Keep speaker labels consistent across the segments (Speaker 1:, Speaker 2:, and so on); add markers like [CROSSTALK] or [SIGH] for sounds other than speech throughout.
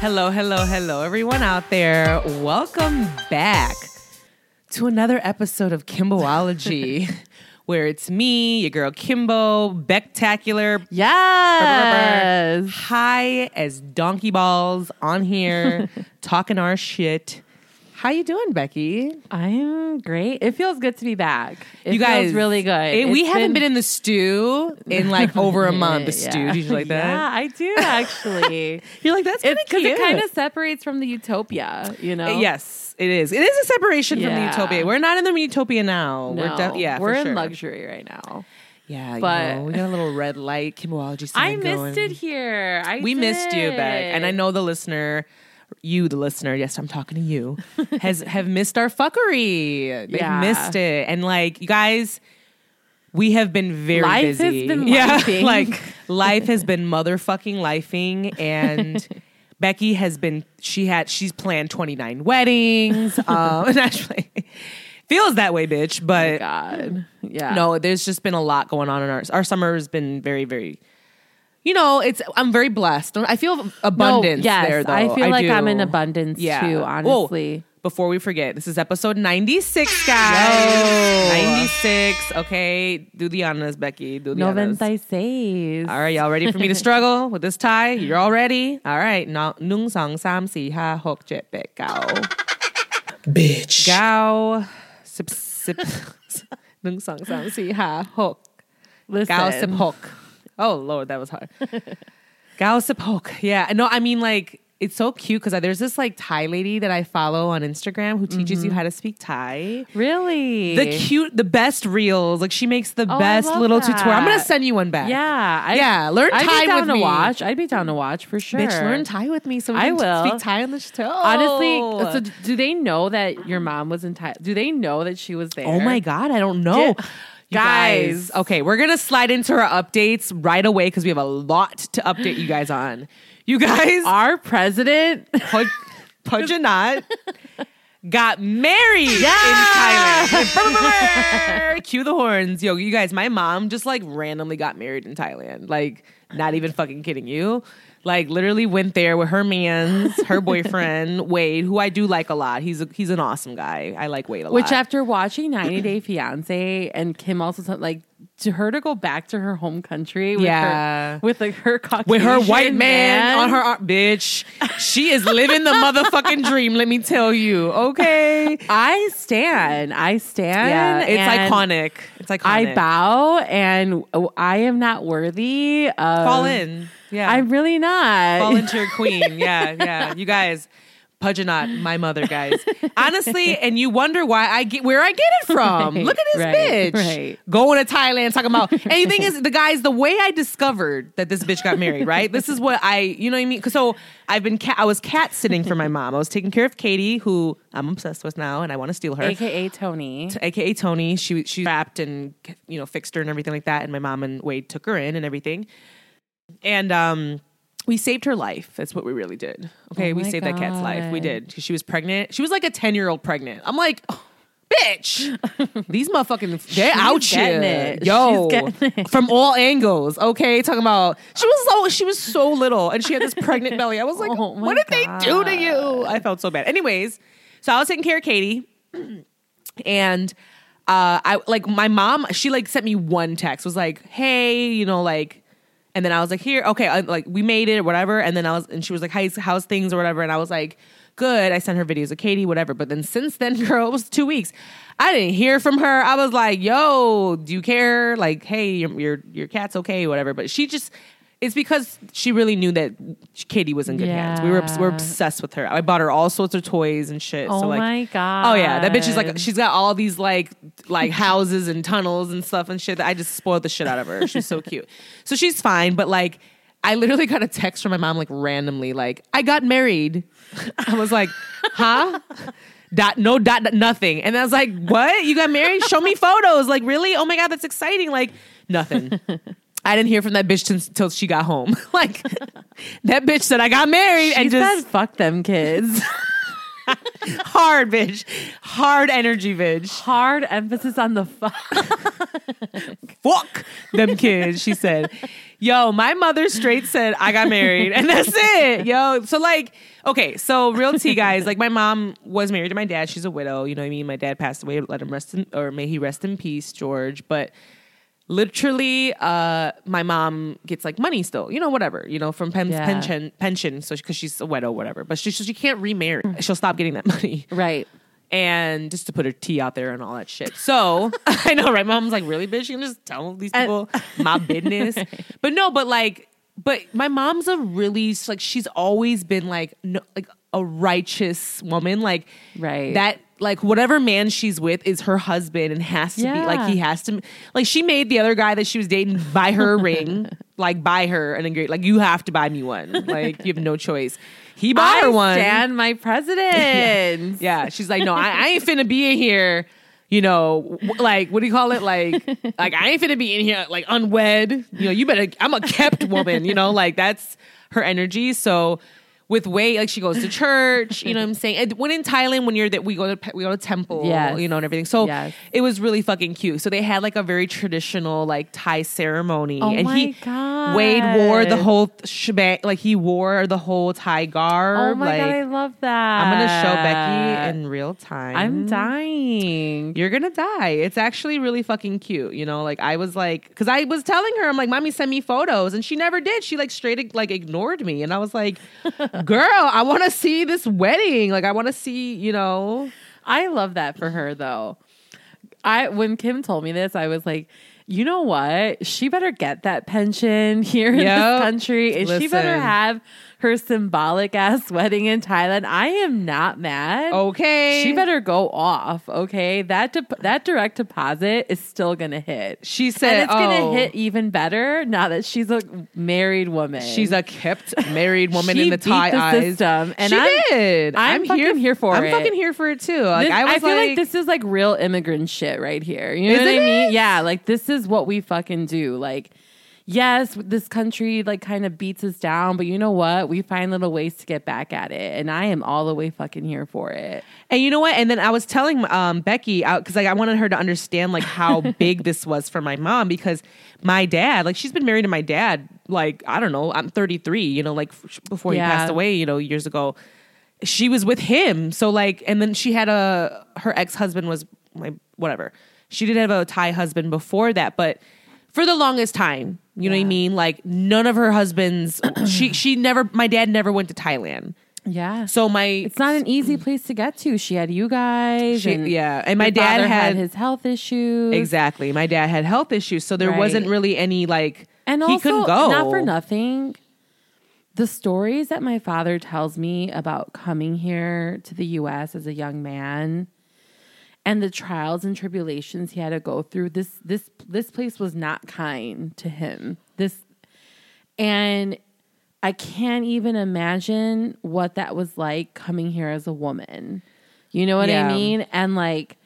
Speaker 1: Hello, hello, hello, everyone out there. Welcome back to another episode of Kimboology, [LAUGHS] where it's me, your girl Kimbo, Spectacular,
Speaker 2: Yes.
Speaker 1: high as donkey balls on here, [LAUGHS] talking our shit. How you doing, Becky?
Speaker 2: I'm great. It feels good to be back. It
Speaker 1: you guys
Speaker 2: feels really good.
Speaker 1: it- we
Speaker 2: It's
Speaker 1: haven't been, in the stew in like [LAUGHS] over a month. The
Speaker 2: Yeah.
Speaker 1: stew, did you like that?
Speaker 2: Yeah, I do actually. [LAUGHS]
Speaker 1: You're like that's
Speaker 2: because
Speaker 1: cute.
Speaker 2: it kind of separates from the utopia, you know?
Speaker 1: Yes, it is. It is a separation from the utopia. We're not in the utopia now.
Speaker 2: No,
Speaker 1: We're def- yeah,
Speaker 2: we're in
Speaker 1: sure.
Speaker 2: luxury right now.
Speaker 1: Yeah, you
Speaker 2: But-
Speaker 1: know, we got a little red light Kimboology. [LAUGHS]
Speaker 2: I missed
Speaker 1: going.
Speaker 2: it here. I
Speaker 1: We missed you, Beck, and I know the listener. You, the listener, yes, I'm talking to you, has [LAUGHS] have missed our fuckery. They've
Speaker 2: Yeah.
Speaker 1: missed it, and like you guys, we have been very
Speaker 2: Life
Speaker 1: busy.
Speaker 2: been [LAUGHS]
Speaker 1: yeah, like life has been motherfucking lifing, and [LAUGHS] Becky has been. She had she's planned 29 weddings. Um, and actually, feels that way, bitch. But
Speaker 2: God. Yeah.
Speaker 1: no, there's just been a lot going on in our our summer has been very very. You know, it's I'm very blessed. I feel
Speaker 2: No,
Speaker 1: abundance
Speaker 2: yes,
Speaker 1: there. Though
Speaker 2: I feel like
Speaker 1: do.
Speaker 2: I'm in abundance
Speaker 1: Yeah.
Speaker 2: too,
Speaker 1: Whoa.
Speaker 2: honestly.
Speaker 1: Before we forget, this is episode 96, guys. 96. Okay, do the honors, Becky. Do the honors.
Speaker 2: 96.
Speaker 1: All right, y'all ready for me to struggle with this tie? [LAUGHS] You're all ready? All right. Now, nung song sam si ha hok jet bet gao.
Speaker 3: bitch.
Speaker 1: Gao. Sip, sip. [LAUGHS] Nung song sam si ha hok.
Speaker 2: Listen.
Speaker 1: Gao sip hok. Oh, Lord, that was hard. Gao sip hok. Yeah. No, I mean, like, it's so cute because there's this like Thai lady that I follow on Instagram who teaches
Speaker 2: Mm-hmm.
Speaker 1: you how to speak Thai.
Speaker 2: Really?
Speaker 1: The cute, the best reels. Like she makes the
Speaker 2: Oh,
Speaker 1: best little tutorial. I'm gonna send you one back.
Speaker 2: Yeah. I,
Speaker 1: Yeah, learn
Speaker 2: I'd
Speaker 1: Thai
Speaker 2: be down
Speaker 1: with
Speaker 2: to
Speaker 1: me.
Speaker 2: watch. I'd be down to watch for sure.
Speaker 1: Bitch, learn Thai with me so we
Speaker 2: I
Speaker 1: can
Speaker 2: will.
Speaker 1: speak Thai on the show.
Speaker 2: Honestly, so do they know that your mom was in Thai? Do they know that she was there?
Speaker 1: oh my god, I don't know. You guys,
Speaker 2: Guys.
Speaker 1: okay, we're gonna slide into our updates right away because we have a lot to update you guys on. You guys,
Speaker 2: Our president.
Speaker 1: Pudjanat [LAUGHS] got married
Speaker 2: Yeah!
Speaker 1: in Thailand. [LAUGHS] Cue the horns. Yo, you guys, my mom just like randomly got married in Thailand. Like, not even fucking kidding you. Like, literally went there with her man's, her [LAUGHS] boyfriend, Wade, who I do like a lot. He's a, he's an awesome guy. I like Wade a lot.
Speaker 2: Which after watching 90 Day Fiance and Kim also like to her to go back to her home country with
Speaker 1: Yeah.
Speaker 2: her with like her Caucasian
Speaker 1: with her white man, on her arm. Bitch, she is living the motherfucking dream, let me tell you. Okay. [LAUGHS]
Speaker 2: I stand. I stand.
Speaker 1: Yeah, it's iconic. It's iconic.
Speaker 2: I bow and I am not worthy of
Speaker 1: Fall in. Yeah.
Speaker 2: I'm really not.
Speaker 1: Fall into your [LAUGHS] queen. Yeah, yeah. You guys, Pudjanot, [LAUGHS] my mother, guys. Honestly, and you wonder why I get where I get it from.
Speaker 2: Right,
Speaker 1: Look at this
Speaker 2: right,
Speaker 1: bitch.
Speaker 2: right.
Speaker 1: Going to Thailand talking about and the thing [LAUGHS] is, the guys, the way I discovered that this bitch got married, right? This is what I, you know what I mean? So I've been cat I was cat sitting for my [LAUGHS] mom. I was taking care of Katie, who I'm obsessed with now, and I want to steal her.
Speaker 2: AKA Tony.
Speaker 1: AKA Tony. She she wrapped and you know fixed her and everything like that. And my mom and Wade took her in and everything. And um, we saved her life. That's what we really did. Okay,
Speaker 2: Oh
Speaker 1: we saved that cat's life. We did because she was pregnant. She was like a ten year old pregnant. I'm like. "Oh, Bitch, [LAUGHS] these motherfucking they're out here,
Speaker 2: it.
Speaker 1: yo, from all angles. Okay, talking about she was so she was so little and she had this pregnant belly. I was like,
Speaker 2: Oh
Speaker 1: what did they do to you? I felt so bad. Anyways, so I was taking care of Katie, [CLEARS THROAT] and uh, I like my mom. She like sent me one text. Was like, hey, you know, like, and then I was like, here, okay, I, like we made it or whatever. And then I was, and she was like, how's how's things or whatever. And I was like, good. I sent her videos of Katie, whatever. But then since then, [LAUGHS] girl, it was two weeks. I didn't hear from her. I was like, yo, do you care? Like, hey, your your, your cat's okay, whatever. But she just. It's because she really knew that Katie was in good hands. We were we're obsessed with her. I bought her all sorts of toys and shit.
Speaker 2: Oh
Speaker 1: so like,
Speaker 2: my god.
Speaker 1: Oh yeah, that bitch is like she's got all these like like houses and tunnels and stuff and shit that I just spoiled the shit out of her. She's so cute. [LAUGHS] So she's fine, but like I literally got a text from my mom like randomly like I got married. I was like, "Huh?" Dot no dot, dot nothing. And I was like, "What? You got married? Show me photos." Like, "Really? Oh my god, that's exciting." Like, nothing. I didn't hear from that bitch until she got home. [LAUGHS] like [LAUGHS] that bitch said I got married
Speaker 2: She
Speaker 1: and
Speaker 2: said,
Speaker 1: just
Speaker 2: "Fuck them kids." [LAUGHS]
Speaker 1: hard bitch, hard energy bitch.
Speaker 2: Hard emphasis on the fuck.
Speaker 1: Fuck them kids. She said, "Yo, my mother straight said I got married, and that's it, yo." So like, okay, so real tea, guys. Like, my mom was married to my dad. She's a widow. You know what I mean? My dad passed away. Let him rest in, or may he rest in peace, George. But literally uh my mom gets like money still you know whatever you know from pen-
Speaker 2: Yeah.
Speaker 1: pension pension so because she's a widow whatever but she, she can't remarry she'll stop getting that money
Speaker 2: Right.
Speaker 1: and just to put her tea out there and all that shit. So [LAUGHS] I know, right? My mom's like, really, bitch? You can just tell these people my business. [LAUGHS] But no, but like, but my mom's a really like she's always been like no, like a righteous woman, like
Speaker 2: Right.
Speaker 1: that. Like whatever man she's with is her husband and has to be like he has to like she made the other guy that she was dating buy her a [LAUGHS] ring like buy her an great like you have to buy me one like you have no choice he bought
Speaker 2: I
Speaker 1: her one
Speaker 2: stand my president. [LAUGHS]
Speaker 1: yeah, she's like, no, I, I ain't finna be in here. You know, like what do you call it? Like, like I ain't finna be in here like unwed. You know, you better. I'm a kept woman. You know, like that's her energy. So with Wade, like she goes to church. You know what I'm [LAUGHS] saying? And when in Thailand, when you're that we go to we go to temple.
Speaker 2: Yes.
Speaker 1: You know, and everything. So
Speaker 2: Yes.
Speaker 1: it was really fucking cute. So they had like a very traditional like Thai ceremony,
Speaker 2: Oh
Speaker 1: and
Speaker 2: my
Speaker 1: he
Speaker 2: God.
Speaker 1: Wade wore the whole shebang. Like he wore the whole Thai garb.
Speaker 2: Oh my
Speaker 1: like,
Speaker 2: god, I love that.
Speaker 1: I'm gonna show Becky in real time.
Speaker 2: I'm dying.
Speaker 1: You're gonna die. It's actually really fucking cute. You know, like I was like, because I was telling her, I'm like, mommy, send me photos, and she never did. She like straight like ignored me, and I was like, girl, I want to see this wedding. Like I want to see, you know.
Speaker 2: I love that for her though. I when Kim told me this, I was like, you know what? She better get that pension here in
Speaker 1: Yep.
Speaker 2: this country, and she better have her symbolic ass [LAUGHS] wedding in Thailand. I am not mad.
Speaker 1: Okay,
Speaker 2: She better go off, okay? That dep that direct deposit is still gonna hit.
Speaker 1: She said,
Speaker 2: and it's gonna
Speaker 1: oh,
Speaker 2: hit even better now that she's a married woman.
Speaker 1: She's a kept married woman in the Thai
Speaker 2: the
Speaker 1: eyes.
Speaker 2: system, and
Speaker 1: she
Speaker 2: I'm-
Speaker 1: did.
Speaker 2: I'm fucking here for it.
Speaker 1: I'm fucking here for it too. Like
Speaker 2: This-
Speaker 1: I was
Speaker 2: feel like,
Speaker 1: like
Speaker 2: this is like real immigrant shit right here. You know what I mean?
Speaker 1: it?
Speaker 2: Yeah, like this is what we fucking do. Like, yes, this country like kind of beats us down, but you know what? We find little ways to get back at it, and I am all the way fucking here for it.
Speaker 1: And you know what? And then I was telling um, Becky because like I wanted her to understand like how [LAUGHS] big this was for my mom because my dad, like she's been married to my dad, like I don't know, I'm 33, you know, like before he passed away, you know, years ago. She was with him, so like, and then she had a her ex husband was my whatever. She did have a Thai husband before that, but for the longest time, you know what I mean. Like none of her husbands, [CLEARS THROAT] she she never. My dad never went to Thailand,
Speaker 2: Yeah.
Speaker 1: so my
Speaker 2: it's not an easy [CLEARS THROAT] place to get to. She had you guys.
Speaker 1: She-
Speaker 2: and
Speaker 1: yeah, and my dad
Speaker 2: father
Speaker 1: had-
Speaker 2: his health issues.
Speaker 1: Exactly. My dad had health issues, so there
Speaker 2: Right.
Speaker 1: wasn't really any like
Speaker 2: And
Speaker 1: he
Speaker 2: also,
Speaker 1: couldn't go.
Speaker 2: not for nothing, the stories that my father tells me about coming here to the U.S. as a young man, and the trials and tribulations he had to go through. This this this place was not kind to him. This, and I can't even imagine what that was like coming here as a woman. You know what
Speaker 1: Yeah.
Speaker 2: I mean? And like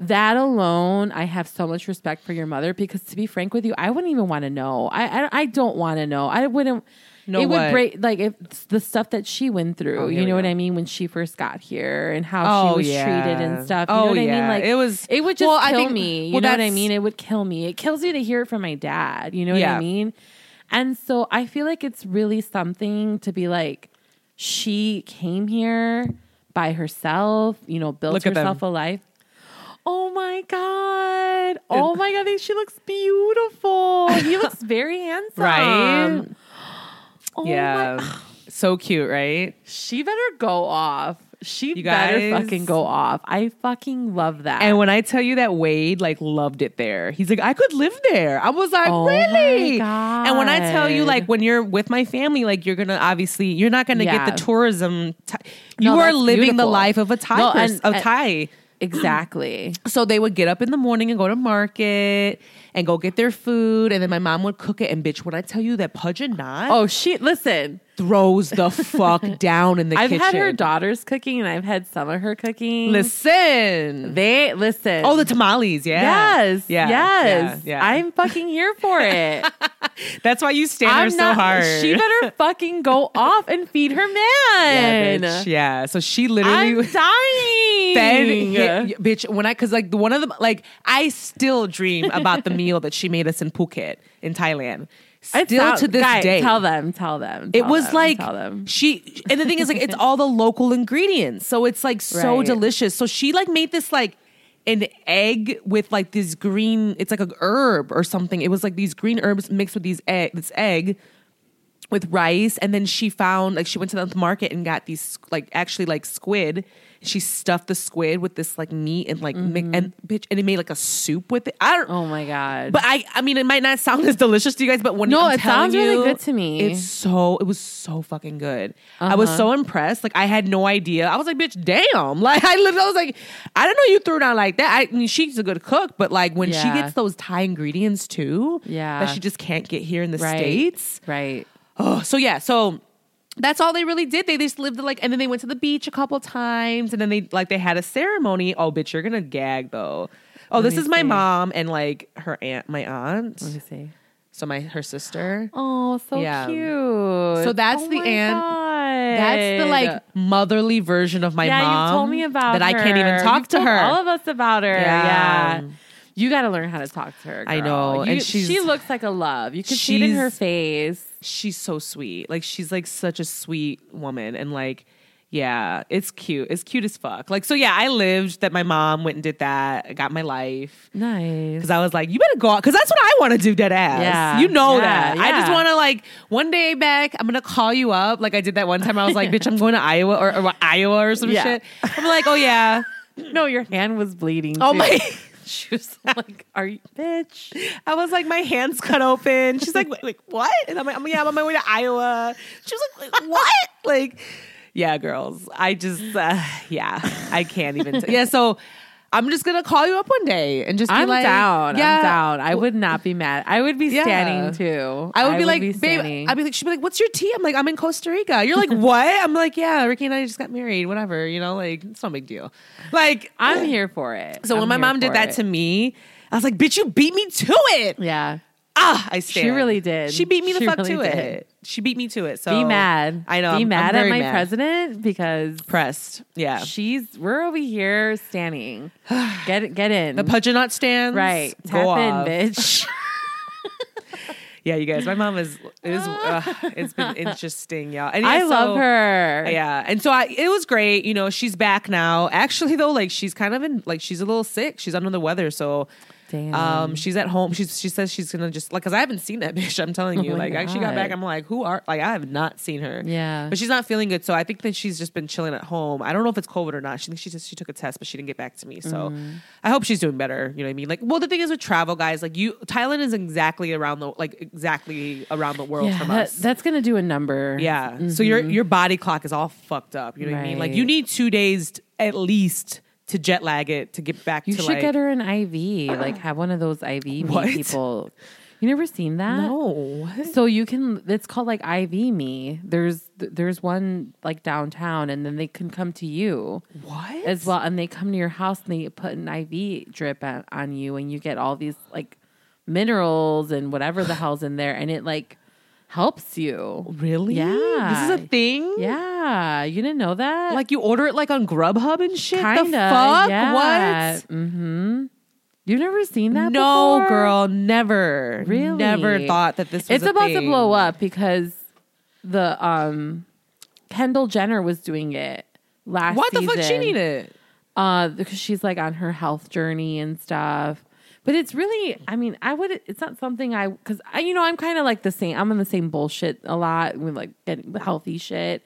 Speaker 2: that alone, I have so much respect for your mother because to be frank with you, I wouldn't even want to know. I I, I don't want to know. I wouldn't.
Speaker 1: Know
Speaker 2: it would break like if the stuff that she went through.
Speaker 1: Oh,
Speaker 2: you know what. I mean when she first got here and how
Speaker 1: Oh,
Speaker 2: she was
Speaker 1: yeah.
Speaker 2: treated and stuff. You
Speaker 1: Oh,
Speaker 2: know what I
Speaker 1: yeah.
Speaker 2: mean? Like
Speaker 1: It was-
Speaker 2: it would just
Speaker 1: well, I
Speaker 2: kill
Speaker 1: think-
Speaker 2: me. You
Speaker 1: well,
Speaker 2: know what I mean? It would kill me. It kills me to hear it from my dad. You know what I mean? And so I feel like it's really something to be like, she came here by herself, you know, built
Speaker 1: Look
Speaker 2: herself a life. Oh my God. Oh my God. She looks beautiful. He looks very [LAUGHS] handsome.
Speaker 1: Right?
Speaker 2: Oh
Speaker 1: yeah.
Speaker 2: my- [SIGHS]
Speaker 1: So cute, right?
Speaker 2: She better go off. She
Speaker 1: You
Speaker 2: better
Speaker 1: guys-
Speaker 2: fucking go off. I fucking love that.
Speaker 1: And when I tell you that Wade like loved it there, he's like, I could live there. I was like,
Speaker 2: Oh my
Speaker 1: really? And when I tell you, like, when you're with my family, like, you're gonna obviously, you're not gonna
Speaker 2: Yeah.
Speaker 1: get the tourism. T- you
Speaker 2: No,
Speaker 1: are living the life of a Thai,
Speaker 2: No,
Speaker 1: pers-
Speaker 2: and-
Speaker 1: a
Speaker 2: and-
Speaker 1: Thai.
Speaker 2: Exactly. [CLEARS THROAT]
Speaker 1: So they would get up in the morning and go to market and go get their food, and then my mom would cook it. And bitch, when I tell you that Pudge and Not,
Speaker 2: Oh, she listen.
Speaker 1: Throws the fuck [LAUGHS] down in the kitchen.
Speaker 2: I've
Speaker 1: kitchen.
Speaker 2: had her daughters cooking, and I've had some of her cooking.
Speaker 1: Listen.
Speaker 2: They listen.
Speaker 1: Oh, the tamales, yeah.
Speaker 2: Yes,
Speaker 1: Yeah,
Speaker 2: yes.
Speaker 1: yeah, yeah.
Speaker 2: I'm fucking here for [LAUGHS] it.
Speaker 1: That's why you stand her
Speaker 2: I'm
Speaker 1: so
Speaker 2: not.
Speaker 1: hard.
Speaker 2: She better [LAUGHS] fucking go off and feed her
Speaker 1: yeah,
Speaker 2: man.
Speaker 1: bitch. Yeah. So she literally
Speaker 2: I'm dying.
Speaker 1: fed hit- bitch when I cuz like the one of the like I still dream about the meal that she made us in Phuket in Thailand. Still
Speaker 2: not-
Speaker 1: to this
Speaker 2: guys,
Speaker 1: day.
Speaker 2: Tell them. Tell them.
Speaker 1: It was
Speaker 2: them,
Speaker 1: like
Speaker 2: Tell them.
Speaker 1: she and the thing is like it's all the local ingredients. So it's like so
Speaker 2: Right.
Speaker 1: delicious. So she like made this like an egg with like this green it's like a herb or something. It was like these green herbs mixed with these egg this egg with rice and then she found like she went to the market and got these like actually like squid she stuffed the squid with this like meat and like mi- mm-hmm. and bitch and it made like a soup with it i don't
Speaker 2: Oh my god.
Speaker 1: but I, I mean, it might not sound [LAUGHS] as delicious to you guys, but when
Speaker 2: No,
Speaker 1: I'm
Speaker 2: it sounds really good to me.
Speaker 1: It's so, it was so fucking good. I was uh-huh. so impressed. Like I had no idea. I was like, bitch, damn. [LAUGHS] Like I literally I was like, I don't know you threw down like that. I mean, she's a good cook, but like when she gets those Thai ingredients too,
Speaker 2: Yeah.
Speaker 1: that she just can't get here in the
Speaker 2: right.
Speaker 1: states.
Speaker 2: Right.
Speaker 1: Oh, so yeah, so that's all they really did. They just lived like, and then they went to the beach a couple times, and then they like they had a ceremony. Oh, bitch, you're gonna gag though. Oh, this
Speaker 2: me
Speaker 1: is my mom and like her aunt, my aunt.
Speaker 2: Let me see.
Speaker 1: So my her sister.
Speaker 2: Oh, so
Speaker 1: Yeah.
Speaker 2: cute.
Speaker 1: So that's
Speaker 2: Oh
Speaker 1: the aunt-
Speaker 2: God.
Speaker 1: That's the like motherly version of my
Speaker 2: yeah,
Speaker 1: mom.
Speaker 2: you told me about
Speaker 1: that I can't even talk
Speaker 2: You've
Speaker 1: to her.
Speaker 2: All of us about her.
Speaker 1: Yeah.
Speaker 2: Yeah. You got to learn how to talk to her.
Speaker 1: I know,
Speaker 2: You-
Speaker 1: and
Speaker 2: she looks like a love. You can see it in her face.
Speaker 1: She's so sweet. Like she's like such a sweet woman and like yeah, it's cute. It's cute as fuck. Like so yeah, I lived that my mom went and did that. I got my life.
Speaker 2: Nice.
Speaker 1: Cause I was like, you better go out. Cause that's what I want to do, dead ass.
Speaker 2: Yeah.
Speaker 1: You know
Speaker 2: Yeah,
Speaker 1: that. I just want to like one day back, I'm gonna call you up. Like I did that one time. I was like, bitch, I'm going to Iowa or, or Iowa or some
Speaker 2: Yeah.
Speaker 1: shit. I'm like, oh yeah. [LAUGHS]
Speaker 2: no, your hand was bleeding.
Speaker 1: Oh
Speaker 2: too.
Speaker 1: my. [LAUGHS] [LAUGHS]
Speaker 2: She was like, "Are you, bitch?"
Speaker 1: I was like, my hands cut open. She's like, like what? And I'm like, yeah, I'm on my way to Iowa. She was like, like, what? Like, yeah, girls. I just, uh, yeah, I can't even. T- yeah, so I'm just gonna call you up one day and just be
Speaker 2: I'm
Speaker 1: like,
Speaker 2: down.
Speaker 1: Yeah,
Speaker 2: I'm down. I would not be mad. I would be
Speaker 1: Yeah.
Speaker 2: standing too.
Speaker 1: I would be like, babe.
Speaker 2: standing.
Speaker 1: I'd be like, she'd be like, "What's your tea?" I'm like, "I'm in Costa Rica." You're like, [LAUGHS] "What?" I'm like, "Yeah, Ricky and I just got married. Whatever, you know, like it's no big deal." Like,
Speaker 2: I'm here for it.
Speaker 1: so
Speaker 2: I'm
Speaker 1: when my mom did that
Speaker 2: it.
Speaker 1: to me, I was like, "Bitch, you beat me to it."
Speaker 2: yeah,
Speaker 1: Ah, I stand.
Speaker 2: She really did.
Speaker 1: She beat me the
Speaker 2: She
Speaker 1: fuck
Speaker 2: really
Speaker 1: to
Speaker 2: did.
Speaker 1: it. She beat me to it. So
Speaker 2: be mad.
Speaker 1: I know.
Speaker 2: Be
Speaker 1: I'm- I'm
Speaker 2: mad at my
Speaker 1: mad.
Speaker 2: president because
Speaker 1: Pressed. Yeah.
Speaker 2: she's. We're over here standing. [SIGHS] Get get in.
Speaker 1: The Pudgeonut stands.
Speaker 2: right.
Speaker 1: Go
Speaker 2: Tap in,
Speaker 1: off.
Speaker 2: bitch. [LAUGHS] [LAUGHS]
Speaker 1: Yeah, you guys. My mom is is. [LAUGHS] Uh, it's been interesting, y'all. And yeah,
Speaker 2: I
Speaker 1: so-
Speaker 2: love her.
Speaker 1: Yeah, and so I, it was great. You know, she's back now. Actually, though, like she's kind of in, like she's a little sick. She's under the weather, so
Speaker 2: Damn.
Speaker 1: um, she's at home. She's she says she's gonna just like because I haven't seen that [LAUGHS] bitch. I'm telling you,
Speaker 2: Oh
Speaker 1: like I actually got back. I'm like, who are like I have not seen her.
Speaker 2: Yeah.
Speaker 1: but she's not feeling good. So I think that she's just been chilling at home. I don't know if it's COVID or not. She thinks she just she took a test, but she didn't get back to me. So
Speaker 2: Mm.
Speaker 1: I hope she's doing better. You know what I mean? Like, well, the thing is with travel, guys, like you, Thailand is exactly around the like exactly around the world
Speaker 2: yeah,
Speaker 1: from
Speaker 2: that,
Speaker 1: us.
Speaker 2: that's gonna do a number.
Speaker 1: Yeah. So your your body clock is all fucked up. You know what I mean? Like you need two days at least to jet lag it to get back
Speaker 2: You
Speaker 1: to
Speaker 2: should
Speaker 1: like
Speaker 2: get her an IV. Like have one of those IV [LAUGHS]
Speaker 1: What?
Speaker 2: people. You never seen that?
Speaker 1: No.
Speaker 2: So you can. It's called like IV me. There's there's one like downtown, and then they can come to you
Speaker 1: What?
Speaker 2: as well, and they come to your house and they put an IV drip on, on you, and you get all these like minerals and whatever the hell's in there, and it like helps you.
Speaker 1: Really?
Speaker 2: Yeah.
Speaker 1: This is a thing?
Speaker 2: Yeah, you didn't know that?
Speaker 1: Like you order it like on Grubhub and shit?
Speaker 2: Kinda.
Speaker 1: the fuck?
Speaker 2: Yeah.
Speaker 1: What?
Speaker 2: Mm-hmm. You've never seen that?
Speaker 1: No,
Speaker 2: before?
Speaker 1: girl, never.
Speaker 2: Really?
Speaker 1: Never thought that this was
Speaker 2: It's about to blow up because the um Kendall Jenner was doing it last
Speaker 1: What the
Speaker 2: season.
Speaker 1: fuck she need it?
Speaker 2: Uh because she's like on her health journey and stuff. But it's really I mean, I would it's not something I cuz I you know, I'm kind of like the same I'm in the same bullshit a lot with like getting healthy shit.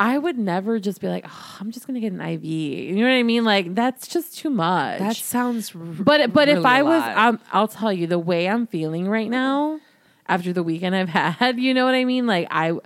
Speaker 2: I would never just be like, oh, I'm just gonna get an IV. You know what I mean? Like that's just too much.
Speaker 1: That sounds r-
Speaker 2: But but if I was, um, I'll tell you the way I'm feeling right now after the weekend I've [LAUGHS] had. You know what I mean? Like I,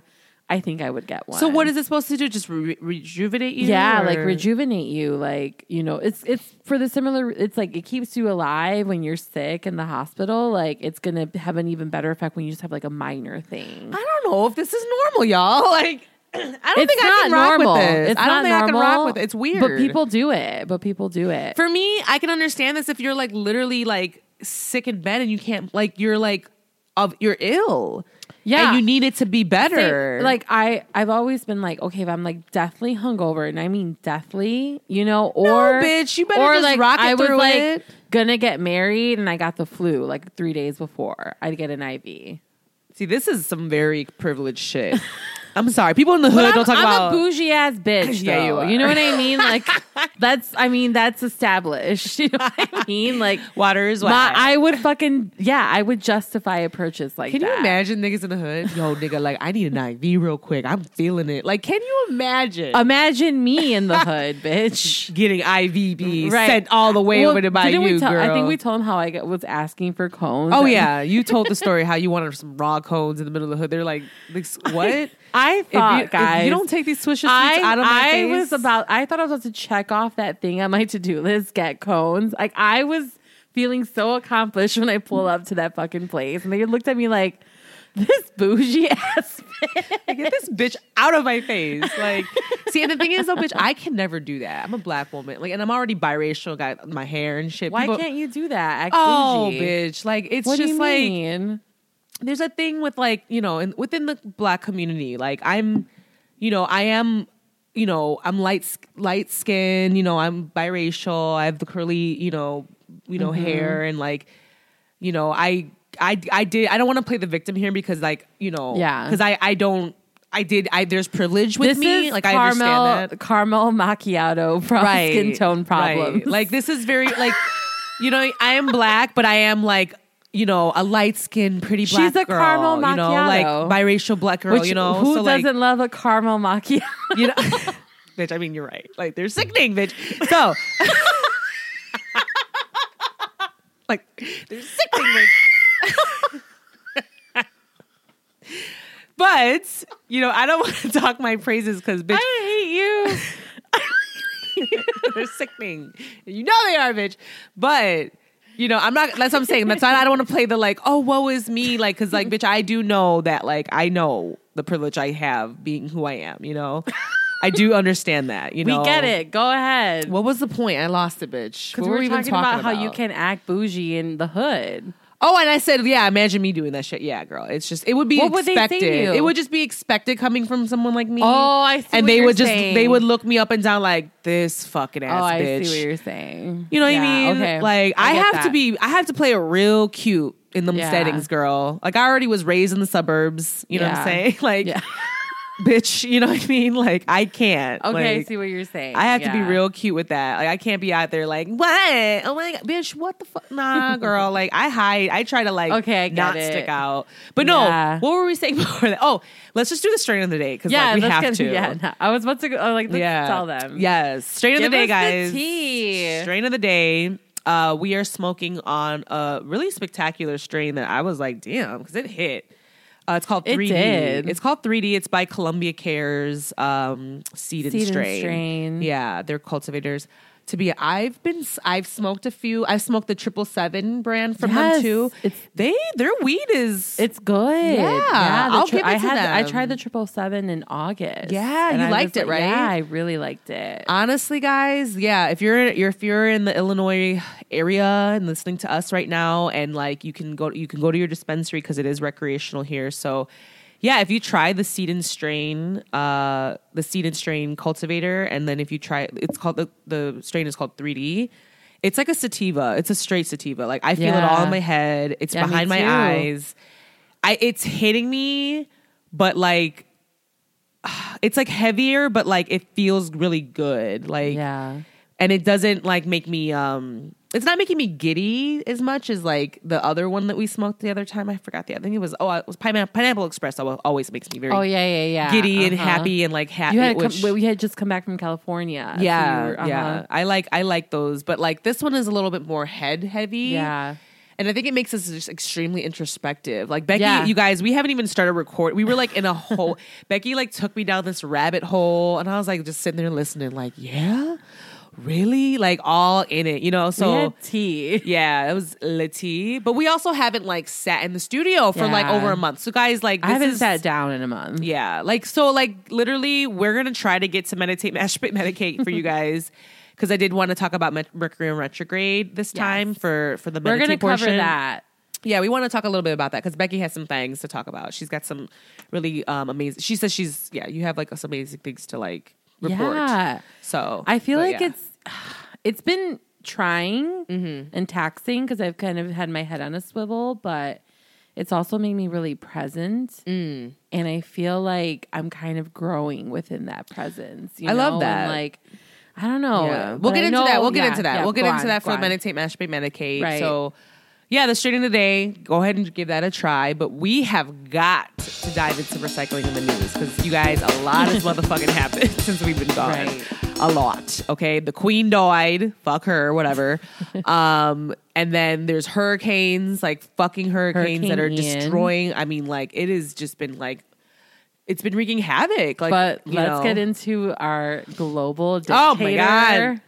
Speaker 2: I think I would get one.
Speaker 1: So what is it supposed to do? Just re- rejuvenate you?
Speaker 2: Yeah, like rejuvenate you. Like you know, it's it's for the similar. It's like it keeps you alive when you're sick in the hospital. Like it's gonna have an even better effect when you just have like a minor thing.
Speaker 1: I don't know if this is normal, y'all. [LAUGHS] Like, [CLEARS THROAT] I don't
Speaker 2: it's
Speaker 1: think I can rock
Speaker 2: normal.
Speaker 1: with this.
Speaker 2: It's
Speaker 1: I don't
Speaker 2: not
Speaker 1: think I can rock with it. It's weird.
Speaker 2: but people do it. But people do it.
Speaker 1: for me, I can understand this if you're like literally like sick in bed and you can't like you're like of you're ill.
Speaker 2: Yeah.
Speaker 1: and you need it to be better.
Speaker 2: Same- like I, I've always been like, okay, if I'm like deathly hungover, and I mean deathly, you know, or
Speaker 1: bitch, you better
Speaker 2: or
Speaker 1: just
Speaker 2: like
Speaker 1: rock it
Speaker 2: I was
Speaker 1: through
Speaker 2: like
Speaker 1: it.
Speaker 2: gonna get married, and I got the flu like three days before. I'd get an IV.
Speaker 1: see, this is some very privileged shit. [LAUGHS] I'm sorry, people in the hood don't talk about
Speaker 2: I'm
Speaker 1: about.
Speaker 2: a bougie ass [LAUGHS] bitch.
Speaker 1: Yeah, you are.
Speaker 2: You know what I mean? Like [LAUGHS] that's, I mean, that's established. [LAUGHS] You know what I mean? Like
Speaker 1: Water is wet.
Speaker 2: my, I would fucking, yeah, I would justify a purchase like
Speaker 1: Can
Speaker 2: that.
Speaker 1: you imagine niggas in the hood? Yo, nigga, like I need an IV real quick. I'm feeling it. Like, can you imagine
Speaker 2: Imagine me in the hood, bitch.
Speaker 1: getting IVB
Speaker 2: Right.
Speaker 1: sent all the way
Speaker 2: Well,
Speaker 1: over to buy
Speaker 2: didn't
Speaker 1: you,
Speaker 2: we tell,
Speaker 1: girl?
Speaker 2: I think we told him how I got, was asking for cones.
Speaker 1: Oh
Speaker 2: And
Speaker 1: yeah, you told the story how you wanted some raw cones in the middle of the hood. They're like, like, what?
Speaker 2: I
Speaker 1: If
Speaker 2: thought,
Speaker 1: you, if
Speaker 2: guys,
Speaker 1: you don't take these Swisher sweets
Speaker 2: I,
Speaker 1: out of my
Speaker 2: I
Speaker 1: face,
Speaker 2: was about. I thought I was about to check off that thing on my to do list. Get cones. Like I was feeling so accomplished when I pulled up to that fucking place, and they looked at me like this bougie [LAUGHS] ass.
Speaker 1: Like, get this bitch out of my face. Like, [LAUGHS] see, and the thing is, though, bitch, I can never do that. I'm a black woman, like, and I'm already biracial, got my hair and shit.
Speaker 2: Why
Speaker 1: People-
Speaker 2: can't you do that? Act
Speaker 1: Oh,
Speaker 2: bougie.
Speaker 1: bitch! Like, it's
Speaker 2: What
Speaker 1: just
Speaker 2: you
Speaker 1: like? There's a thing with like you know in, within the black community like i'm you know i am you know i'm light light skin you know i'm biracial i have the curly you know you know
Speaker 2: Mm-hmm.
Speaker 1: hair and like you know i i i did i don't want to play the victim here because like you know
Speaker 2: Yeah.
Speaker 1: because i i don't i did i there's privilege with
Speaker 2: This
Speaker 1: me like i
Speaker 2: caramel,
Speaker 1: understand that
Speaker 2: caramel macchiato from skin tone problems.
Speaker 1: Right. Like this is very like [LAUGHS] you know, I am black, but I am like you know, a light skinned, pretty black
Speaker 2: She's a
Speaker 1: girl.
Speaker 2: caramel
Speaker 1: you know, like biracial black girl.
Speaker 2: Which
Speaker 1: you know,
Speaker 2: who
Speaker 1: so
Speaker 2: doesn't
Speaker 1: like
Speaker 2: love a caramel macchiato?
Speaker 1: you know, [LAUGHS] [LAUGHS] bitch. I mean, you're right. Like they're sickening, bitch. So. [LAUGHS] Like they're sickening, bitch. but you know, I don't want to talk my praises because bitch,
Speaker 2: I hate you.
Speaker 1: they're sickening. You know they are, bitch. But you know, I'm not. That's what I'm saying. That's why I don't want to play the like, oh, woe is me, like, because like, bitch, I do know that, like, I know the privilege I have being who I am. You know, I do understand that. You [LAUGHS] know, We
Speaker 2: get it. Go ahead.
Speaker 1: What was the point? I lost it, bitch.
Speaker 2: Because we were
Speaker 1: even
Speaker 2: talking, about, how you can act bougie in the hood.
Speaker 1: Oh, and I said, yeah, imagine me doing that shit. Yeah, girl. It's just it would be
Speaker 2: What would they say?
Speaker 1: It would just be expected coming from someone like me.
Speaker 2: Oh, I see
Speaker 1: And
Speaker 2: what
Speaker 1: they
Speaker 2: you're
Speaker 1: would just
Speaker 2: saying.
Speaker 1: they would look me up and down like this fucking ass
Speaker 2: Oh, I
Speaker 1: bitch.
Speaker 2: see what you're saying.
Speaker 1: You know what
Speaker 2: Yeah,
Speaker 1: I mean?
Speaker 2: Okay.
Speaker 1: Like I,
Speaker 2: get
Speaker 1: have to be I have to play it real cute in them
Speaker 2: Yeah.
Speaker 1: settings, girl. Like I already was raised in the suburbs. You know what I'm saying? [LAUGHS] Like
Speaker 2: Yeah.
Speaker 1: Bitch, you know what I mean? Like I can't.
Speaker 2: Okay, I see what you're saying.
Speaker 1: I have to be real cute with that. Like I can't be out there like, what? Oh my god, bitch, what the fuck? Nah, [LAUGHS] girl. like I hide. I try to like
Speaker 2: Okay,
Speaker 1: not
Speaker 2: it.
Speaker 1: stick out. But no,
Speaker 2: Yeah.
Speaker 1: what were we saying [LAUGHS] before that? Oh, let's just do the strain of the day because
Speaker 2: Yeah,
Speaker 1: like, we have
Speaker 2: get,
Speaker 1: to.
Speaker 2: Yeah, no, I was about to go. oh, Like, let's
Speaker 1: yeah.
Speaker 2: tell them.
Speaker 1: Yes. Strain of the day,
Speaker 2: the
Speaker 1: guys.
Speaker 2: tea.
Speaker 1: Strain of the day. Uh, we are smoking on a really spectacular strain that I was like, damn, because it hit. Uh, it's called 3D.
Speaker 2: did.
Speaker 1: It's called 3D. It's by Columbia Cares um, Seed, and
Speaker 2: Seed and
Speaker 1: Strain.
Speaker 2: Strain.
Speaker 1: Yeah, they're cultivators. To be, I've been, I've smoked a few. I've smoked the triple seven brand from
Speaker 2: Yes,
Speaker 1: them too.
Speaker 2: it's-
Speaker 1: they, their weed is,
Speaker 2: It's good.
Speaker 1: Yeah,
Speaker 2: the
Speaker 1: I'll give it
Speaker 2: I
Speaker 1: to
Speaker 2: had. I tried the triple seven in August.
Speaker 1: Yeah, you
Speaker 2: I
Speaker 1: liked it,
Speaker 2: like-
Speaker 1: right?
Speaker 2: Yeah, I really liked it.
Speaker 1: honestly guys yeah if you're you're if you're in the illinois area and listening to us right now and like you can go you can go to your dispensary because it is recreational here so yeah if you try the seed and strain uh the seed and strain cultivator and then if you try it's called the the strain is called 3d it's like a sativa. It's a straight sativa. Like i feel it all in my head. It's
Speaker 2: Yeah,
Speaker 1: behind my eyes. I it's hitting me but like [SIGHS] it's like heavier but like it feels really good. Like
Speaker 2: yeah.
Speaker 1: and it doesn't like make me um it's not making me giddy as much as like the other one that we smoked the other time i forgot the other think it was oh it was pineapple, pineapple express always makes me very
Speaker 2: Oh yeah, yeah, yeah.
Speaker 1: giddy and
Speaker 2: Uh-huh.
Speaker 1: happy and like happy
Speaker 2: You had
Speaker 1: which,
Speaker 2: wait, we had just come back from California.
Speaker 1: yeah
Speaker 2: you were-
Speaker 1: yeah
Speaker 2: uh-huh.
Speaker 1: i like i like those but like this one is a little bit more head heavy
Speaker 2: yeah.
Speaker 1: And I think it makes us just extremely introspective. Like Becky,
Speaker 2: Yeah.
Speaker 1: you guys, we haven't even started recording. We were like in a whole. [LAUGHS] Becky like took me down this rabbit hole, and I was like just sitting there listening, like, yeah, really, like all in it, you know. So
Speaker 2: tea.
Speaker 1: yeah, it was litty. But we also haven't like sat in the studio for like over a month. So guys, like,
Speaker 2: I haven't
Speaker 1: is-
Speaker 2: sat down in a month.
Speaker 1: yeah, like so, like literally, we're gonna try to get to meditate, [LAUGHS] masturbate, medicate for you [LAUGHS] guys because I did want to talk about Mercury and retrograde this time for for the
Speaker 2: We're gonna cover that.
Speaker 1: Yeah, we want to talk a little bit about that because Becky has some things to talk about. She's got some really um amazing. She says she's yeah, you have like some amazing things to like report.
Speaker 2: Yeah.
Speaker 1: So
Speaker 2: I feel like
Speaker 1: yeah.
Speaker 2: it's [SIGHS] it's been trying
Speaker 1: Mm-hmm.
Speaker 2: and taxing because I've kind of had my head on a swivel, but it's also made me really present.
Speaker 1: Mm.
Speaker 2: And I feel like I'm kind of growing within that presence. You
Speaker 1: I love
Speaker 2: know?
Speaker 1: that.
Speaker 2: And like, I don't know.
Speaker 1: Yeah. We'll get into
Speaker 2: know-
Speaker 1: that. We'll get into that.
Speaker 2: yeah,
Speaker 1: we'll get into that for
Speaker 2: on.
Speaker 1: meditate, masturbate, medicate.
Speaker 2: Right.
Speaker 1: So yeah, the straight in the day. Go ahead and give that a try. But we have got to dive into recycling in the news because you guys, a lot has [LAUGHS] motherfucking happened [LAUGHS] since we've been gone.
Speaker 2: Right.
Speaker 1: A lot. Okay, the queen died. Fuck her. Whatever. [LAUGHS] um, and then there's hurricanes, like fucking hurricanes that are
Speaker 2: Hurricane Ian.
Speaker 1: destroying. I mean, like it has just been like. It's been wreaking havoc. Like,
Speaker 2: But let's
Speaker 1: know.
Speaker 2: get into our global dictator.
Speaker 1: Oh my God.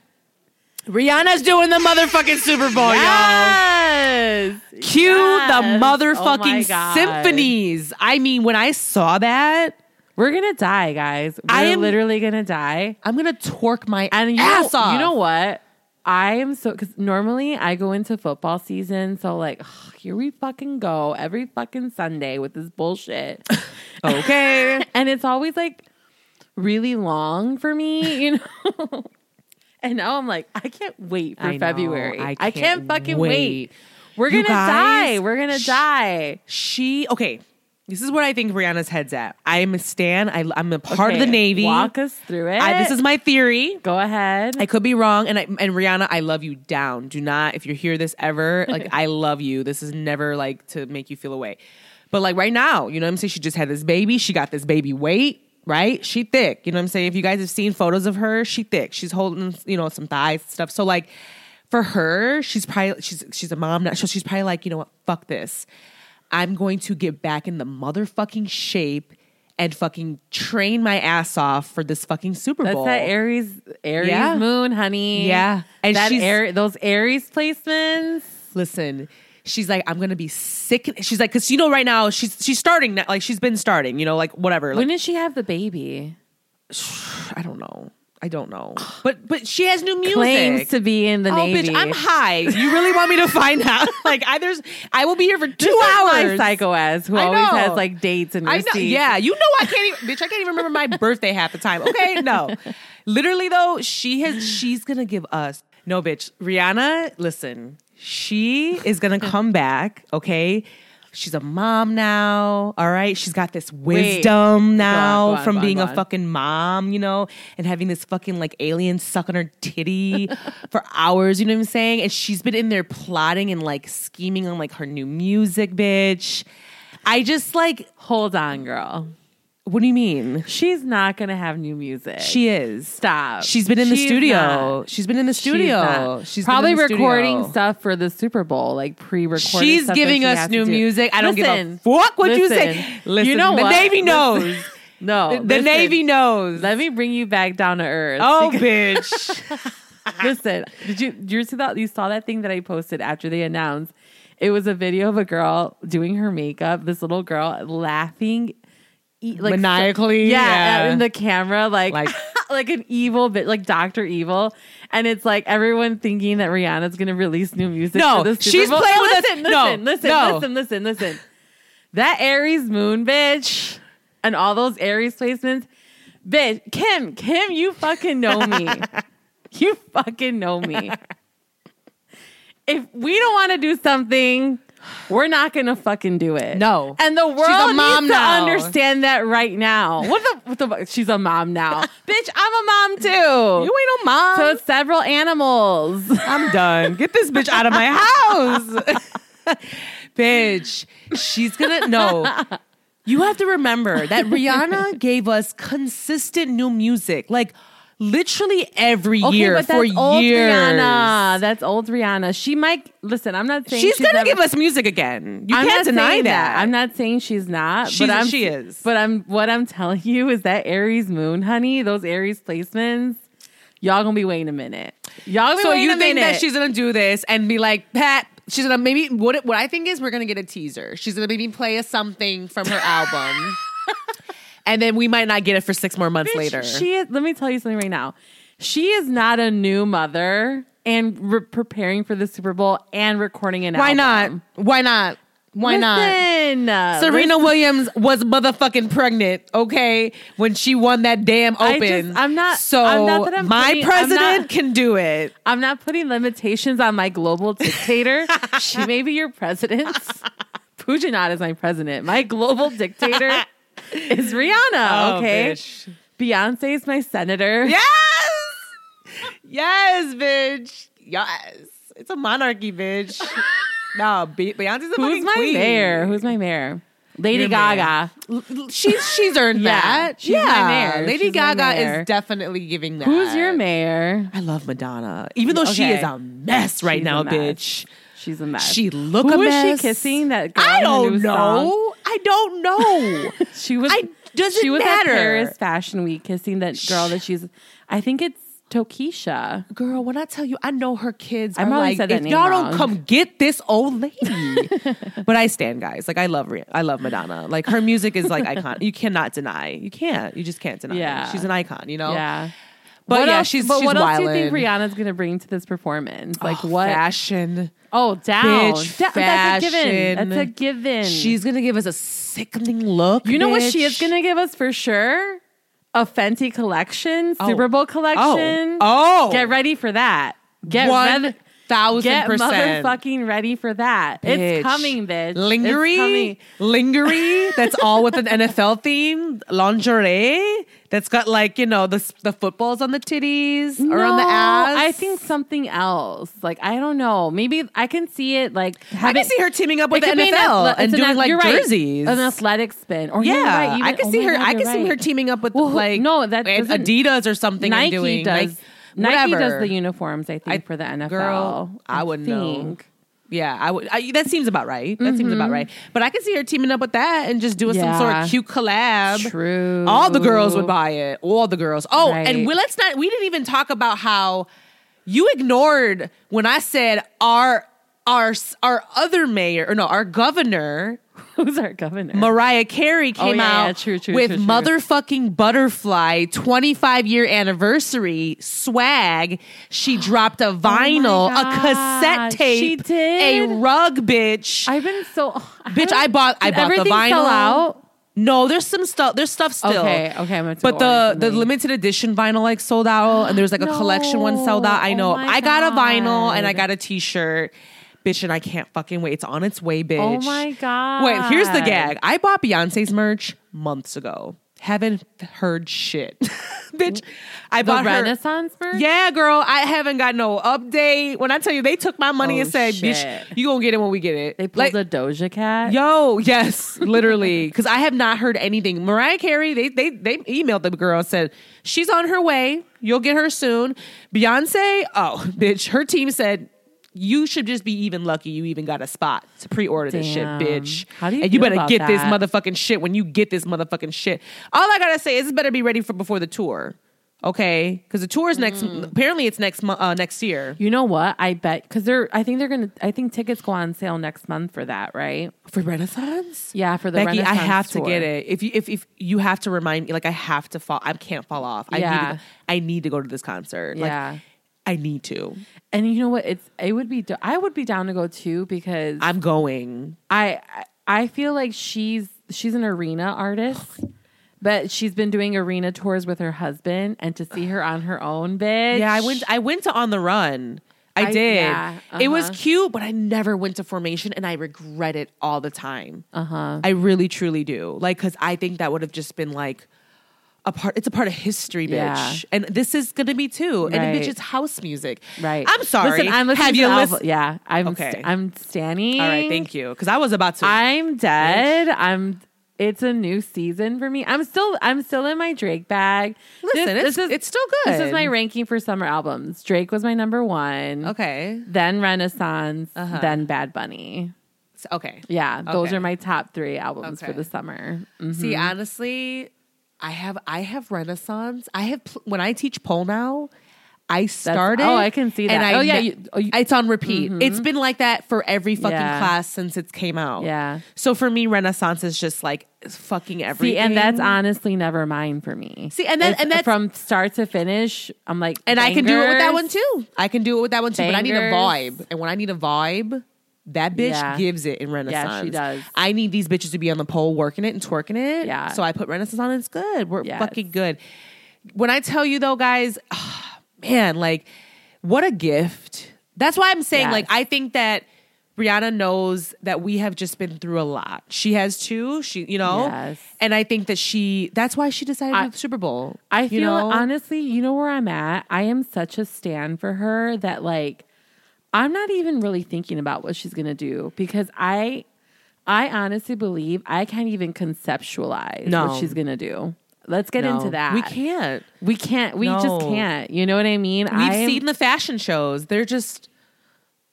Speaker 1: Rihanna's doing the motherfucking Super Bowl, y'all.
Speaker 2: Yes.
Speaker 1: Cue
Speaker 2: Yes.
Speaker 1: the
Speaker 2: Oh
Speaker 1: motherfucking
Speaker 2: God.
Speaker 1: symphonies. I mean, when I saw that,
Speaker 2: We're gonna die, guys. We're
Speaker 1: I am-
Speaker 2: literally gonna die.
Speaker 1: I'm gonna torque my
Speaker 2: And you
Speaker 1: ass
Speaker 2: know,
Speaker 1: off.
Speaker 2: you know what? I am so because normally I go into football season, so like [SIGHS] here we fucking go every fucking Sunday with this bullshit, [LAUGHS]
Speaker 1: Okay.
Speaker 2: and it's always like really long for me, you [LAUGHS] know. And now I'm like, I can't wait for
Speaker 1: I.
Speaker 2: February.
Speaker 1: I
Speaker 2: I
Speaker 1: can't
Speaker 2: can't, fucking wait.
Speaker 1: wait.
Speaker 2: We're
Speaker 1: You
Speaker 2: gonna
Speaker 1: guys,
Speaker 2: die. We're gonna
Speaker 1: sh-
Speaker 2: die.
Speaker 1: she okay. This is what I think Rihanna's head's at. I am a stan. I, I'm a part of the Navy.
Speaker 2: Walk us through it.
Speaker 1: I, this is my theory.
Speaker 2: Go ahead.
Speaker 1: I could be wrong, and I, and Rihanna, I love you down. Do not, if you hear this ever, like [LAUGHS] I love you. This is never like to make you feel away, but like right now, you know what I'm saying. She just had this baby. She got this baby weight, right? She thick. You know what I'm saying. If you guys have seen photos of her, she thick. She's holding, you know, some thighs stuff. So like, for her, she's probably she's she's a mom now, so she's probably like, you know what, fuck this. I'm going to get back in the motherfucking shape. And fucking train my ass off for this fucking Super
Speaker 2: That's
Speaker 1: Bowl.
Speaker 2: that Aries Aries
Speaker 1: Yeah.
Speaker 2: moon, honey.
Speaker 1: Yeah. And
Speaker 2: and that
Speaker 1: she's-
Speaker 2: Air, those Aries placements.
Speaker 1: listen she's like i'm gonna be sick she's like because you know right now she's she's starting now like she's been starting you know like whatever like,
Speaker 2: when did she have the baby? [SIGHS]
Speaker 1: i don't know i don't know but but she has new music
Speaker 2: Claims to be in the
Speaker 1: oh
Speaker 2: Navy.
Speaker 1: bitch i'm high you really want me to find [LAUGHS] out like i there's i will be here for two
Speaker 2: This is my
Speaker 1: hours
Speaker 2: psycho ass who always has like dates and receipts.
Speaker 1: Yeah, you know I can't even bitch, I can't even remember my birthday half the time. Okay, no. Literally though, she has she's gonna give us no bitch. Rihanna, listen, she is gonna [LAUGHS] come back, okay? She's a mom now, all right? She's got this wisdom now
Speaker 2: go on,
Speaker 1: from
Speaker 2: go on,
Speaker 1: being
Speaker 2: go
Speaker 1: a fucking mom, you know, and having this fucking like alien suck on her titty [LAUGHS] for hours, you know what I'm saying? And she's been in there plotting and like scheming on like her new music, bitch. I just like
Speaker 2: Hold on, girl.
Speaker 1: What do you mean?
Speaker 2: She's not gonna have new music.
Speaker 1: She is.
Speaker 2: stop.
Speaker 1: She's been in the
Speaker 2: She's
Speaker 1: studio.
Speaker 2: not.
Speaker 1: She's been in the studio. She's, been
Speaker 2: probably
Speaker 1: in the studio.
Speaker 2: recording stuff for the Super Bowl, like pre-recorded.
Speaker 1: She's
Speaker 2: stuff that
Speaker 1: giving
Speaker 2: she
Speaker 1: us
Speaker 2: to
Speaker 1: new
Speaker 2: do.
Speaker 1: music. I don't give a fuck what you say.
Speaker 2: listen.
Speaker 1: Listen,
Speaker 2: you know
Speaker 1: the
Speaker 2: what?
Speaker 1: Navy
Speaker 2: Listen.
Speaker 1: knows. [LAUGHS]
Speaker 2: No,
Speaker 1: The,
Speaker 2: listen.
Speaker 1: Navy knows.
Speaker 2: Let me bring you back down to earth.
Speaker 1: oh, bitch. [LAUGHS]
Speaker 2: Listen, did you did you see that? You saw that thing that I posted after they announced. It was a video of a girl doing her makeup. This little girl laughing, e- like
Speaker 1: Maniacally,
Speaker 2: yeah, uh,
Speaker 1: yeah.
Speaker 2: in the camera, like
Speaker 1: Like- [LAUGHS]
Speaker 2: like an evil bit, like Doctor Evil. And it's like everyone thinking that Rihanna's to release new music.
Speaker 1: No,
Speaker 2: for the Super
Speaker 1: she's
Speaker 2: Bowl.
Speaker 1: playing with us.
Speaker 2: listen,
Speaker 1: No,
Speaker 2: Listen, listen,
Speaker 1: no.
Speaker 2: listen, listen, listen. That Aries moon, bitch, and all those Aries placements, bitch. Kim, Kim, you fucking know me. [LAUGHS] you fucking know me. If we don't want to do something, we're not gonna fucking do it.
Speaker 1: No.
Speaker 2: and the world
Speaker 1: a mom
Speaker 2: needs to understand that right now. What the? What the? She's a mom now, [LAUGHS] bitch. I'm a mom too.
Speaker 1: You ain't no mom.
Speaker 2: so it's several animals.
Speaker 1: I'm done. Get this bitch out of my house. [LAUGHS] bitch, she's gonna no. You have to remember that Rihanna gave us consistent new music. Like literally every
Speaker 2: Okay,
Speaker 1: year
Speaker 2: but
Speaker 1: for
Speaker 2: that's old
Speaker 1: years.
Speaker 2: Rihanna. That's old Rihanna. She might listen. I'm not saying
Speaker 1: She's, gonna
Speaker 2: never-
Speaker 1: give us music again. You
Speaker 2: I'm
Speaker 1: can't deny
Speaker 2: saying
Speaker 1: that.
Speaker 2: I'm not saying she's not.
Speaker 1: She's-
Speaker 2: but I'm,
Speaker 1: she is.
Speaker 2: But I'm what I'm telling you is that Aries Moon, honey, those Aries placements, y'all gonna be waiting a minute. Y'all gonna be
Speaker 1: So
Speaker 2: waiting
Speaker 1: you
Speaker 2: a
Speaker 1: think
Speaker 2: minute.
Speaker 1: that she's gonna do this and be like, Pat? She's gonna maybe what? What I think is we're gonna get a teaser. She's gonna maybe play us something from her album, [LAUGHS] and then we might not get it for six more months
Speaker 2: Bitch,
Speaker 1: later.
Speaker 2: She is. Let me tell you something right now. She is not a new mother and re- preparing for the Super Bowl and recording an episode.
Speaker 1: Why
Speaker 2: album.
Speaker 1: not? Why not? Why not?
Speaker 2: Listen, uh,
Speaker 1: Serena
Speaker 2: listen.
Speaker 1: Williams was motherfucking pregnant, okay, when she won that damn
Speaker 2: I
Speaker 1: open.
Speaker 2: just- I'm not-
Speaker 1: So
Speaker 2: I'm not that I'm
Speaker 1: my
Speaker 2: putting-
Speaker 1: president
Speaker 2: not-
Speaker 1: can do it.
Speaker 2: I'm not putting limitations on my global dictator. [LAUGHS] she may be your president. [LAUGHS] Pujanat is my president. My global dictator [LAUGHS] [LAUGHS] is Rihanna. Oh, okay,
Speaker 1: Oh, bitch.
Speaker 2: Beyonce is my senator.
Speaker 1: Yes, [LAUGHS] yes, bitch. Yes, it's a monarchy, bitch. [LAUGHS] no, Be- Beyonce's a
Speaker 2: Who's my
Speaker 1: queen.
Speaker 2: mayor? Who's my mayor? Lady
Speaker 1: Your mayor.
Speaker 2: Gaga.
Speaker 1: She's she's earned
Speaker 2: Yeah,
Speaker 1: that.
Speaker 2: she's my
Speaker 1: yeah,
Speaker 2: mayor.
Speaker 1: Lady
Speaker 2: She's
Speaker 1: Gaga
Speaker 2: mayor.
Speaker 1: is definitely giving that.
Speaker 2: Who's your mayor?
Speaker 1: I love Madonna, even though she is a mess right
Speaker 2: She's
Speaker 1: now,
Speaker 2: mess.
Speaker 1: bitch.
Speaker 2: She's a mess.
Speaker 1: She look
Speaker 2: Who
Speaker 1: a
Speaker 2: is
Speaker 1: mess.
Speaker 2: she kissing? That girl
Speaker 1: I don't know.
Speaker 2: song?
Speaker 1: I don't know.
Speaker 2: She was.
Speaker 1: I- doesn't
Speaker 2: she was
Speaker 1: matter.
Speaker 2: at Paris Fashion Week kissing that girl that she's. I think it's Tokischa.
Speaker 1: Girl, when I tell you, I know her kids
Speaker 2: I'm
Speaker 1: like,
Speaker 2: said
Speaker 1: if y'all
Speaker 2: wrong.
Speaker 1: don't come get this old lady. [LAUGHS] but I stand, guys. Like I love, I love Madonna. Like her music is like icon. You cannot deny. You can't. You just can't deny.
Speaker 2: Yeah.
Speaker 1: she's an icon. You know.
Speaker 2: Yeah.
Speaker 1: But
Speaker 2: What
Speaker 1: yeah,
Speaker 2: else-
Speaker 1: she's
Speaker 2: But
Speaker 1: she's
Speaker 2: what else do you think
Speaker 1: wildin'.
Speaker 2: Rihanna's going to bring to this performance? Like
Speaker 1: Oh,
Speaker 2: what?
Speaker 1: fashion?
Speaker 2: Oh, down.
Speaker 1: Bitch,
Speaker 2: Da- That's a given.
Speaker 1: fashion.
Speaker 2: That's a given.
Speaker 1: She's gonna give us a sickening look.
Speaker 2: You know what she is
Speaker 1: bitch.
Speaker 2: to give us for sure? A Fenty collection,
Speaker 1: Oh.
Speaker 2: Super Bowl
Speaker 1: Oh,
Speaker 2: collection.
Speaker 1: oh,
Speaker 2: Get ready for that. Get
Speaker 1: one
Speaker 2: ready.
Speaker 1: Thousand
Speaker 2: Get
Speaker 1: percent.
Speaker 2: motherfucking ready for that.
Speaker 1: Bitch.
Speaker 2: It's coming, bitch. It's
Speaker 1: Lingerie,
Speaker 2: coming.
Speaker 1: lingerie. That's all with an NFL theme. Lingerie. That's got like you know the the footballs on the titties or on the ass.
Speaker 2: I think something else. Like I don't know. Maybe I can see it. Like
Speaker 1: I can see her teaming up with the
Speaker 2: it an
Speaker 1: NFL
Speaker 2: athle-
Speaker 1: and
Speaker 2: it's an
Speaker 1: doing like
Speaker 2: right.
Speaker 1: jerseys.
Speaker 2: an athletic spin. Or
Speaker 1: yeah,
Speaker 2: right, even-
Speaker 1: I can
Speaker 2: oh
Speaker 1: see her.
Speaker 2: God,
Speaker 1: I can see her teaming up with
Speaker 2: Well,
Speaker 1: like
Speaker 2: no, that
Speaker 1: Adidas or something. and
Speaker 2: Nike
Speaker 1: doing,
Speaker 2: does.
Speaker 1: like,
Speaker 2: Nike does the uniforms. I think
Speaker 1: I-
Speaker 2: for the NFL.
Speaker 1: girl, I wouldn't know.
Speaker 2: think.
Speaker 1: Yeah, I would. I, that seems about right. That seems about right. But I can see her teaming up with that and just doing some sort
Speaker 2: Mm-hmm.
Speaker 1: Of cute collab.
Speaker 2: True.
Speaker 1: All the girls would buy it. All the girls. Oh,
Speaker 2: Right.
Speaker 1: and we, let's not. We didn't even talk about how you ignored when I said our our our other mayor or no our governor [LAUGHS]
Speaker 2: Who's our governor?
Speaker 1: Mariah Carey oh, came
Speaker 2: yeah,
Speaker 1: out
Speaker 2: yeah, true, true,
Speaker 1: with
Speaker 2: true,
Speaker 1: motherfucking butterfly 25 year anniversary swag. She [GASPS] dropped a oh vinyl, a
Speaker 2: Oh God,
Speaker 1: cassette tape,
Speaker 2: she did?
Speaker 1: a rug, bitch.
Speaker 2: I've been so
Speaker 1: bitch, I bought I bought the
Speaker 2: everything
Speaker 1: vinyl.
Speaker 2: out?
Speaker 1: No, there's some stuff. There's stuff still.
Speaker 2: Okay, okay, I'm gonna
Speaker 1: But the the limited edition vinyl like sold out, and there's like a collection one sold [GASPS] out. I
Speaker 2: oh
Speaker 1: know.
Speaker 2: Oh
Speaker 1: I got a vinyl and I got a T-shirt, bitch, and I can't fucking wait. It's on its way, oh bitch.
Speaker 2: Oh my god!
Speaker 1: Wait, here's the gag. I bought Beyonce's merch months ago. Haven't heard shit. [LAUGHS] Bitch, I
Speaker 2: The
Speaker 1: bought her.
Speaker 2: Renaissance merch.
Speaker 1: Yeah, girl, I haven't got no update. When I tell you they took my money
Speaker 2: Oh,
Speaker 1: and said,
Speaker 2: shit.
Speaker 1: bitch, you gonna get it when we get it.
Speaker 2: they pulled
Speaker 1: Like,
Speaker 2: a Doja Cat.
Speaker 1: Yo, yes, literally. [LAUGHS] Because I have not heard anything. Mariah Carey, they they they emailed the girl and said she's on her way. You'll get her soon. Beyonce, oh, [LAUGHS] bitch, her team said you should just be even lucky you even got a spot to pre-order this shit, bitch.
Speaker 2: How do you
Speaker 1: and you better get this motherfucking shit when you get this motherfucking shit. All I gotta say is, better be ready for before the tour, okay? Because the tour is next.
Speaker 2: Mm.
Speaker 1: Apparently, it's next uh, next year
Speaker 2: You know what? I bet because they're. I think they're gonna. I think tickets go on sale next month for that, right?
Speaker 1: for Renaissance.
Speaker 2: Yeah, for the
Speaker 1: Becky, I
Speaker 2: Renaissance
Speaker 1: have to get it. If you if if you have to remind me, like I have to fall. I can't fall off. I need
Speaker 2: Yeah.
Speaker 1: to go, I need to go to this concert. Like,
Speaker 2: Yeah.
Speaker 1: I need to.
Speaker 2: And you know what? It's it would be. I would be down to go too because
Speaker 1: I'm going.
Speaker 2: I I feel like she's she's an arena artist, but she's been doing arena tours with her husband, and to see her on her own, bitch.
Speaker 1: Yeah, I went. I went to On the Run. I,
Speaker 2: I-
Speaker 1: did.
Speaker 2: yeah,
Speaker 1: It was
Speaker 2: uh-huh.
Speaker 1: cute, but I never went to Formation, and I regret it all the time.
Speaker 2: Uh huh.
Speaker 1: I really, truly do. Like, because I think that would have just been like a part. It's a part of history, bitch.
Speaker 2: Yeah.
Speaker 1: And this is gonna be too. And bitch, it's house music.
Speaker 2: Right.
Speaker 1: I'm sorry.
Speaker 2: Listen, I'm listening
Speaker 1: have you
Speaker 2: album. Yeah, I'm.
Speaker 1: Okay.
Speaker 2: St- I'm standing.
Speaker 1: All right, thank you. Because I was about to.
Speaker 2: I'm dead. I'm. it's a new season for me. I'm still I'm still in my Drake bag.
Speaker 1: Listen, this, it's- it's still good.
Speaker 2: This is my ranking for summer albums. Drake was my number one.
Speaker 1: Okay.
Speaker 2: Then Renaissance,
Speaker 1: Uh-huh.
Speaker 2: then Bad Bunny.
Speaker 1: Okay.
Speaker 2: Yeah, those are my top three albums for the summer. Mhm.
Speaker 1: See, honestly, I have I have Renaissance. I have pl- when I teach pole now. I oh, started.
Speaker 2: oh, I can see
Speaker 1: and
Speaker 2: that.
Speaker 1: I
Speaker 2: Oh, yeah, you- oh, you-
Speaker 1: it's on repeat. Mm-hmm. It's been like that for every fucking
Speaker 2: Yeah.
Speaker 1: class since it came out.
Speaker 2: Yeah.
Speaker 1: So for me, Renaissance is just like fucking everything.
Speaker 2: See, and that's honestly never mine for me.
Speaker 1: See, and that-
Speaker 2: It's
Speaker 1: and that's-
Speaker 2: from start to finish. I'm like,
Speaker 1: and I can do it with that one too. I can do it with that one too. But I need a vibe, and when I need a vibe. That bitch
Speaker 2: Yeah.
Speaker 1: gives it in Renaissance.
Speaker 2: Yeah, she does.
Speaker 1: I need these bitches to be on the pole working it and twerking it.
Speaker 2: Yeah.
Speaker 1: So I put Renaissance on. And it's good. We're
Speaker 2: Yes.
Speaker 1: fucking good. When I tell you though, guys, [SIGHS] man, like what a gift. That's why I'm saying,
Speaker 2: Yes.
Speaker 1: like, I think that Rihanna knows that we have just been through a lot. She has too. She, you know,
Speaker 2: Yes.
Speaker 1: and I think that she. That's why she decided to
Speaker 2: I-
Speaker 1: do the Super Bowl.
Speaker 2: I feel
Speaker 1: know?
Speaker 2: honestly, you know where I'm at. I am such a stand for her that like I'm not even really thinking about what she's gonna do because I I honestly believe I can't even conceptualize
Speaker 1: No.
Speaker 2: what she's gonna do. Let's get
Speaker 1: No,
Speaker 2: into that.
Speaker 1: We can't.
Speaker 2: We can't. We
Speaker 1: No.
Speaker 2: just can't. You know what I mean?
Speaker 1: We've
Speaker 2: I'm-
Speaker 1: seen the fashion shows. They're just.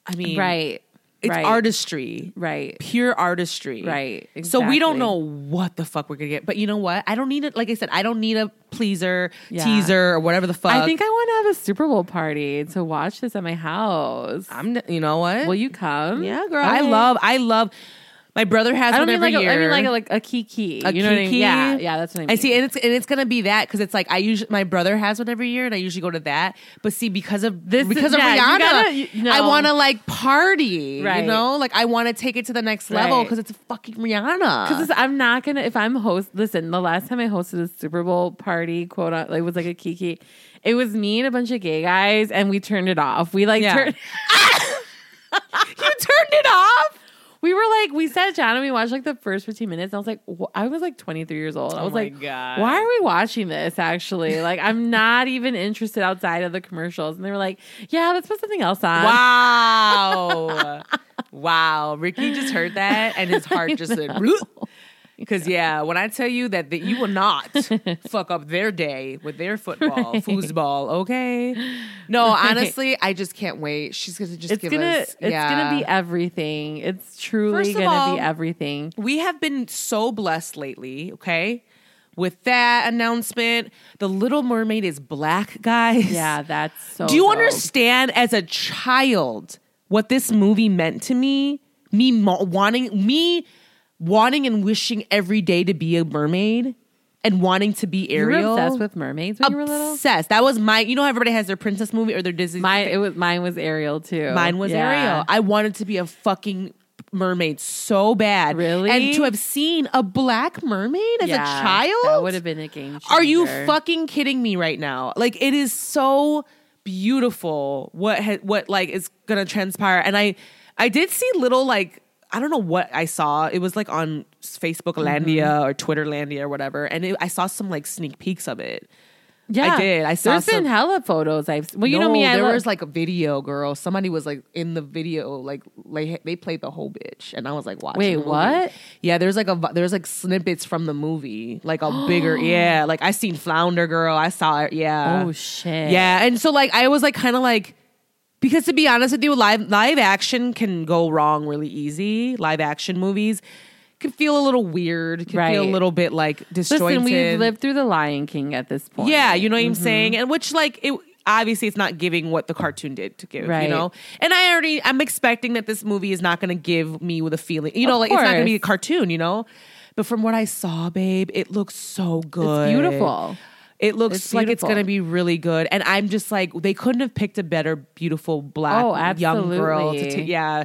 Speaker 1: I mean,
Speaker 2: right.
Speaker 1: It's
Speaker 2: right.
Speaker 1: artistry.
Speaker 2: Right.
Speaker 1: pure artistry.
Speaker 2: Right,
Speaker 1: So we don't know what the fuck we're gonna get. But you know what? I don't need it. Like I said, I don't need a pleaser,
Speaker 2: Yeah.
Speaker 1: teaser, or whatever the fuck.
Speaker 2: I think I want to have a Super Bowl party to watch this at my house.
Speaker 1: I'm. You know what?
Speaker 2: Will you come?
Speaker 1: Yeah, girl. I love. I love. My brother has
Speaker 2: I don't
Speaker 1: one
Speaker 2: mean
Speaker 1: every
Speaker 2: like a, I mean like a, like a kiki.
Speaker 1: A
Speaker 2: you know what I mean?
Speaker 1: kiki?
Speaker 2: Yeah, yeah, that's what I mean.
Speaker 1: I see, and it's and it's gonna be that because it's like I usually my brother has one every year, and I usually go to that. But see, because of
Speaker 2: This is-
Speaker 1: because of
Speaker 2: yeah,
Speaker 1: Rihanna,
Speaker 2: gotta- you
Speaker 1: I want to like party,
Speaker 2: Right.
Speaker 1: You know, like I want to take it to the next level
Speaker 2: Right.
Speaker 1: because it's fucking Rihanna.
Speaker 2: Because I'm not gonna if I'm host. Listen, the last time I hosted a Super Bowl party, quote on, like it was like a kiki. It was me and a bunch of gay guys, and we turned it off. We like
Speaker 1: Yeah.
Speaker 2: turned. [LAUGHS]
Speaker 1: you turned it off.
Speaker 2: We were like, we sat down and we watched like the first 15 minutes. And I was like, wh- I was like 23 years old. I
Speaker 1: Oh
Speaker 2: was
Speaker 1: my
Speaker 2: like,
Speaker 1: God.
Speaker 2: why are we watching this? Actually, like, I'm [LAUGHS] not even interested outside of the commercials. And they were like, yeah, let's put something else on.
Speaker 1: Wow, [LAUGHS] wow. Ricky just heard that, and his heart just said. Because yeah, when I tell you that, that you will not [LAUGHS] fuck up their day with their football, foosball, okay? No, honestly, I just can't wait. She's gonna just
Speaker 2: It's
Speaker 1: give
Speaker 2: gonna,
Speaker 1: us.
Speaker 2: it's
Speaker 1: yeah.
Speaker 2: gonna be everything. It's truly gonna
Speaker 1: all-
Speaker 2: be everything.
Speaker 1: we have been so blessed lately, okay? With that announcement, the Little Mermaid is black, guys.
Speaker 2: Yeah, that's so.
Speaker 1: Do you
Speaker 2: dope.
Speaker 1: understand as a child what this movie meant to me? Me mo- wanting me wanting and wishing every day to be a mermaid and wanting to be
Speaker 2: You were
Speaker 1: Ariel.
Speaker 2: obsessed with mermaids when you were little.
Speaker 1: Obsessed. That was my. You know, everybody has their princess movie or their Disney.
Speaker 2: Mine, it was mine was Ariel too.
Speaker 1: Mine was
Speaker 2: Yeah.
Speaker 1: Ariel. I wanted to be a fucking mermaid so bad.
Speaker 2: Really?
Speaker 1: And to have seen a black mermaid as
Speaker 2: Yeah,
Speaker 1: a child.
Speaker 2: that would have been a game. changer.
Speaker 1: Are you fucking kidding me right now? Like it is so beautiful what ha- what like is gonna transpire. And I I did see little like I don't know what I saw. It was like on Facebook Landia
Speaker 2: Mm-hmm.
Speaker 1: or Twitter Landia or whatever, and it, I saw some like sneak peeks of it.
Speaker 2: Yeah,
Speaker 1: I did. I saw
Speaker 2: There's
Speaker 1: some-
Speaker 2: been hella photos. I've well, you know
Speaker 1: No,
Speaker 2: me. I
Speaker 1: there
Speaker 2: love,
Speaker 1: was like a video, girl. Somebody was like in the video, like like they played the whole bitch, and I was like, watching.
Speaker 2: Wait, what?
Speaker 1: Yeah, there's like a there's like snippets from the movie, like a [GASPS] bigger. Yeah, like I seen Flounder Girl. I saw it. Yeah.
Speaker 2: oh shit.
Speaker 1: Yeah, and so like I was like kind of like because to be honest with you, live live action can go wrong really easy. Live action movies can feel a little weird. Can feel a little bit like disjointed.
Speaker 2: Listen, we've lived through the Lion King at this point.
Speaker 1: Yeah, you know what I'm
Speaker 2: Mm-hmm.
Speaker 1: saying? And which like it obviously it's not giving what the cartoon did to give,
Speaker 2: right.
Speaker 1: you know? And I already I'm expecting that this movie is not gonna give me with a feeling. You know,
Speaker 2: Of
Speaker 1: like it's not gonna be a cartoon, you know? But from what I saw, babe, it looks so good.
Speaker 2: It's beautiful.
Speaker 1: It looks
Speaker 2: It's
Speaker 1: like it's gonna be really good. And I'm just like, they couldn't have picked a better, beautiful black
Speaker 2: Oh,
Speaker 1: young girl to
Speaker 2: absolutely.
Speaker 1: take yeah.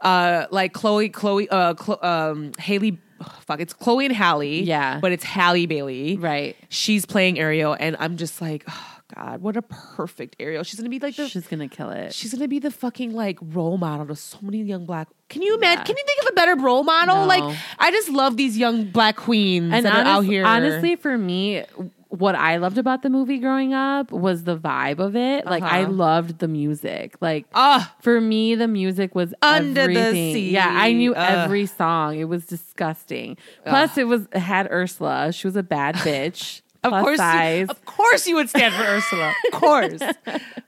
Speaker 1: Uh like Chloe, Chloe, uh Chlo- um Haley fuck, it's Chloe and Halle.
Speaker 2: Yeah.
Speaker 1: But it's Halle Bailey
Speaker 2: Right.
Speaker 1: she's playing Ariel, and I'm just like, oh God, what a perfect Ariel. She's gonna be like the.
Speaker 2: She's gonna kill it.
Speaker 1: She's gonna be the fucking like role model to so many young black. Can you imagine?
Speaker 2: Yeah.
Speaker 1: Can you think of a better role model?
Speaker 2: No.
Speaker 1: Like, I just love these young black queens
Speaker 2: and
Speaker 1: that are out here.
Speaker 2: honestly, for me, what I loved about the movie growing up was the vibe of it. Like I
Speaker 1: Uh-huh.
Speaker 2: loved the music. Like
Speaker 1: Ah,
Speaker 2: for me, the music was
Speaker 1: Under the sea.
Speaker 2: Yeah, I knew
Speaker 1: Ugh.
Speaker 2: every song. It was disgusting. Plus, it was it had Ursula. She was a bad [LAUGHS] bitch.
Speaker 1: of course,
Speaker 2: size.
Speaker 1: You, of course, you would stand for Ursula. Of course,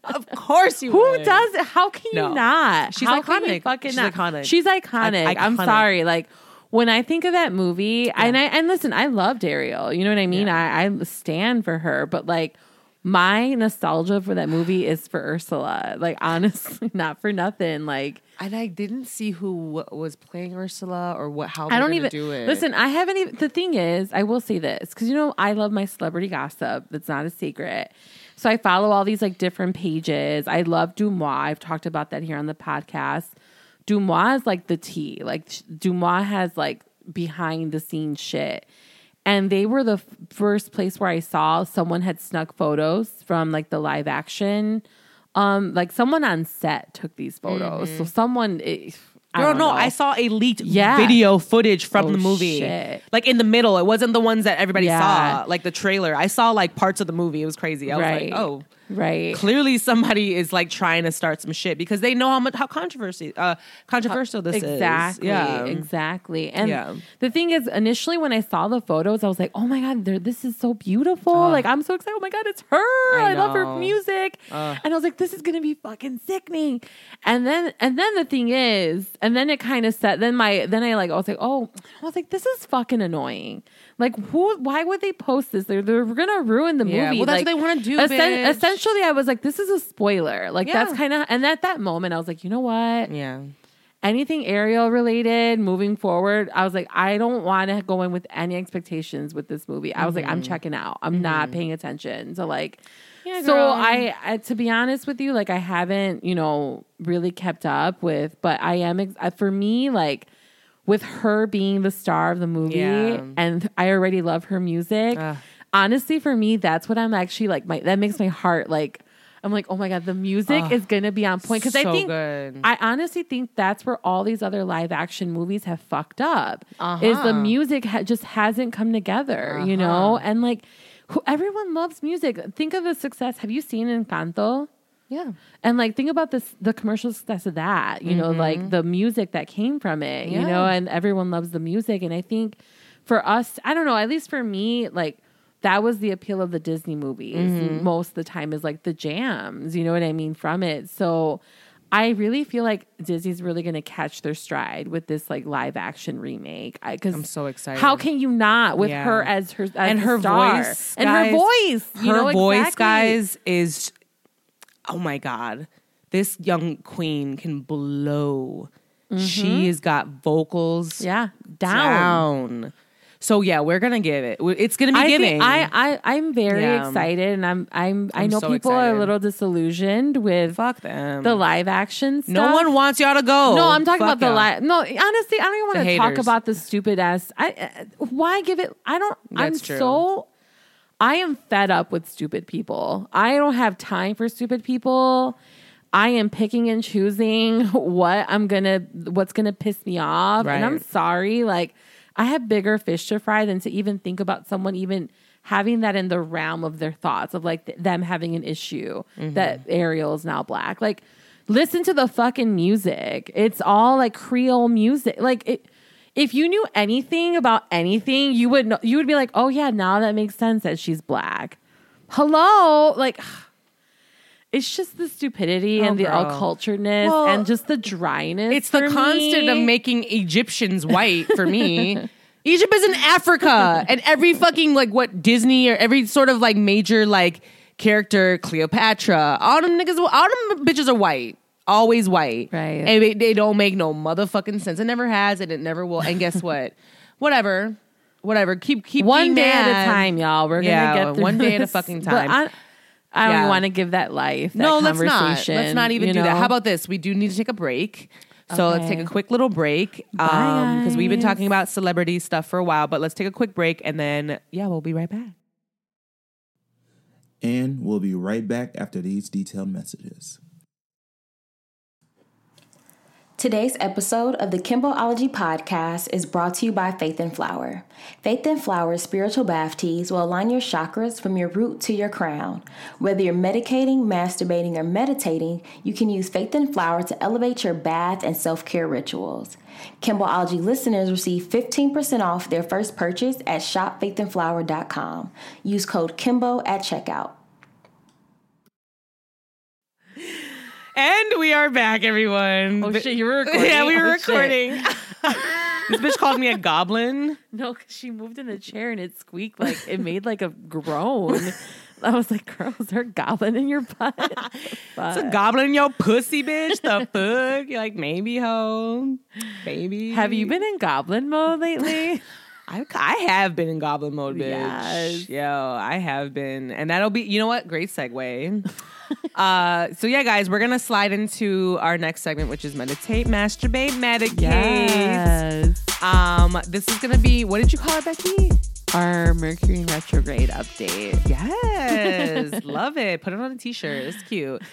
Speaker 1: of course you.
Speaker 2: Who
Speaker 1: would.
Speaker 2: does? How can you
Speaker 1: No.
Speaker 2: not?
Speaker 1: She's
Speaker 2: How can you
Speaker 1: iconic.
Speaker 2: fucking
Speaker 1: She's
Speaker 2: not?
Speaker 1: iconic.
Speaker 2: She's iconic.
Speaker 1: I-
Speaker 2: I'm sorry. Like when I think of that movie, and I and listen, I loved Ariel. You know what I mean? I, I stand for her, but like my nostalgia for that movie is for Ursula. Like [LAUGHS] honestly, not for nothing. Like
Speaker 1: And I didn't see who was playing Ursula or what. How
Speaker 2: I don't even
Speaker 1: do it.
Speaker 2: listen. I haven't even. The thing is, I will say this because you know I love my celebrity gossip. That's not a secret. So I follow all these like different pages. I love DeuxMoi. I've talked about that here on the podcast. DeuxMoi is like the tea. Like DeuxMoi has like behind the scenes shit. And they were the f- first place where I saw someone had snuck photos from like the live action. Um, like someone on set took these photos. So someone, eh, I don't
Speaker 1: no,
Speaker 2: know.
Speaker 1: I saw a leaked
Speaker 2: Yeah.
Speaker 1: video footage from
Speaker 2: Oh,
Speaker 1: the movie.
Speaker 2: shit.
Speaker 1: Like in the middle. It wasn't the ones that everybody
Speaker 2: Yeah.
Speaker 1: saw, like the trailer. I saw like parts of the movie. It was crazy. I was
Speaker 2: Right.
Speaker 1: like, oh.
Speaker 2: Right.
Speaker 1: Clearly somebody is like trying to start some shit because they know how much how controversy uh controversial this
Speaker 2: exactly,
Speaker 1: is. Yeah.
Speaker 2: exactly. And
Speaker 1: Yeah.
Speaker 2: the thing is, initially when I saw the photos, I was like, "Oh my god, this is so beautiful! like I'm so excited! Oh my god, it's her! I, love her music!" and I was like, "This is gonna be fucking sickening." And then, and then the thing is, and then it kind of set. Then my, then I like, I was like, "Oh," I was like, "This is fucking annoying." Like, who? Why would they post this? They're they're gonna ruin the movie.
Speaker 1: Yeah, well, that's
Speaker 2: Like,
Speaker 1: what they wanna do,
Speaker 2: essen-
Speaker 1: bitch.
Speaker 2: essentially, I was like, "This is a spoiler." Like that's kind of, and at that moment, I was like, "You know what?
Speaker 1: Yeah.
Speaker 2: anything Ariel related moving forward, I was like, I don't want to go in with any expectations with this movie. I was like, I'm mm-hmm. checking out. I'm not mm-hmm. paying attention. So like,
Speaker 1: Yeah,
Speaker 2: so. I, I, to be honest with you, like I haven't, you know, really kept up with, but I am ex- for me, like with her being the star of the movie,
Speaker 1: Yeah.
Speaker 2: and I already love her music.
Speaker 1: Ugh.
Speaker 2: Honestly, for me, that's what I'm actually like. My that makes my heart like. I'm like, oh my god, the music is gonna be on point because I think
Speaker 1: good.
Speaker 2: I honestly think that's where all these other live action movies have fucked up. Is
Speaker 1: Uh-huh.
Speaker 2: the music ha- just hasn't come together, you know? And like, who, everyone loves music. Think of the success. Have you seen Encanto?
Speaker 1: Yeah.
Speaker 2: And like, think about this the commercial success of that. You know, like the music that came from it. You
Speaker 1: Mm-hmm.
Speaker 2: Know, and everyone loves the music. And I think for us, I don't know. At least for me, like. That was the appeal of the Disney movies.
Speaker 1: Mm-hmm.
Speaker 2: Most of the time is like the jams, you know what I mean, from it. So I really feel like Disney's really going to catch their stride with this like live action remake. Because
Speaker 1: I'm so excited.
Speaker 2: How can you not with
Speaker 1: Yeah.
Speaker 2: her as her as
Speaker 1: and her
Speaker 2: star?
Speaker 1: voice
Speaker 2: and
Speaker 1: guys,
Speaker 2: her voice, you
Speaker 1: her
Speaker 2: know,
Speaker 1: voice
Speaker 2: exactly.
Speaker 1: guys is oh my god this young queen can blow she has got vocals
Speaker 2: Mm-hmm. Yeah, down.
Speaker 1: down. So yeah we're gonna give it it's gonna be
Speaker 2: I
Speaker 1: giving
Speaker 2: think I, I I'm very
Speaker 1: Yeah.
Speaker 2: excited, and I'm I'm, I
Speaker 1: I'm
Speaker 2: know
Speaker 1: so
Speaker 2: people are a little disillusioned with
Speaker 1: fuck them
Speaker 2: the live action stuff.
Speaker 1: no one wants y'all to go
Speaker 2: No, I'm talking
Speaker 1: Fuck
Speaker 2: about the live. No, honestly, I don't even want to talk about the stupid ass. I uh, why give it? I don't. I'm
Speaker 1: That's true.
Speaker 2: so. I am fed up with stupid people. I don't have time for stupid people. I am picking and choosing [LAUGHS] what I'm gonna, what's gonna piss me off, and I'm sorry. Like I have bigger fish to fry than to even think about someone even having that in the realm of their thoughts of like th- them having an issue
Speaker 1: Mm-hmm.
Speaker 2: that Ariel is now black. Like listen to the fucking music. It's all like Creole music. Like it, if you knew anything about anything, you would know, you would be like, "Oh yeah, now that makes sense that she's black." Hello, like it's just the stupidity
Speaker 1: Oh,
Speaker 2: and the
Speaker 1: girl.
Speaker 2: unculturedness
Speaker 1: Well,
Speaker 2: and just the dryness.
Speaker 1: it's the
Speaker 2: for
Speaker 1: constant of making Egyptians white for me. [LAUGHS] Egypt is in Africa, and every fucking like what Disney or every sort of like major like character, Cleopatra, all them niggas, all them bitches are white, always white,
Speaker 2: Right.
Speaker 1: And they, they don't make no motherfucking sense. It never has, and it never will. And guess [LAUGHS] what? Whatever, whatever. Keep keep
Speaker 2: one
Speaker 1: being
Speaker 2: day at a time, y'all. We're gonna get through
Speaker 1: one day at a
Speaker 2: this.
Speaker 1: fucking time.
Speaker 2: I, I don't
Speaker 1: Yeah.
Speaker 2: want to give that life. That
Speaker 1: no, let's not. Let's not even
Speaker 2: you
Speaker 1: do that. How about this? We do need to take a break. So let's take a quick little break
Speaker 2: Bye, um,
Speaker 1: because we've been talking about celebrity stuff for a while. But let's take a quick break and then yeah, we'll be right back.
Speaker 4: And we'll be right back after these detailed messages. Today's episode of the Kimboology podcast is brought to you by Faith and Flower. Faith and Flower's spiritual bath teas will align your chakras from your root to your crown. Whether you're medicating, masturbating, or meditating, you can use Faith and Flower to elevate your bath and self care rituals. Kimboology listeners receive 15% off their first purchase at shopfaithandflower.com. Use code Kimbo at checkout.
Speaker 1: And we are back, everyone.
Speaker 2: Oh shit, you were recording.
Speaker 1: Yeah, we oh, were
Speaker 2: Oh,
Speaker 1: recording. [LAUGHS] this bitch called me a goblin.
Speaker 2: No, because she moved in the chair and it squeaked like it made like a groan. I was like, "Girl, is there a goblin in your butt?" [LAUGHS]
Speaker 1: It's a goblin in your pussy, bitch. The fuck? You're like, maybe, ho. Maybe.
Speaker 2: Have you been in goblin mode lately? [LAUGHS]
Speaker 1: I, I have been in goblin mode, bitch.
Speaker 2: Yes.
Speaker 1: Yo, I have been. And that'll be, you know what? Great segue. [LAUGHS] uh, so, yeah, guys, we're going to slide into our next segment, which is meditate, masturbate, medicate.
Speaker 2: yes.
Speaker 1: Um, this is going to be, what did you call it, Becky?
Speaker 2: Our Mercury retrograde update.
Speaker 1: Yes, [LAUGHS] love it. Put it on a t-shirt. It's cute. [LAUGHS]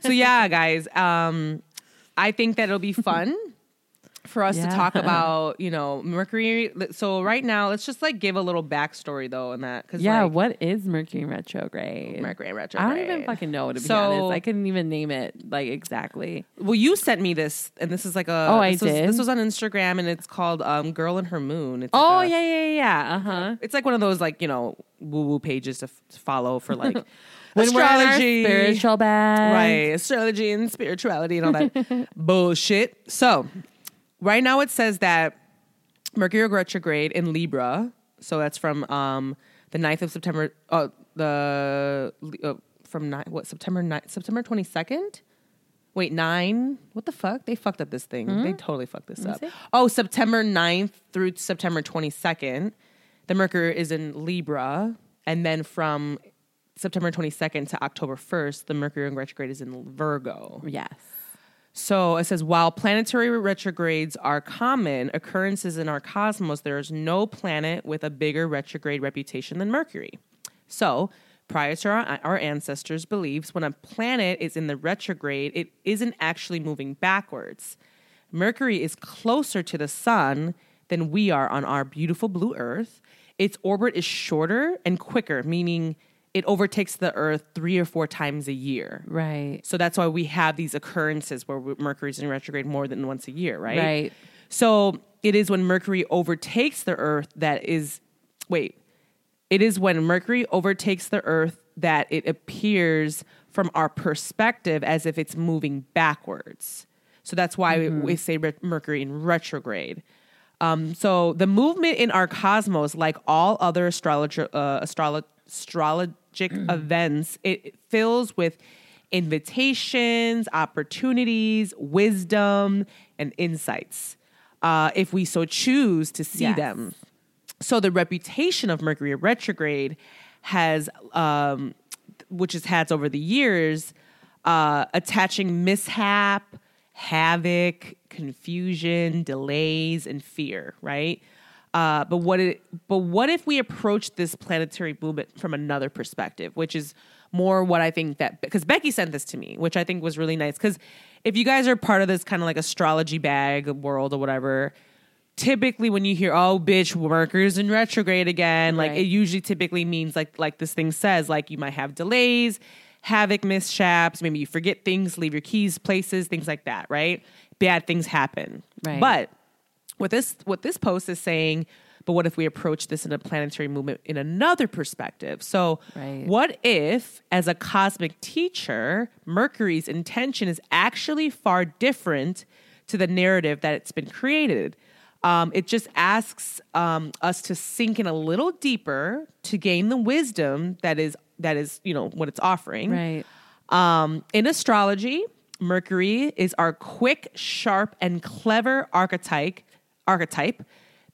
Speaker 1: So yeah, guys, um, I think that it'll be fun for us to talk [LAUGHS] about, you know, Mercury. So right now, let's just like give a little backstory though in that because
Speaker 2: Yeah,
Speaker 1: like,
Speaker 2: what is Mercury retrograde?
Speaker 1: Mercury retrograde.
Speaker 2: I don't even fucking know to be
Speaker 1: So-
Speaker 2: honest. I couldn't even name it like exactly.
Speaker 1: Well, you sent me this, and this is like a.
Speaker 2: Oh, I
Speaker 1: this was,
Speaker 2: did?
Speaker 1: This was on Instagram, and it's called um, "Girl and Her Moon." It's
Speaker 2: Oh
Speaker 1: like a-
Speaker 2: yeah, yeah, yeah. Uh huh.
Speaker 1: It's like one of those like you know woo woo pages to, f- to follow for like [LAUGHS]
Speaker 2: When we're in our
Speaker 1: astrology,
Speaker 2: spiritual bag,
Speaker 1: right? Astrology and spirituality and all that [LAUGHS] bullshit. So, right now it says that Mercury retrograde in Libra. So that's from um, the 9th of September. Uh, the uh, from nine, what September 9th, September twenty second. Wait, nine? What the fuck? They fucked up this thing. They totally fucked this up.
Speaker 2: see.
Speaker 1: Oh, September 9th through September 22nd. The Mercury is in Libra. And then from September 22nd to October 1st, the Mercury in retrograde is in Virgo.
Speaker 2: Yes.
Speaker 1: So it says while planetary retrogrades are common occurrences in our cosmos, there is no planet with a bigger retrograde reputation than Mercury. So, prior to our, our ancestors' beliefs, when a planet is in the retrograde, it isn't actually moving backwards. Mercury is closer to the sun than we are on our beautiful blue Earth. Its orbit is shorter and quicker, meaning it overtakes the Earth three or four times a year.
Speaker 2: Right.
Speaker 1: So that's why we have these occurrences where Mercury's in retrograde more than once a year, right?
Speaker 2: Right.
Speaker 1: So it is when Mercury overtakes the Earth that is, wait, it is when Mercury overtakes the Earth that it appears from our perspective as if it's moving backwards. So that's why mm-hmm. we say re- Mercury in retrograde. Um, so the movement in our cosmos, like all other astrologer, uh, astrolo- astrologic [CLEARS THROAT] events, it, it fills with invitations, opportunities, wisdom, and insights. Uh, if we so choose to see
Speaker 2: Yes.
Speaker 1: them. So the reputation of Mercury retrograde has, um, which has had over the years, uh, attaching mishap, havoc, confusion, delays, and fear. Right. Uh, but what it, but what if we approach this planetary movement from another perspective, which is more what I think that because Becky sent this to me, which I think was really nice. Because if you guys are part of this kind of like astrology bag world or whatever, typically when you hear oh bitch Mercury's in retrograde again, like it usually typically means like like this thing says like you might have delays, havoc, mishaps, maybe you forget things, leave your keys places, things like that, right? Bad things happen,
Speaker 2: Right.
Speaker 1: But what this what this post is saying but what if we approach this in a planetary movement in another perspective so
Speaker 2: Right.
Speaker 1: what if as a cosmic teacher mercury's intention is actually far different to the narrative that it's been created um, it just asks um, us to sink in a little deeper to gain the wisdom that is that is you know what it's offering
Speaker 2: Right.
Speaker 1: um, in astrology, Mercury is our quick, sharp, and clever archetype archetype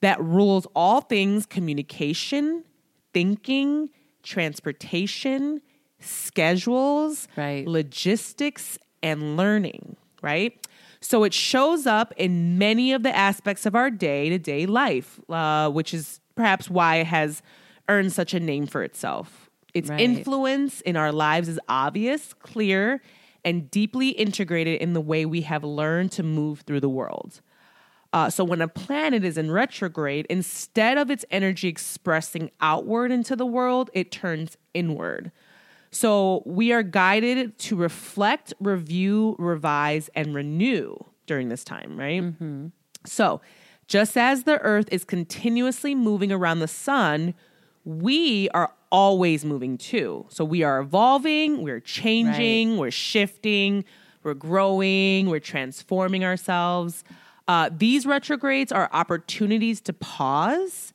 Speaker 1: that rules all things communication, thinking, transportation, schedules,
Speaker 2: Right.
Speaker 1: logistics, and learning, right? So it shows up in many of the aspects of our day to day life, uh, which is perhaps why it has earned such a name for itself. Its
Speaker 2: Right.
Speaker 1: influence in our lives is obvious, clear, and deeply integrated in the way we have learned to move through the world. Uh, so when a planet is in retrograde, instead of its energy expressing outward into the world, it turns inward. So we are guided to reflect, review, revise, and renew during this time, right? So just as the earth is continuously moving around the sun, we are always moving too. So we are evolving, we're changing, we're shifting, we're growing, we're transforming ourselves. Uh, these retrogrades are opportunities to pause.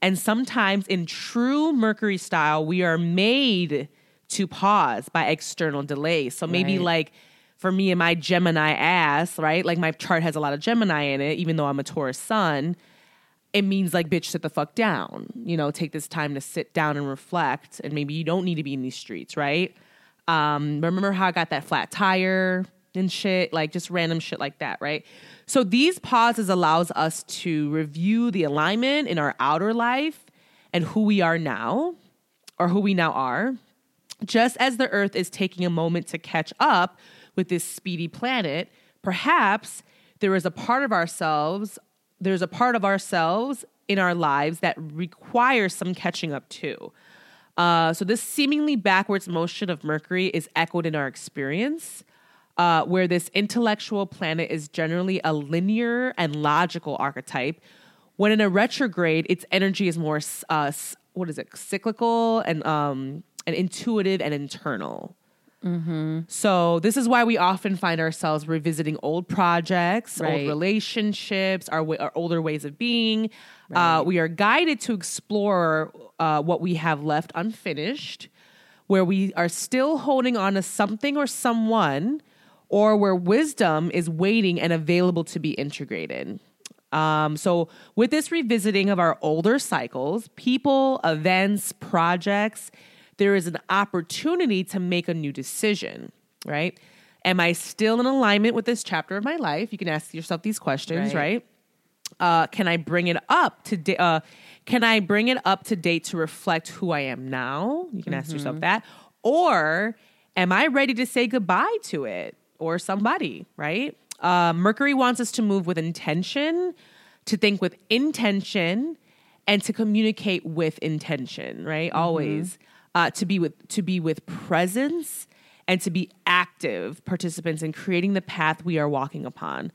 Speaker 1: And sometimes, in true Mercury style, we are made to pause by external delays. So maybe,
Speaker 2: Right.
Speaker 1: like, for me and my Gemini ass, right? Like, my chart has a lot of Gemini in it, even though I'm a Taurus sun it means like bitch sit the fuck down. You know take this time to sit down and reflect and maybe you don't need to be in these streets right? Um remember how i got that flat tire and shit? Like just random shit like that right? So these pauses allows us to review the alignment in our outer life and who we are now or who we now are just as the earth is taking a moment to catch up with this speedy planet, perhaps there is a part of ourselves, there's a part of ourselves in our lives that requires some catching up too. Uh, so, this seemingly backwards motion of Mercury is echoed in our experience, uh, where this intellectual planet is generally a linear and logical archetype. When in a retrograde, its energy is more, uh, what is it, cyclical and, um, and intuitive and internal. So this is why we often find ourselves revisiting old projects,
Speaker 2: Right.
Speaker 1: old relationships, our, our older ways of being. Uh, we are guided to explore uh, what we have left unfinished, where we are still holding on to something or someone, or where wisdom is waiting and available to be integrated. Um, so, with this revisiting of our older cycles, people, events, projects, there is an opportunity to make a new decision, right? Am I still in alignment with this chapter of my life? You can ask yourself these questions,
Speaker 2: Right.
Speaker 1: right? Uh, can I bring it up to da- uh, can I bring it up to date to reflect who I am now? You can ask yourself that. Or am I ready to say goodbye to it or somebody, right? Uh, Mercury wants us to move with intention, to think with intention, and to communicate with intention, right? Always. Uh, to be with to be with presence and to be active participants in creating the path we are walking upon.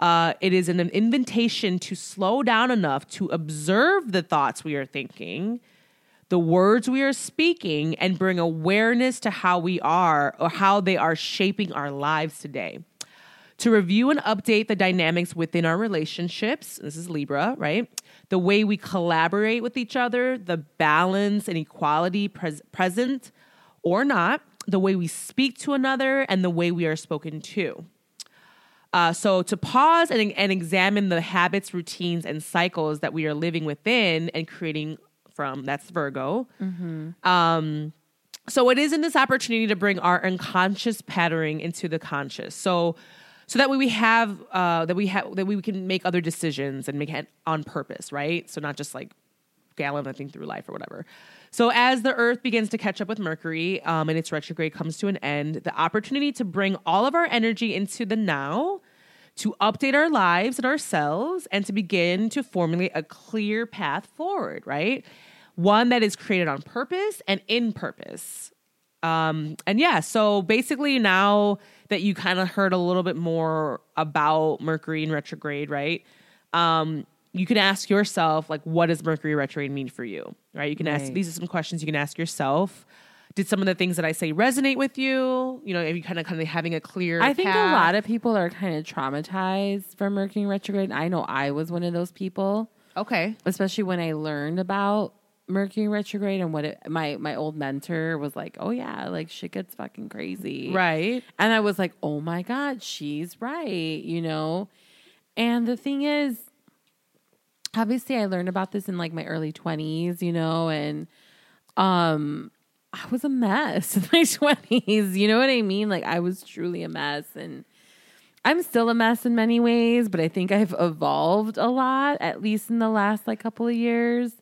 Speaker 1: Uh, it is an, an invitation to slow down enough to observe the thoughts we are thinking, the words we are speaking, and bring awareness to how we are or how they are shaping our lives today. To review and update the dynamics within our relationships, this is Libra, right? The way we collaborate with each other, the balance and equality pres- present or not, the way we speak to another, and the way we are spoken to. Uh, so to pause and, and examine the habits, routines, and cycles that we are living within and creating from. That's Virgo. Um, so it is in this opportunity to bring our unconscious patterning into the conscious. So so that way we have uh, that we have that we can make other decisions and make it on purpose, right? So not just like gallivanting through life or whatever. So as the Earth begins to catch up with Mercury um, and its retrograde comes to an end, the opportunity to bring all of our energy into the now, to update our lives and ourselves, and to begin to formulate a clear path forward, right? One that is created on purpose and in purpose. Um, and yeah, so basically now that you kind of heard a little bit more about Mercury in retrograde, right? Um, you can ask yourself, like, what does Mercury retrograde mean for you? Right? You can ask these are some questions you can ask yourself. Did some of the things that I say resonate with you? You know, are you kind of kind of having a clear
Speaker 2: I think
Speaker 1: path?
Speaker 2: a lot of people are kind of traumatized from Mercury retrograde. I know I was one of those people,
Speaker 1: Okay.
Speaker 2: especially when I learned about Mercury retrograde and what it, my my old mentor was like. Oh yeah, like shit gets fucking crazy,
Speaker 1: Right.
Speaker 2: And I was like, oh my god, she's right, you know. And the thing is, obviously, I learned about this in like my early twenties, you know, and um, I was a mess [LAUGHS] in my twenties. You know what I mean? Like I was truly a mess, and I'm still a mess in many ways. But I think I've evolved a lot, at least in the last like couple of years.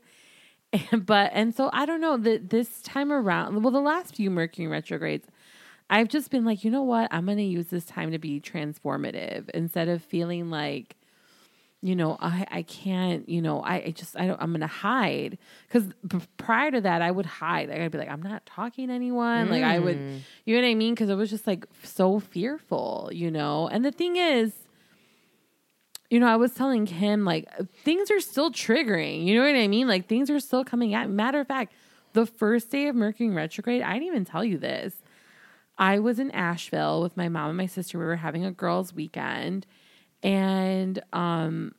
Speaker 2: [LAUGHS] But and so I don't know that this time around. Well, the last few Mercury retrogrades, I've just been like, you know what? I'm going to use this time to be transformative instead of feeling like, you know, I, I can't, you know, I, I just, I don't, I'm going to hide. Cause prior to that, I would hide. Like, I'd be like, I'm not talking to anyone. Like, I would, mm. you know what I mean? Cause it was just like so fearful, you know? And the thing is, you know, I was telling him like things are still triggering. You know what I mean? Like things are still coming at. Matter of fact, the first day of Mercury retrograde, I didn't even tell you this. I was in Asheville with my mom and my sister. We were having a girls' weekend, and um,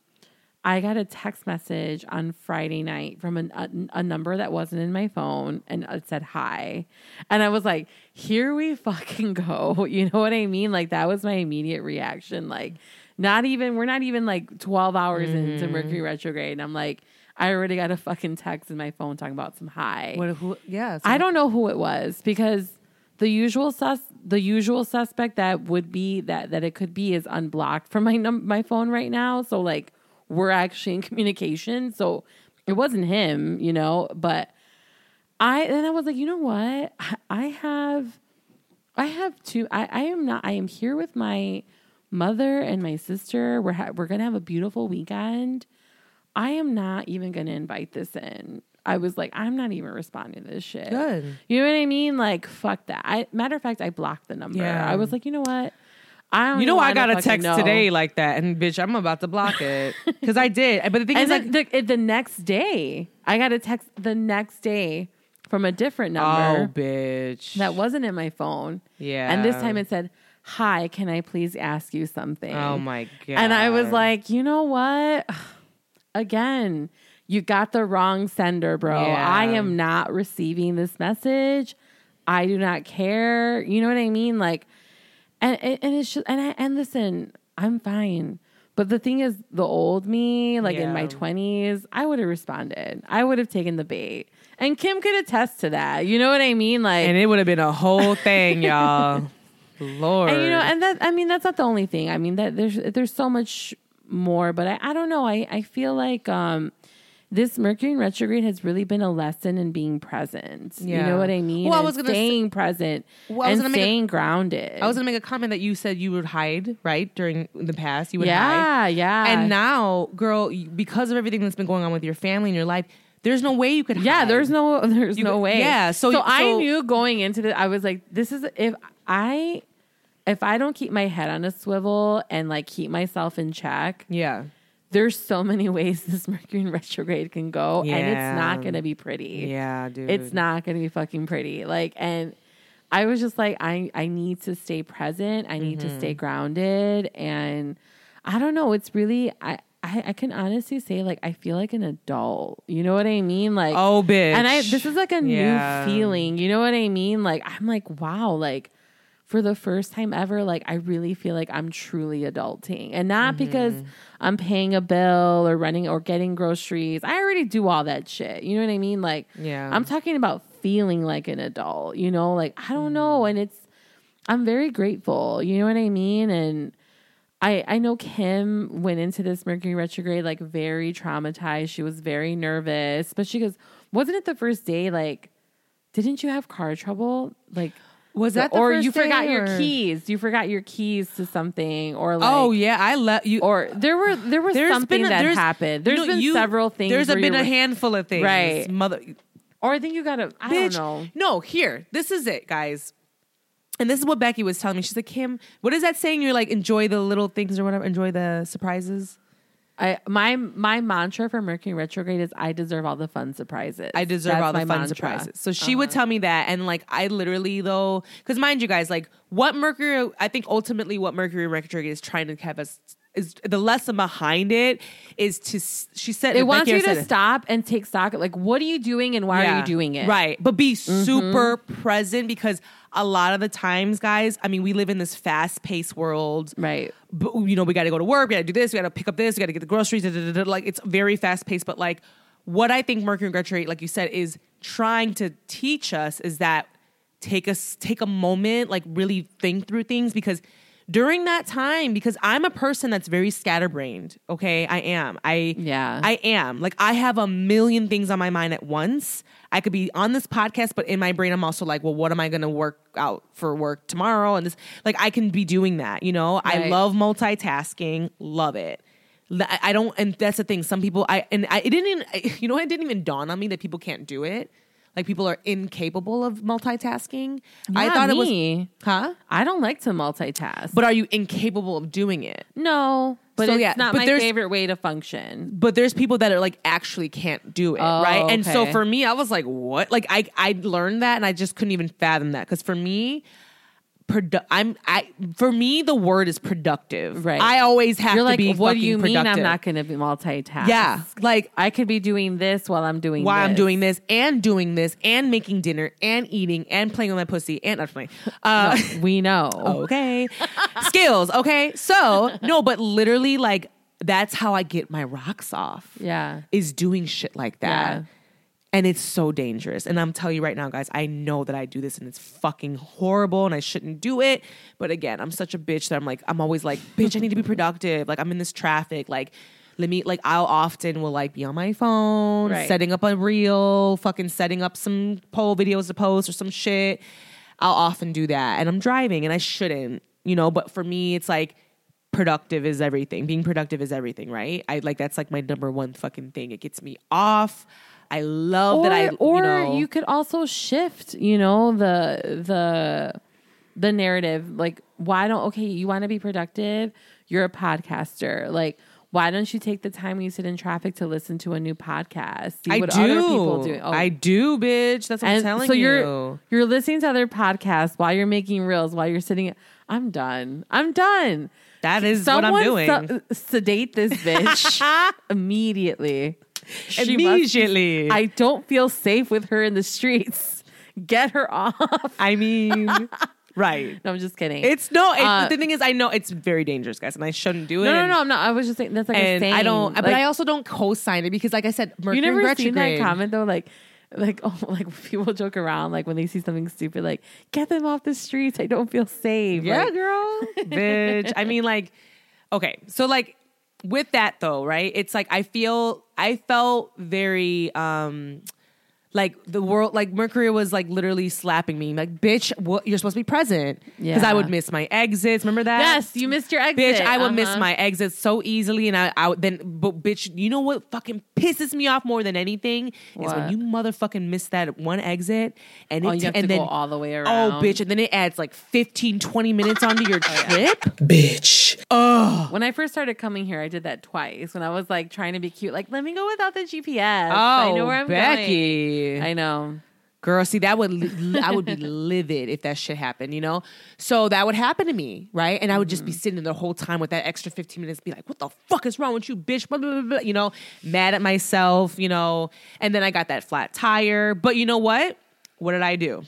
Speaker 2: I got a text message on Friday night from an, a, a number that wasn't in my phone, and it said hi, and I was like, "Here we fucking [LAUGHS] go." You know what I mean? Like that was my immediate reaction. Like, not even we're not even like twelve hours into mm-hmm. Mercury retrograde, and I'm like, I already got a fucking text in my phone talking about some hi.
Speaker 1: What? Who? Yeah.
Speaker 2: I don't know who it was because the usual sus the usual suspect that would be that that it could be is unblocked from my num- my phone right now. So like we're actually in [LAUGHS] communication. So it wasn't him, you know, but I then I was like, you know what? I, I have I have two I, I am not I am here with my mother and my sister. We're ha- we're going to have a beautiful weekend. I am not even going to invite this in. I was like, I'm not even responding to this shit.
Speaker 1: Good.
Speaker 2: You know what I mean? Like, fuck that. I matter of fact, I blocked the number.
Speaker 1: Yeah.
Speaker 2: I was like, you know what? I don't
Speaker 1: You know, I got a text
Speaker 2: know.
Speaker 1: today like that, and bitch, I'm about to block it [LAUGHS] because I did. But the thing
Speaker 2: And
Speaker 1: is, like,
Speaker 2: the, eh, the next day, I got a text the next day from a different number.
Speaker 1: oh, bitch,
Speaker 2: that wasn't in my phone.
Speaker 1: yeah.
Speaker 2: And this time it said, Hi, can I please ask you something?
Speaker 1: oh my god.
Speaker 2: And I was like, you know what? [SIGHS] Again, you got the wrong sender, bro.
Speaker 1: Yeah.
Speaker 2: I am not receiving this message. I do not care. You know what I mean? Like, and and, and it's just and I, and listen, I'm fine. But the thing is, the old me, like in my twenties, I would have responded. I would have taken the bait, and Kim could attest to that. You know what I mean? Like,
Speaker 1: and it would have been a whole thing, y'all. [LAUGHS] Lord,
Speaker 2: and you know, and that I mean, that's not the only thing. I mean, that there's there's so much more, but I, I don't know. I I feel like um this Mercury in retrograde has really been a lesson in being present. You know what I mean?
Speaker 1: Well, I was gonna say-
Speaker 2: staying present
Speaker 1: Well, I was
Speaker 2: and
Speaker 1: gonna make a-
Speaker 2: staying grounded.
Speaker 1: I was gonna make a comment that you said you would hide, right? During the past, you would hide.
Speaker 2: yeah, yeah,
Speaker 1: And now, girl, because of everything that's been going on with your family and your life, there's no way you could Hide.
Speaker 2: Yeah, there's no there's
Speaker 1: You
Speaker 2: no
Speaker 1: could-
Speaker 2: way.
Speaker 1: yeah, so-
Speaker 2: so I knew going into this, I was like, this is if I if I don't keep my head on a swivel and like keep myself in check,
Speaker 1: Yeah.
Speaker 2: there's so many [LAUGHS] ways this Mercury in retrograde can go, and it's not gonna be pretty.
Speaker 1: Yeah, dude.
Speaker 2: It's not gonna be fucking pretty. Like, and I was just like, I I need to stay present. I need to
Speaker 1: Mm-hmm.
Speaker 2: stay grounded, and I don't know. It's really I. I, I can honestly say like I feel like an adult. You know what I mean? Like
Speaker 1: Oh, bitch.
Speaker 2: and I this is like a
Speaker 1: Yeah.
Speaker 2: new feeling. You know what I mean? Like I'm like, wow, like for the first time ever, like I really feel like I'm truly adulting. And not
Speaker 1: Mm-hmm.
Speaker 2: because I'm paying a bill or running or getting groceries. I already do all that shit. You know what I mean? Like
Speaker 1: Yeah.
Speaker 2: I'm talking about feeling like an adult, you know, like I don't know.
Speaker 1: Mm-hmm.
Speaker 2: And it's I'm very grateful. You know what I mean? And I I know Kim went into this Mercury retrograde like very traumatized. She was very nervous, but she goes, "Wasn't it the first day? Like, didn't you have car trouble? Like,
Speaker 1: Was that the
Speaker 2: or you forgot
Speaker 1: day,
Speaker 2: your keys? You forgot your keys to something, or like,
Speaker 1: Oh yeah, I let you.
Speaker 2: or there were there was something
Speaker 1: a-
Speaker 2: that
Speaker 1: there's-
Speaker 2: happened.
Speaker 1: you
Speaker 2: There's
Speaker 1: know,
Speaker 2: been
Speaker 1: you-
Speaker 2: several things.
Speaker 1: There's been a handful of things,
Speaker 2: Right.
Speaker 1: Mother,
Speaker 2: or I think you gotta. I
Speaker 1: bitch.
Speaker 2: don't know.
Speaker 1: No, here, this is it, guys. And this is what Becky was telling me. She's like, Kim, what is that saying? You're like, enjoy the little things or whatever, enjoy the surprises.
Speaker 2: I my my mantra for Mercury retrograde is I deserve all the fun surprises.
Speaker 1: I deserve
Speaker 2: That's
Speaker 1: all the fun
Speaker 2: mantra.
Speaker 1: surprises. So she would uh-huh. tell me that, and like I literally though, because mind you guys, like what Mercury, I think ultimately what Mercury retrograde is trying to have us is the lesson behind it is to. She said
Speaker 2: It wants you to
Speaker 1: it.
Speaker 2: stop and take stock. Like, what are you doing and why are you doing it?
Speaker 1: Right. But be mm-hmm. super present because a lot of the times, guys, I mean, we live in this fast paced world.
Speaker 2: Right.
Speaker 1: But, you know, we got to go to work, we got to do this, we got to pick up this, we got to get the groceries. Da, da, da, da. Like, it's very fast paced. But, like, what I think Mercury retrograde, like you said, is trying to teach us is that take us take a moment, like really think through things because during that time because I'm a person that's very scatterbrained. Okay, I am. I
Speaker 2: Yeah.
Speaker 1: I am. Like I have a million things on my mind at once. I could be on this podcast, but in my brain, I'm also like, well, what am I going to work out for work tomorrow? And this, like, I can be doing that. You know, I love multitasking. Love it. I don't, and that's the thing. Some people, I and I it didn't even, [LAUGHS] you know, it didn't even dawn on me that people can't do it. Like people are incapable of multitasking. I
Speaker 2: Not
Speaker 1: thought it was,
Speaker 2: me.
Speaker 1: huh?
Speaker 2: I don't like to multitask.
Speaker 1: But are you incapable of doing it?
Speaker 2: no, but
Speaker 1: So,
Speaker 2: it's
Speaker 1: yeah,
Speaker 2: not
Speaker 1: but
Speaker 2: my favorite way to function.
Speaker 1: but there's people that are like actually can't do it,
Speaker 2: Oh,
Speaker 1: right? And so for me, I was like, what? Like I I learned that and I just couldn't even fathom that because for me, produ- I'm I for me the word is productive.
Speaker 2: Right.
Speaker 1: I always have
Speaker 2: You're
Speaker 1: to
Speaker 2: like,
Speaker 1: be.
Speaker 2: what do you mean I'm not going to be multitask?
Speaker 1: Yeah, like
Speaker 2: I could be doing this while I'm doing
Speaker 1: while I'm doing this and doing this and making dinner and eating and playing with my pussy and not playing. [LAUGHS] Uh,
Speaker 2: No, we know. [LAUGHS]
Speaker 1: okay, skills. Okay, so no, but literally like that's how I get my rocks off.
Speaker 2: Yeah.
Speaker 1: is doing shit like that.
Speaker 2: Yeah.
Speaker 1: And it's so dangerous. And I'm telling you right now, guys, I know that I do this and it's fucking horrible and I shouldn't do it. But again, I'm such a bitch that I'm like, I'm always like, bitch, I need to be productive. Like, I'm in this traffic. Like, let me, like, I'll often will like be on my phone,
Speaker 2: Right.
Speaker 1: setting up a reel, fucking setting up some poll videos to post or some shit. I'll often do that. And I'm driving and I shouldn't, you know, but for me, it's like, productive is everything. Being productive is everything, right? I like that's like my number one fucking thing. It gets me off. I love
Speaker 2: Or,
Speaker 1: that I
Speaker 2: or
Speaker 1: you, know,
Speaker 2: you could also shift, you know, the the the narrative. Like, why don't okay, you want to be productive? You're a podcaster. Like, why don't you take the time when you sit in traffic to listen to a new podcast? See
Speaker 1: I
Speaker 2: what
Speaker 1: do.
Speaker 2: other people do. Oh,
Speaker 1: I do, bitch. That's what I'm
Speaker 2: and
Speaker 1: telling
Speaker 2: so
Speaker 1: you.
Speaker 2: you're you're listening to other podcasts while you're making reels while you're sitting. I'm done. I'm done.
Speaker 1: that is
Speaker 2: Someone
Speaker 1: what I'm doing.
Speaker 2: se- sedate this bitch [LAUGHS] immediately. She
Speaker 1: Immediately.
Speaker 2: I don't feel safe with her in the streets. Get her off.
Speaker 1: I mean, right.
Speaker 2: No, I'm just kidding.
Speaker 1: It's no. It,
Speaker 2: Uh,
Speaker 1: the thing is, I know it's very dangerous, guys, and I shouldn't do it.
Speaker 2: no, no, no. I'm not. I was just saying that's like a
Speaker 1: And. I don't. but I also don't co-sign it because, like I said, Mercury
Speaker 2: you never
Speaker 1: retrograde.
Speaker 2: seen that comment though, like. Like [LAUGHS] oh, like people joke around like when they see something stupid, like get them off the streets. I don't feel safe.
Speaker 1: Yeah,
Speaker 2: Like,
Speaker 1: girl. [LAUGHS] Bitch. I mean, like, okay. So, like, with that though, right? It's like I feel I felt very um like the world like Mercury was like literally slapping me. Like, bitch, what you're supposed to be present. Because I would miss my exits. Remember that?
Speaker 2: Yes, you missed your exit.
Speaker 1: Bitch, I would miss
Speaker 2: Uh-huh.
Speaker 1: my exits so easily, and I, I would then, but bitch, you know what fucking pisses me off more than anything is when you motherfucking miss that one exit, and it,
Speaker 2: Oh, you have
Speaker 1: and
Speaker 2: to
Speaker 1: then
Speaker 2: go all the way
Speaker 1: Oh,
Speaker 2: around. Oh,
Speaker 1: bitch, and then it adds like 15, 20 minutes onto your trip.
Speaker 3: bitch.
Speaker 2: Oh when I first started coming here, I did that twice. When I was like trying to be cute, like let me go without the GPS.
Speaker 1: Oh,
Speaker 2: I know where I'm
Speaker 1: Becky.
Speaker 2: going. I know.
Speaker 1: Girl, see that would li- I would be [LAUGHS] livid if that shit happened, you know. So that would happen to me, right? And I would just be mm-hmm. sitting there the whole time with that extra fifteen minutes, be like, "What the fuck is wrong with you, bitch?" Blah, blah, blah, blah, you know, mad at myself, you know. And then I got that flat tire, but you know what? What did I do?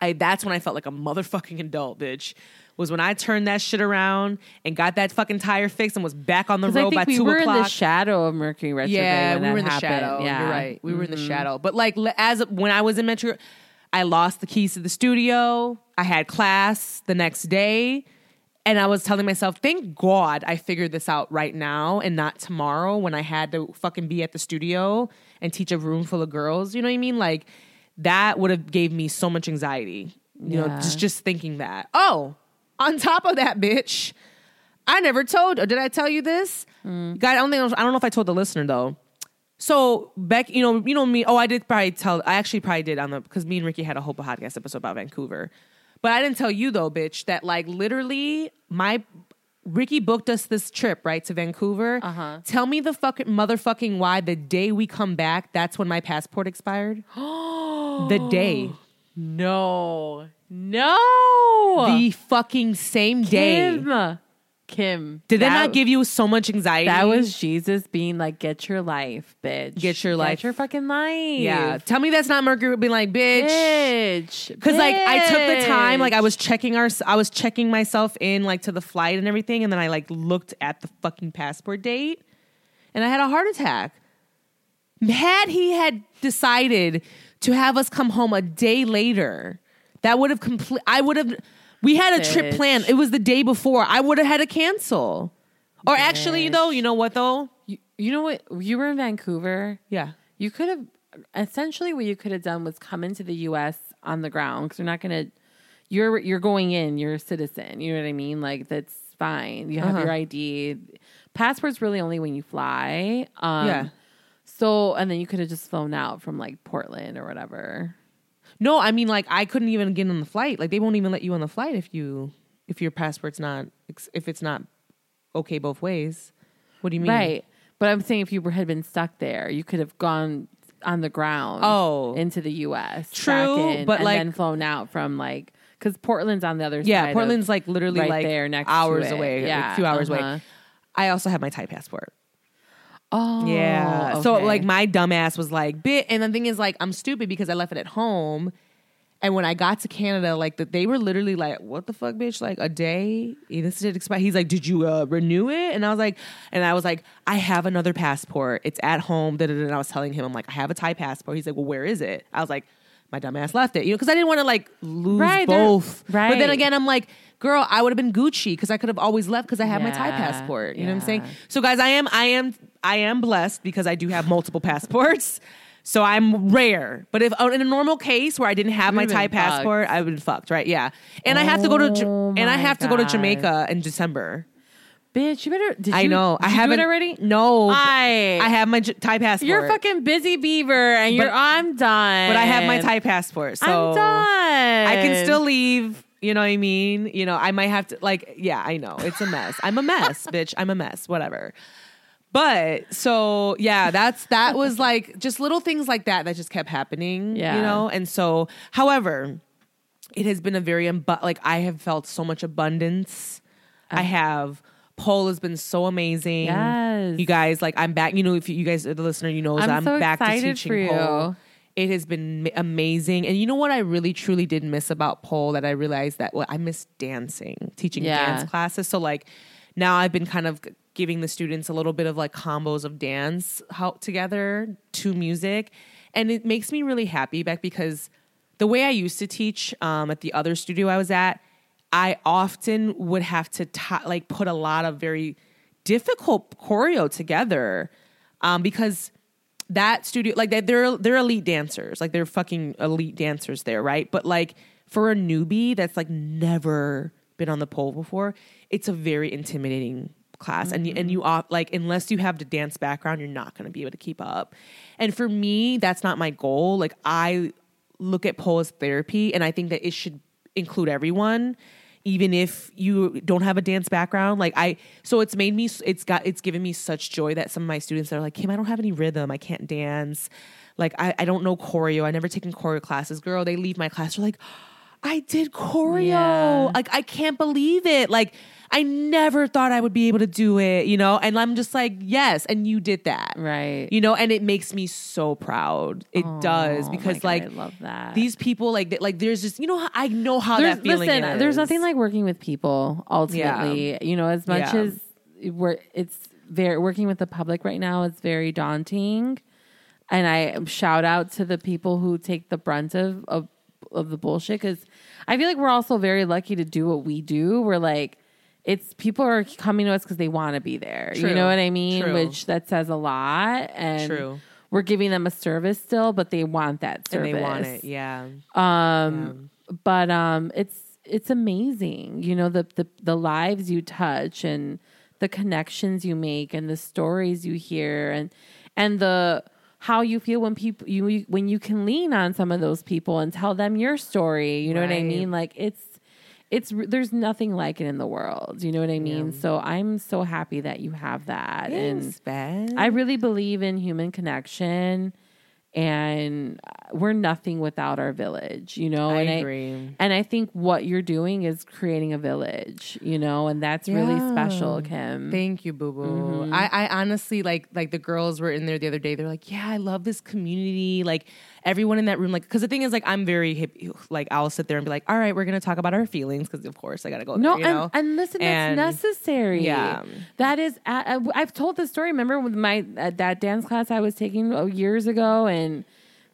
Speaker 1: I that's when I felt like a motherfucking adult, bitch. Was when I turned that shit around and got that fucking tire fixed and was back on the
Speaker 2: 'Cause I
Speaker 1: road
Speaker 2: think
Speaker 1: by
Speaker 2: we
Speaker 1: two
Speaker 2: were
Speaker 1: o'clock.
Speaker 2: in the shadow of Mercury retrograde.
Speaker 1: Yeah, we were in the
Speaker 2: happened.
Speaker 1: shadow.
Speaker 2: Yeah,
Speaker 1: You're right. We were in the
Speaker 2: mm-hmm.
Speaker 1: shadow. But like as when I was in Metro, I lost the keys to the studio. I had class the next day. And I was telling myself, thank God I figured this out right now and not tomorrow when I had to fucking be at the studio and teach a room full of girls. You know what I mean? Like that would have gave me so much anxiety. You know, just just thinking that. Oh, on top of that, bitch, I never told. Or did I tell you this?
Speaker 2: Mm.
Speaker 1: God, I don't think I don't know if I told the listener though. So Beck, you know, you know me. Oh, I did probably tell. I actually probably did on the because me and Ricky had a whole podcast episode about Vancouver, but I didn't tell you though, bitch. That like literally my Ricky booked us this trip right to Vancouver.
Speaker 2: Uh-huh.
Speaker 1: Tell me the fucking motherfucking why the day we come back, that's when my passport expired. [GASPS] the day,
Speaker 2: No, no.
Speaker 1: the fucking same day.
Speaker 2: Kim. Kim.
Speaker 1: Did that,
Speaker 2: that
Speaker 1: not give you so much anxiety?
Speaker 2: That was Jesus being like, "Get your life, bitch.
Speaker 1: Get your life.
Speaker 2: Get your fucking life.
Speaker 1: yeah. Tell me that's not Mercury being like, bitch.
Speaker 2: bitch.
Speaker 1: Because like I took the time, like I was checking our, I was checking myself in like to the flight and everything, and then I like looked at the fucking passport date, and I had a heart attack. Had he had decided to have us come home a day later, that would have complete. I would have. We had a trip
Speaker 2: Bitch.
Speaker 1: planned. It was the day before. I would have had to cancel. Or actually, though, you know what though?
Speaker 2: You, you know what? You were in Vancouver.
Speaker 1: Yeah.
Speaker 2: You could have essentially what you could have done was come into the U.S. on the ground because you're not going to. You're you're going in. You're a citizen. You know what I mean? Like that's fine. You have
Speaker 1: Uh-huh.
Speaker 2: your ID. Passport's really only when you fly. Um,
Speaker 1: Yeah.
Speaker 2: So and then you could have just flown out from like Portland or whatever.
Speaker 1: No, I mean like I couldn't even get on the flight. Like they won't even let you on the flight if you if your passport's not if it's not okay both ways. What do you mean?
Speaker 2: Right. But I'm saying if you had been stuck there, you could have gone on the ground
Speaker 1: Oh.
Speaker 2: into the U.S.
Speaker 1: True,
Speaker 2: in,
Speaker 1: but
Speaker 2: and
Speaker 1: like-
Speaker 2: then flown out from like because Portland's on the other
Speaker 1: Yeah,
Speaker 2: side. Yeah,
Speaker 1: Portland's like literally
Speaker 2: right
Speaker 1: like
Speaker 2: there next
Speaker 1: hours away,
Speaker 2: Yeah,
Speaker 1: a few hours
Speaker 2: uh-huh.
Speaker 1: away. I also have my Thai passport.
Speaker 2: Oh,
Speaker 1: Yeah. So like my dumbass was like bit and the thing is like I'm stupid because I left it at home. And when I got to Canada, like the, they were literally like, "What the fuck, bitch? Like a day? This did expire." He's like, "Did you uh, renew it?" And I was like, "And I was like, I have another passport. It's at home." And I was telling him, "I'm like, I have a Thai passport." He's like, "Well, where is it?" I was like, "My dumbass left it," you know, because I didn't want to like lose
Speaker 2: Right,
Speaker 1: both. But then again, I'm like, "Girl, I would have been Gucci because I could have always left because I have my Thai passport." You know what I'm saying? So guys, I am I am I am blessed because I do have multiple passports. So I'm rare. But if oh, in a normal case where I didn't have my Thai passport, I would have been fucked, right? Yeah. And I have to go to
Speaker 2: Oh
Speaker 1: and I have to go to Jamaica in December.
Speaker 2: Bitch, you better. Did
Speaker 1: I
Speaker 2: you-
Speaker 1: know.
Speaker 2: Did
Speaker 1: I haven't
Speaker 2: it already.
Speaker 1: No.
Speaker 2: I-
Speaker 1: I have my J- Thai passport.
Speaker 2: You're fucking busy, Beaver, and you're. I'm done.
Speaker 1: But I have my Thai passport. So
Speaker 2: I'm done.
Speaker 1: I can still leave. You know what I mean? You know, I might have to like, yeah, I know. It's a mess. I'm a mess, [LAUGHS] bitch. I'm a mess. Whatever. But so yeah, that's that was like just little things like that that just kept happening.
Speaker 2: Yeah.
Speaker 1: You know? And so, however, it has been a very imbu- like I have felt so much abundance. I uh. have Pole has been so amazing.
Speaker 2: Yes.
Speaker 1: You guys, like I'm back. You know, if you guys are the listener, you know,
Speaker 2: I'm
Speaker 1: I'm
Speaker 2: so
Speaker 1: back to teaching
Speaker 2: for you.
Speaker 1: pole. It has been amazing. And you know what I really truly did miss about pole that I realized that well, I miss dancing, teaching
Speaker 2: Yeah.
Speaker 1: dance classes. So like now I've been kind of giving the students a little bit of like combos of dance how together to music. And it makes me really happy back because the way I used to teach um, at the other studio I was at, I often would have to ti like put a lot of very difficult choreo together um, because that studio like they- they're they're elite dancers. Like they're fucking elite dancers there right? But like for a newbie that's like never been on the pole before it's a very intimidating class. And you, and you opt like unless you have the dance background you're not going to be able to keep up. And for me that's not my goal. Like i look at pole as therapy and i think that it should include everyone even if you don't have a dance background like i so it's made me it's got it's given me such joy that some of my students are like kim i don't have any rhythm. I can't dance. Like i, I don't know choreo. I never taken choreo classes. Girl they leave my class. They're like i did choreo
Speaker 2: Yeah.
Speaker 1: like i can't believe it like i never thought i would be able to do it you know and i'm just like yes and you did that
Speaker 2: Right.
Speaker 1: you know and it makes me so proud it does
Speaker 2: Oh
Speaker 1: because
Speaker 2: God,
Speaker 1: like
Speaker 2: I love that.
Speaker 1: these people like like there's just you know I know how
Speaker 2: there's,
Speaker 1: that feeling
Speaker 2: listen,
Speaker 1: is.
Speaker 2: there's nothing like working with people ultimately. You know, as much
Speaker 1: Yeah.
Speaker 2: as we're it's very working with the public right now, it's very daunting. And I shout out to the people who take the brunt of of, of the bullshit because I feel like we're also very lucky to do what we do. We're like it's people are coming to us because they want to be there. You know what I mean?
Speaker 1: True.
Speaker 2: Which that says a lot. And
Speaker 1: True.
Speaker 2: we're giving them a service still, but they want that
Speaker 1: and
Speaker 2: service
Speaker 1: they want it. Yeah.
Speaker 2: um but um it's it's amazing you know the, the the lives you touch and the connections you make and the stories you hear and and the how you feel when people you when you can lean on some of those people and tell them your story you know what i mean? Like it's it's there's nothing like it in the world you know what i mean? So i'm so happy that you have that and
Speaker 1: Ben.
Speaker 2: I really believe in human connection and we're nothing without our village, you know.
Speaker 1: I
Speaker 2: and
Speaker 1: agree.
Speaker 2: and I think what you're doing is creating a village, you know, and that's really special, Kim.
Speaker 1: Thank you, Boo Boo.
Speaker 2: Mm-hmm.
Speaker 1: I, I honestly like like the girls were in there the other day. They're like, yeah, I love this community. Like everyone in that room, like because the thing is, like I'm very hip. Like I'll sit there and be like, all right, we're gonna talk about our feelings because of course I gotta go.
Speaker 2: no,
Speaker 1: there, you know?
Speaker 2: and, and listen,
Speaker 1: And-
Speaker 2: that's necessary.
Speaker 1: Yeah.
Speaker 2: that is. I- I've told this story. Remember with my uh, that dance class I was taking uh, years ago, and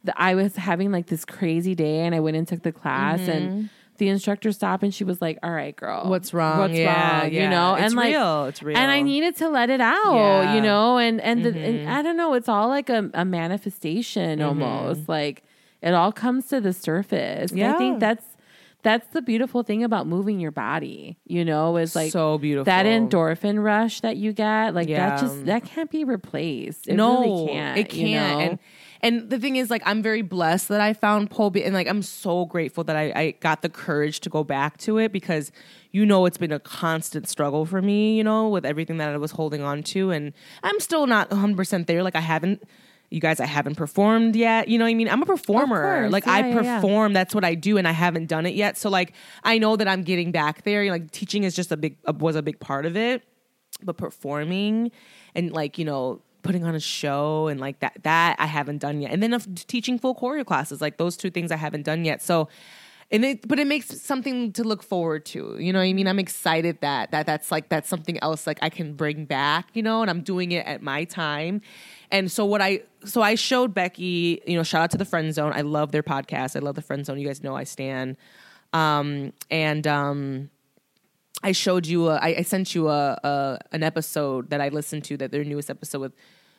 Speaker 2: the, I was having like this crazy day, and I went and took the class,
Speaker 1: Mm-hmm.
Speaker 2: and the instructor stopped and she was like, "All right, girl,
Speaker 1: What's wrong?
Speaker 2: What's
Speaker 1: Yeah,
Speaker 2: wrong?
Speaker 1: yeah.
Speaker 2: You know,
Speaker 1: It's
Speaker 2: and like,
Speaker 1: real. It's real.
Speaker 2: and I needed to let it out.
Speaker 1: Yeah. Mm-hmm.
Speaker 2: You know, and and, the, and I don't know. It's all like a, a manifestation almost. Like it all comes to the surface. And I think that's that's the beautiful thing about moving your body. You know, is like
Speaker 1: so beautiful.
Speaker 2: that endorphin rush that you get. Like
Speaker 1: Yeah.
Speaker 2: that just that can't be replaced. It
Speaker 1: no,
Speaker 2: really can't.
Speaker 1: it can't.
Speaker 2: know?
Speaker 1: And and the thing is, like, I'm very blessed that I found pole and like I'm so grateful that I, I got the courage to go back to it because you know it's been a constant struggle for me. You know, with everything that I was holding on to, and I'm still not 100 percent there. Like I haven't. You guys, I haven't performed yet. You know what I mean? I'm a performer.
Speaker 2: course.
Speaker 1: Like
Speaker 2: Yeah,
Speaker 1: I
Speaker 2: yeah, yeah.
Speaker 1: perform. That's what I do, and I haven't done it yet. So like I know that I'm getting back there. Like teaching is just a big was a big part of it but performing and like you know putting on a show and like that that I haven't done yet. And then of teaching full choreo classes like those two things I haven't done yet. So and it but it makes something to look forward to you know what I mean? I'm excited that that that's like that's something else like I can bring back you know and I'm doing it at my time. And so what I so I showed Becky you know shout out to the friend zone. I love their podcast. I love the friend zone. You guys know I stand. Um and um I showed you a, I, I sent you a, a an episode that I listened to that their newest episode with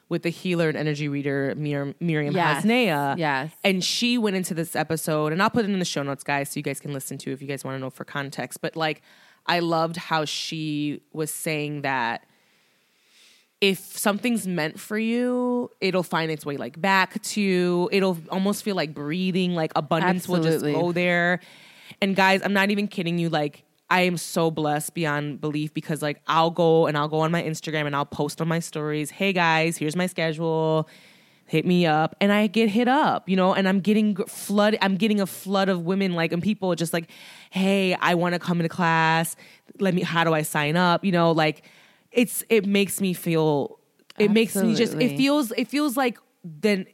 Speaker 1: with the healer and energy reader Mir, Miriam
Speaker 2: Yes.
Speaker 1: Hasnea.
Speaker 2: Yes.
Speaker 1: And she went into this episode and I'll put it in the show notes guys so you guys can listen to if you guys want to know for context. But like I loved how she was saying that if something's meant for you, it'll find its way like back to you. It'll almost feel like breathing, like abundance will just go there. And guys, I'm not even kidding you. Like, I am so blessed beyond belief because like I'll go and I'll go on my Instagram and I'll post on my stories, hey guys, here's my schedule. Hit me up, and I get hit up, you know, and I'm getting flood. I'm getting a flood of women, like, and people just like, "Hey, I want to come into class. Let me. How do I sign up? You know, like, it's it makes me feel. It makes me just. It feels. It feels like then.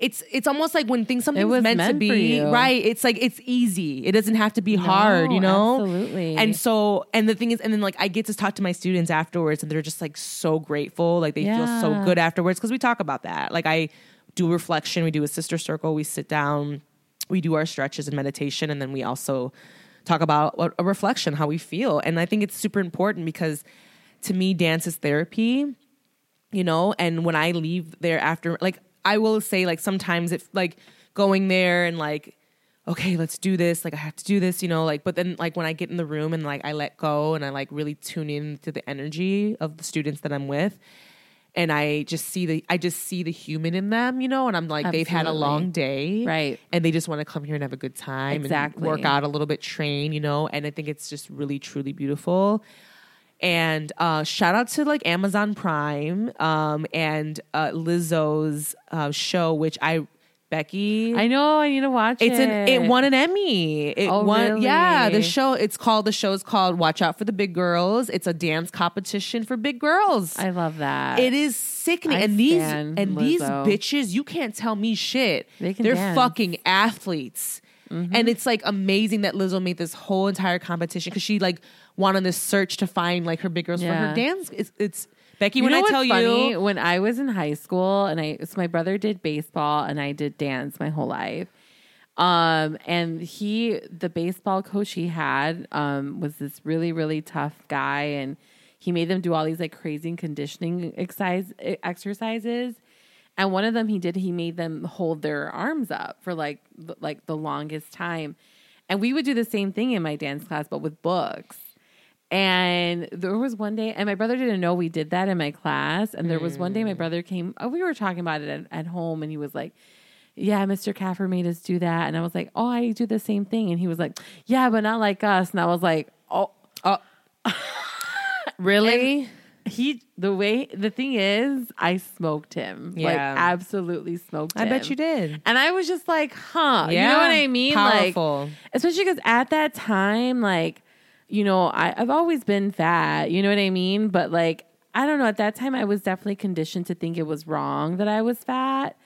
Speaker 1: It's it's almost like when things something's
Speaker 2: was
Speaker 1: meant, to
Speaker 2: meant for
Speaker 1: be, right? It's like it's easy. It doesn't have to be hard, you know.
Speaker 2: absolutely.
Speaker 1: And so, and the thing is, and then like I get to talk to my students afterwards, and they're just like so grateful. Like they feel so good afterwards because we talk about that. Like I do reflection, we do a sister circle, we sit down, we do our stretches and meditation, and then we also talk about a reflection, how we feel. And I think it's super important because to me, dance is therapy you know and when i leave there after like i will say like sometimes if like going there and like okay let's do this like i have to do this you know like but then like when i get in the room and like i let go and i like really tune in to the energy of the students that i'm with and i just see the i just see the human in them you know and i'm like they've had a long day
Speaker 2: Right.
Speaker 1: and they just want to come here and have a good time
Speaker 2: Exactly.
Speaker 1: and work out a little bit train you know and i think it's just really truly beautiful and uh, shout out to like Amazon Prime um, and uh, Lizzo's uh, show, which I Becky.
Speaker 2: I know I need to watch
Speaker 1: it's
Speaker 2: it.
Speaker 1: an it won an Emmy. It
Speaker 2: Oh,
Speaker 1: won yeah. The show it's called the show's called Watch Out for the Big Girls. It's a dance competition for big girls.
Speaker 2: I love that.
Speaker 1: It is sickening,
Speaker 2: I
Speaker 1: and these and these bitches, you can't tell me shit.
Speaker 2: They can
Speaker 1: They're
Speaker 2: dance. Mm-hmm.
Speaker 1: fucking athletes, and it's like amazing that Lizzo made this whole entire competition because she like went on this search to find like her big girls for her dance. It's, it's Becky.
Speaker 2: You
Speaker 1: when I tell
Speaker 2: funny?
Speaker 1: you,
Speaker 2: when I was in high school and I so my brother did baseball and I did dance my whole life. Um and he the baseball coach he had um was this really really tough guy and he made them do all these like crazy conditioning exercise exercises. And one of them he did he made them hold their arms up for like like the longest time. And we would do the same thing in my dance class but with books. And there was one day, and my brother didn't know we did that in my class. And there was one day my mm. brother came, oh, we were talking about it at, at home, and he was like, Yeah, Mr. Caffer made us do that. And I was like, Oh, I do the same thing. And he was like, Yeah, but not like us. And I was like, Oh, oh. [LAUGHS]
Speaker 1: really,
Speaker 2: he, the way, the thing is, I smoked him. Like, absolutely smoked him.
Speaker 1: I
Speaker 2: him.
Speaker 1: bet you did.
Speaker 2: And I was just like, huh. You know what I mean?
Speaker 1: Powerful.
Speaker 2: Like, especially because at that time, like, you know, I, I've always been fat. You know what I mean? But like, I don't know. At that time, I was definitely conditioned to think it was wrong that I was fat.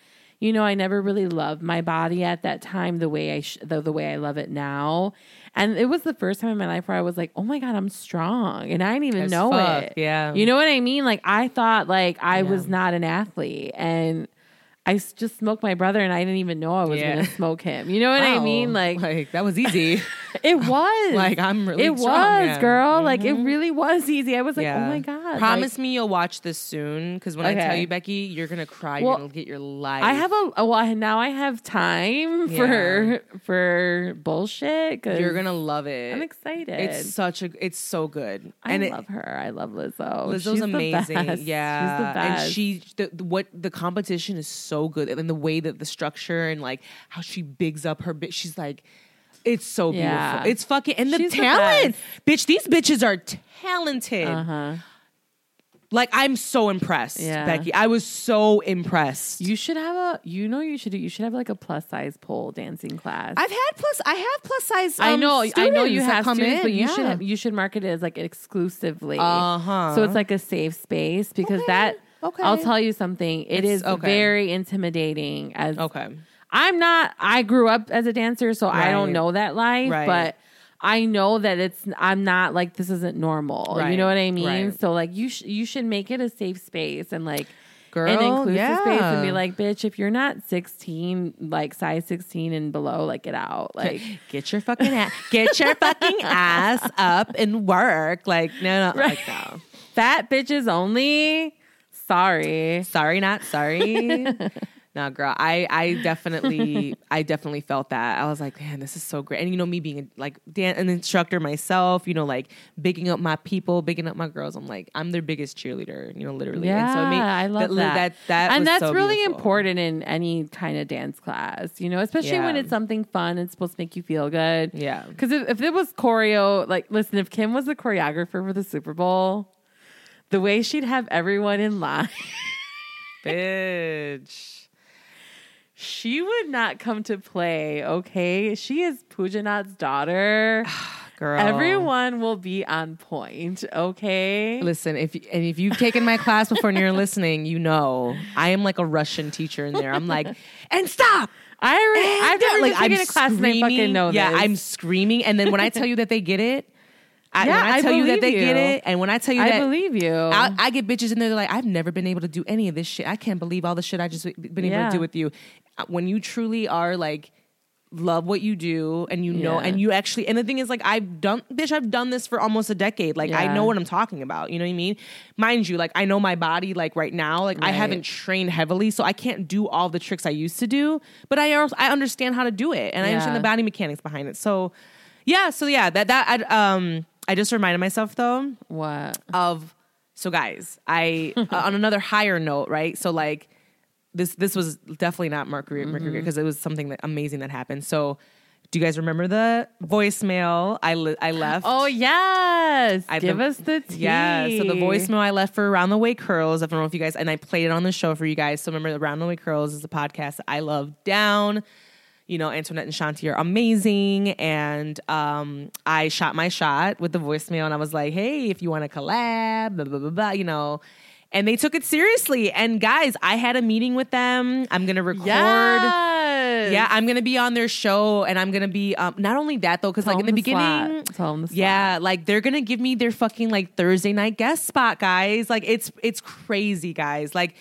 Speaker 2: You know, I never really loved my body at that time the way I sh- the, the way I love it now. And it was the first time in my life where I was like, "Oh my god, I'm strong," and I didn't even
Speaker 1: As
Speaker 2: know
Speaker 1: fuck,
Speaker 2: it.
Speaker 1: yeah.
Speaker 2: you know what I mean? Like I thought like I was not an athlete, and I just smoked my brother, and I didn't even know I was
Speaker 1: Yeah.
Speaker 2: going to smoke him. You know what I mean? Like,
Speaker 1: like that was easy. [LAUGHS]
Speaker 2: It [LAUGHS] was
Speaker 1: Like, I'm really
Speaker 2: It
Speaker 1: strong,
Speaker 2: was,
Speaker 1: yeah.
Speaker 2: girl. Like it mm-hmm. really was easy. I was like, oh
Speaker 1: yeah.
Speaker 2: oh my god.
Speaker 1: Promise
Speaker 2: Like,
Speaker 1: me you'll watch this soon because when I tell you, Becky, you're gonna cry.
Speaker 2: Well,
Speaker 1: you're gonna get your life.
Speaker 2: I have a oh, well, now I have time [LAUGHS] for for bullshit. Cause
Speaker 1: You're gonna love it.
Speaker 2: I'm excited.
Speaker 1: It's such a. It's so good.
Speaker 2: I
Speaker 1: and it,
Speaker 2: love her. I love Lizzo.
Speaker 1: Lizzo's
Speaker 2: She's
Speaker 1: amazing. Yeah,
Speaker 2: she's the best.
Speaker 1: and she the, the- what the competition is so good, and the way that the structure and like how she bigs up her bit. She's like, it's so beautiful.
Speaker 2: Yeah.
Speaker 1: It's fucking and the
Speaker 2: She's the
Speaker 1: talent, bitch. These bitches are talented.
Speaker 2: uh huh.
Speaker 1: Like I'm so impressed,
Speaker 2: Yeah.
Speaker 1: Becky. I was so impressed.
Speaker 2: You should have a. You know, you should. You should have like a plus size pole dancing class.
Speaker 1: I've had plus. I have plus size.
Speaker 2: I
Speaker 1: um,
Speaker 2: know, I know you have
Speaker 1: come
Speaker 2: students,
Speaker 1: in,
Speaker 2: but you
Speaker 1: yeah.
Speaker 2: should have, you should market it as like exclusively.
Speaker 1: Uh-huh.
Speaker 2: So it's like a safe space because
Speaker 1: Okay,
Speaker 2: that.
Speaker 1: okay.
Speaker 2: I'll tell you something. It
Speaker 1: It's-
Speaker 2: is
Speaker 1: okay.
Speaker 2: very intimidating. As
Speaker 1: Okay.
Speaker 2: I'm not. I grew up as a dancer, so I don't know that life,
Speaker 1: Right.
Speaker 2: but. I know that it's. I'm not like this isn't normal. You know what I mean?
Speaker 1: right.
Speaker 2: So like you, sh- you should make it a safe space and like
Speaker 1: Girl,
Speaker 2: an inclusive space and be like, bitch, if you're not 16, like size 16 and below, like get out. Like
Speaker 1: Get your fucking ass, get your [LAUGHS] fucking ass up and work. Like no, no, like no.
Speaker 2: fat bitches only. Sorry.
Speaker 1: Sorry, not sorry. [LAUGHS] no, girl. I I definitely [LAUGHS] I definitely felt that. I was like, man, this is so great. And you know, me being a, like dan- an instructor myself, you know, like bigging up my people, bigging up my girls. I'm like, I'm their biggest cheerleader. You know, literally.
Speaker 2: Yeah,
Speaker 1: and so it made,
Speaker 2: I love that.
Speaker 1: That that
Speaker 2: and
Speaker 1: was
Speaker 2: that's
Speaker 1: so
Speaker 2: really
Speaker 1: beautiful.
Speaker 2: important in any kind of dance class, you know, especially when it's something fun and supposed to make you feel good.
Speaker 1: Yeah.
Speaker 2: Because if, if it was choreo, like, listen, if Kim was the choreographer for the Super Bowl, the way she'd have everyone in line, [LAUGHS]
Speaker 1: Bitch.
Speaker 2: She would not come to play, okay? She is Pujanat's daughter. [SIGHS]
Speaker 1: Girl.
Speaker 2: Everyone will be on point, okay?
Speaker 1: Listen, if and if you've taken my class before and you're [LAUGHS] listening, you know I am like a Russian teacher in there. I'm like, [LAUGHS] and stop.
Speaker 2: I already,
Speaker 1: And
Speaker 2: I've never
Speaker 1: like,
Speaker 2: taken a class and I fucking know
Speaker 1: Yeah,
Speaker 2: this.
Speaker 1: I'm screaming, and then when I tell you that they get it, I,
Speaker 2: Yeah,
Speaker 1: when I
Speaker 2: I
Speaker 1: tell you that they
Speaker 2: believe
Speaker 1: get
Speaker 2: you.
Speaker 1: it, and when I tell you
Speaker 2: I
Speaker 1: that
Speaker 2: believe you.
Speaker 1: I, I get bitches in there. They're like, I've never been able to do any of this shit. I can't believe all the shit I just been able
Speaker 2: Yeah.
Speaker 1: to do with you. Uh, When you truly are like love what you do and you know
Speaker 2: Yeah.
Speaker 1: and you actually and the thing is like I've done bitch I've done this for almost a decade like I know what I'm talking about you know what I mean mind you like I know my body like right now like I haven't trained heavily so I can't do all the tricks I used to do but I also I understand how to do it and I understand the body mechanics behind it so yeah so yeah that that I um I just reminded myself though
Speaker 2: what?
Speaker 1: of so guys i [LAUGHS] uh, on another higher note right so like this this was definitely not mercury mercury
Speaker 2: Mm-hmm.
Speaker 1: because it was something that amazing that happened so do you guys remember the voicemail i li- i left
Speaker 2: Oh yes,
Speaker 1: I-
Speaker 2: give
Speaker 1: the-
Speaker 2: us the tea.
Speaker 1: yeah, so the voicemail I left for Around the Way Curls, I don't know if you guys, and I played it on the show for you guys. So remember, Around the Way Curls is a podcast that I love down. You know, Antoinette and Shanti are amazing. And um, I shot my shot with the voicemail and I was like, hey, if you want to collab, blah, blah, blah, blah, you know. And they took it seriously. And guys, I had a meeting with them. I'm going to record.
Speaker 2: Yes.
Speaker 1: Yeah, I'm gonna be on their show, and I'm gonna be um, not only that though, because like in the
Speaker 2: the
Speaker 1: beginning,
Speaker 2: the
Speaker 1: yeah, like they're gonna give me their fucking like Thursday night guest spot, guys. Like it's it's crazy, guys. Like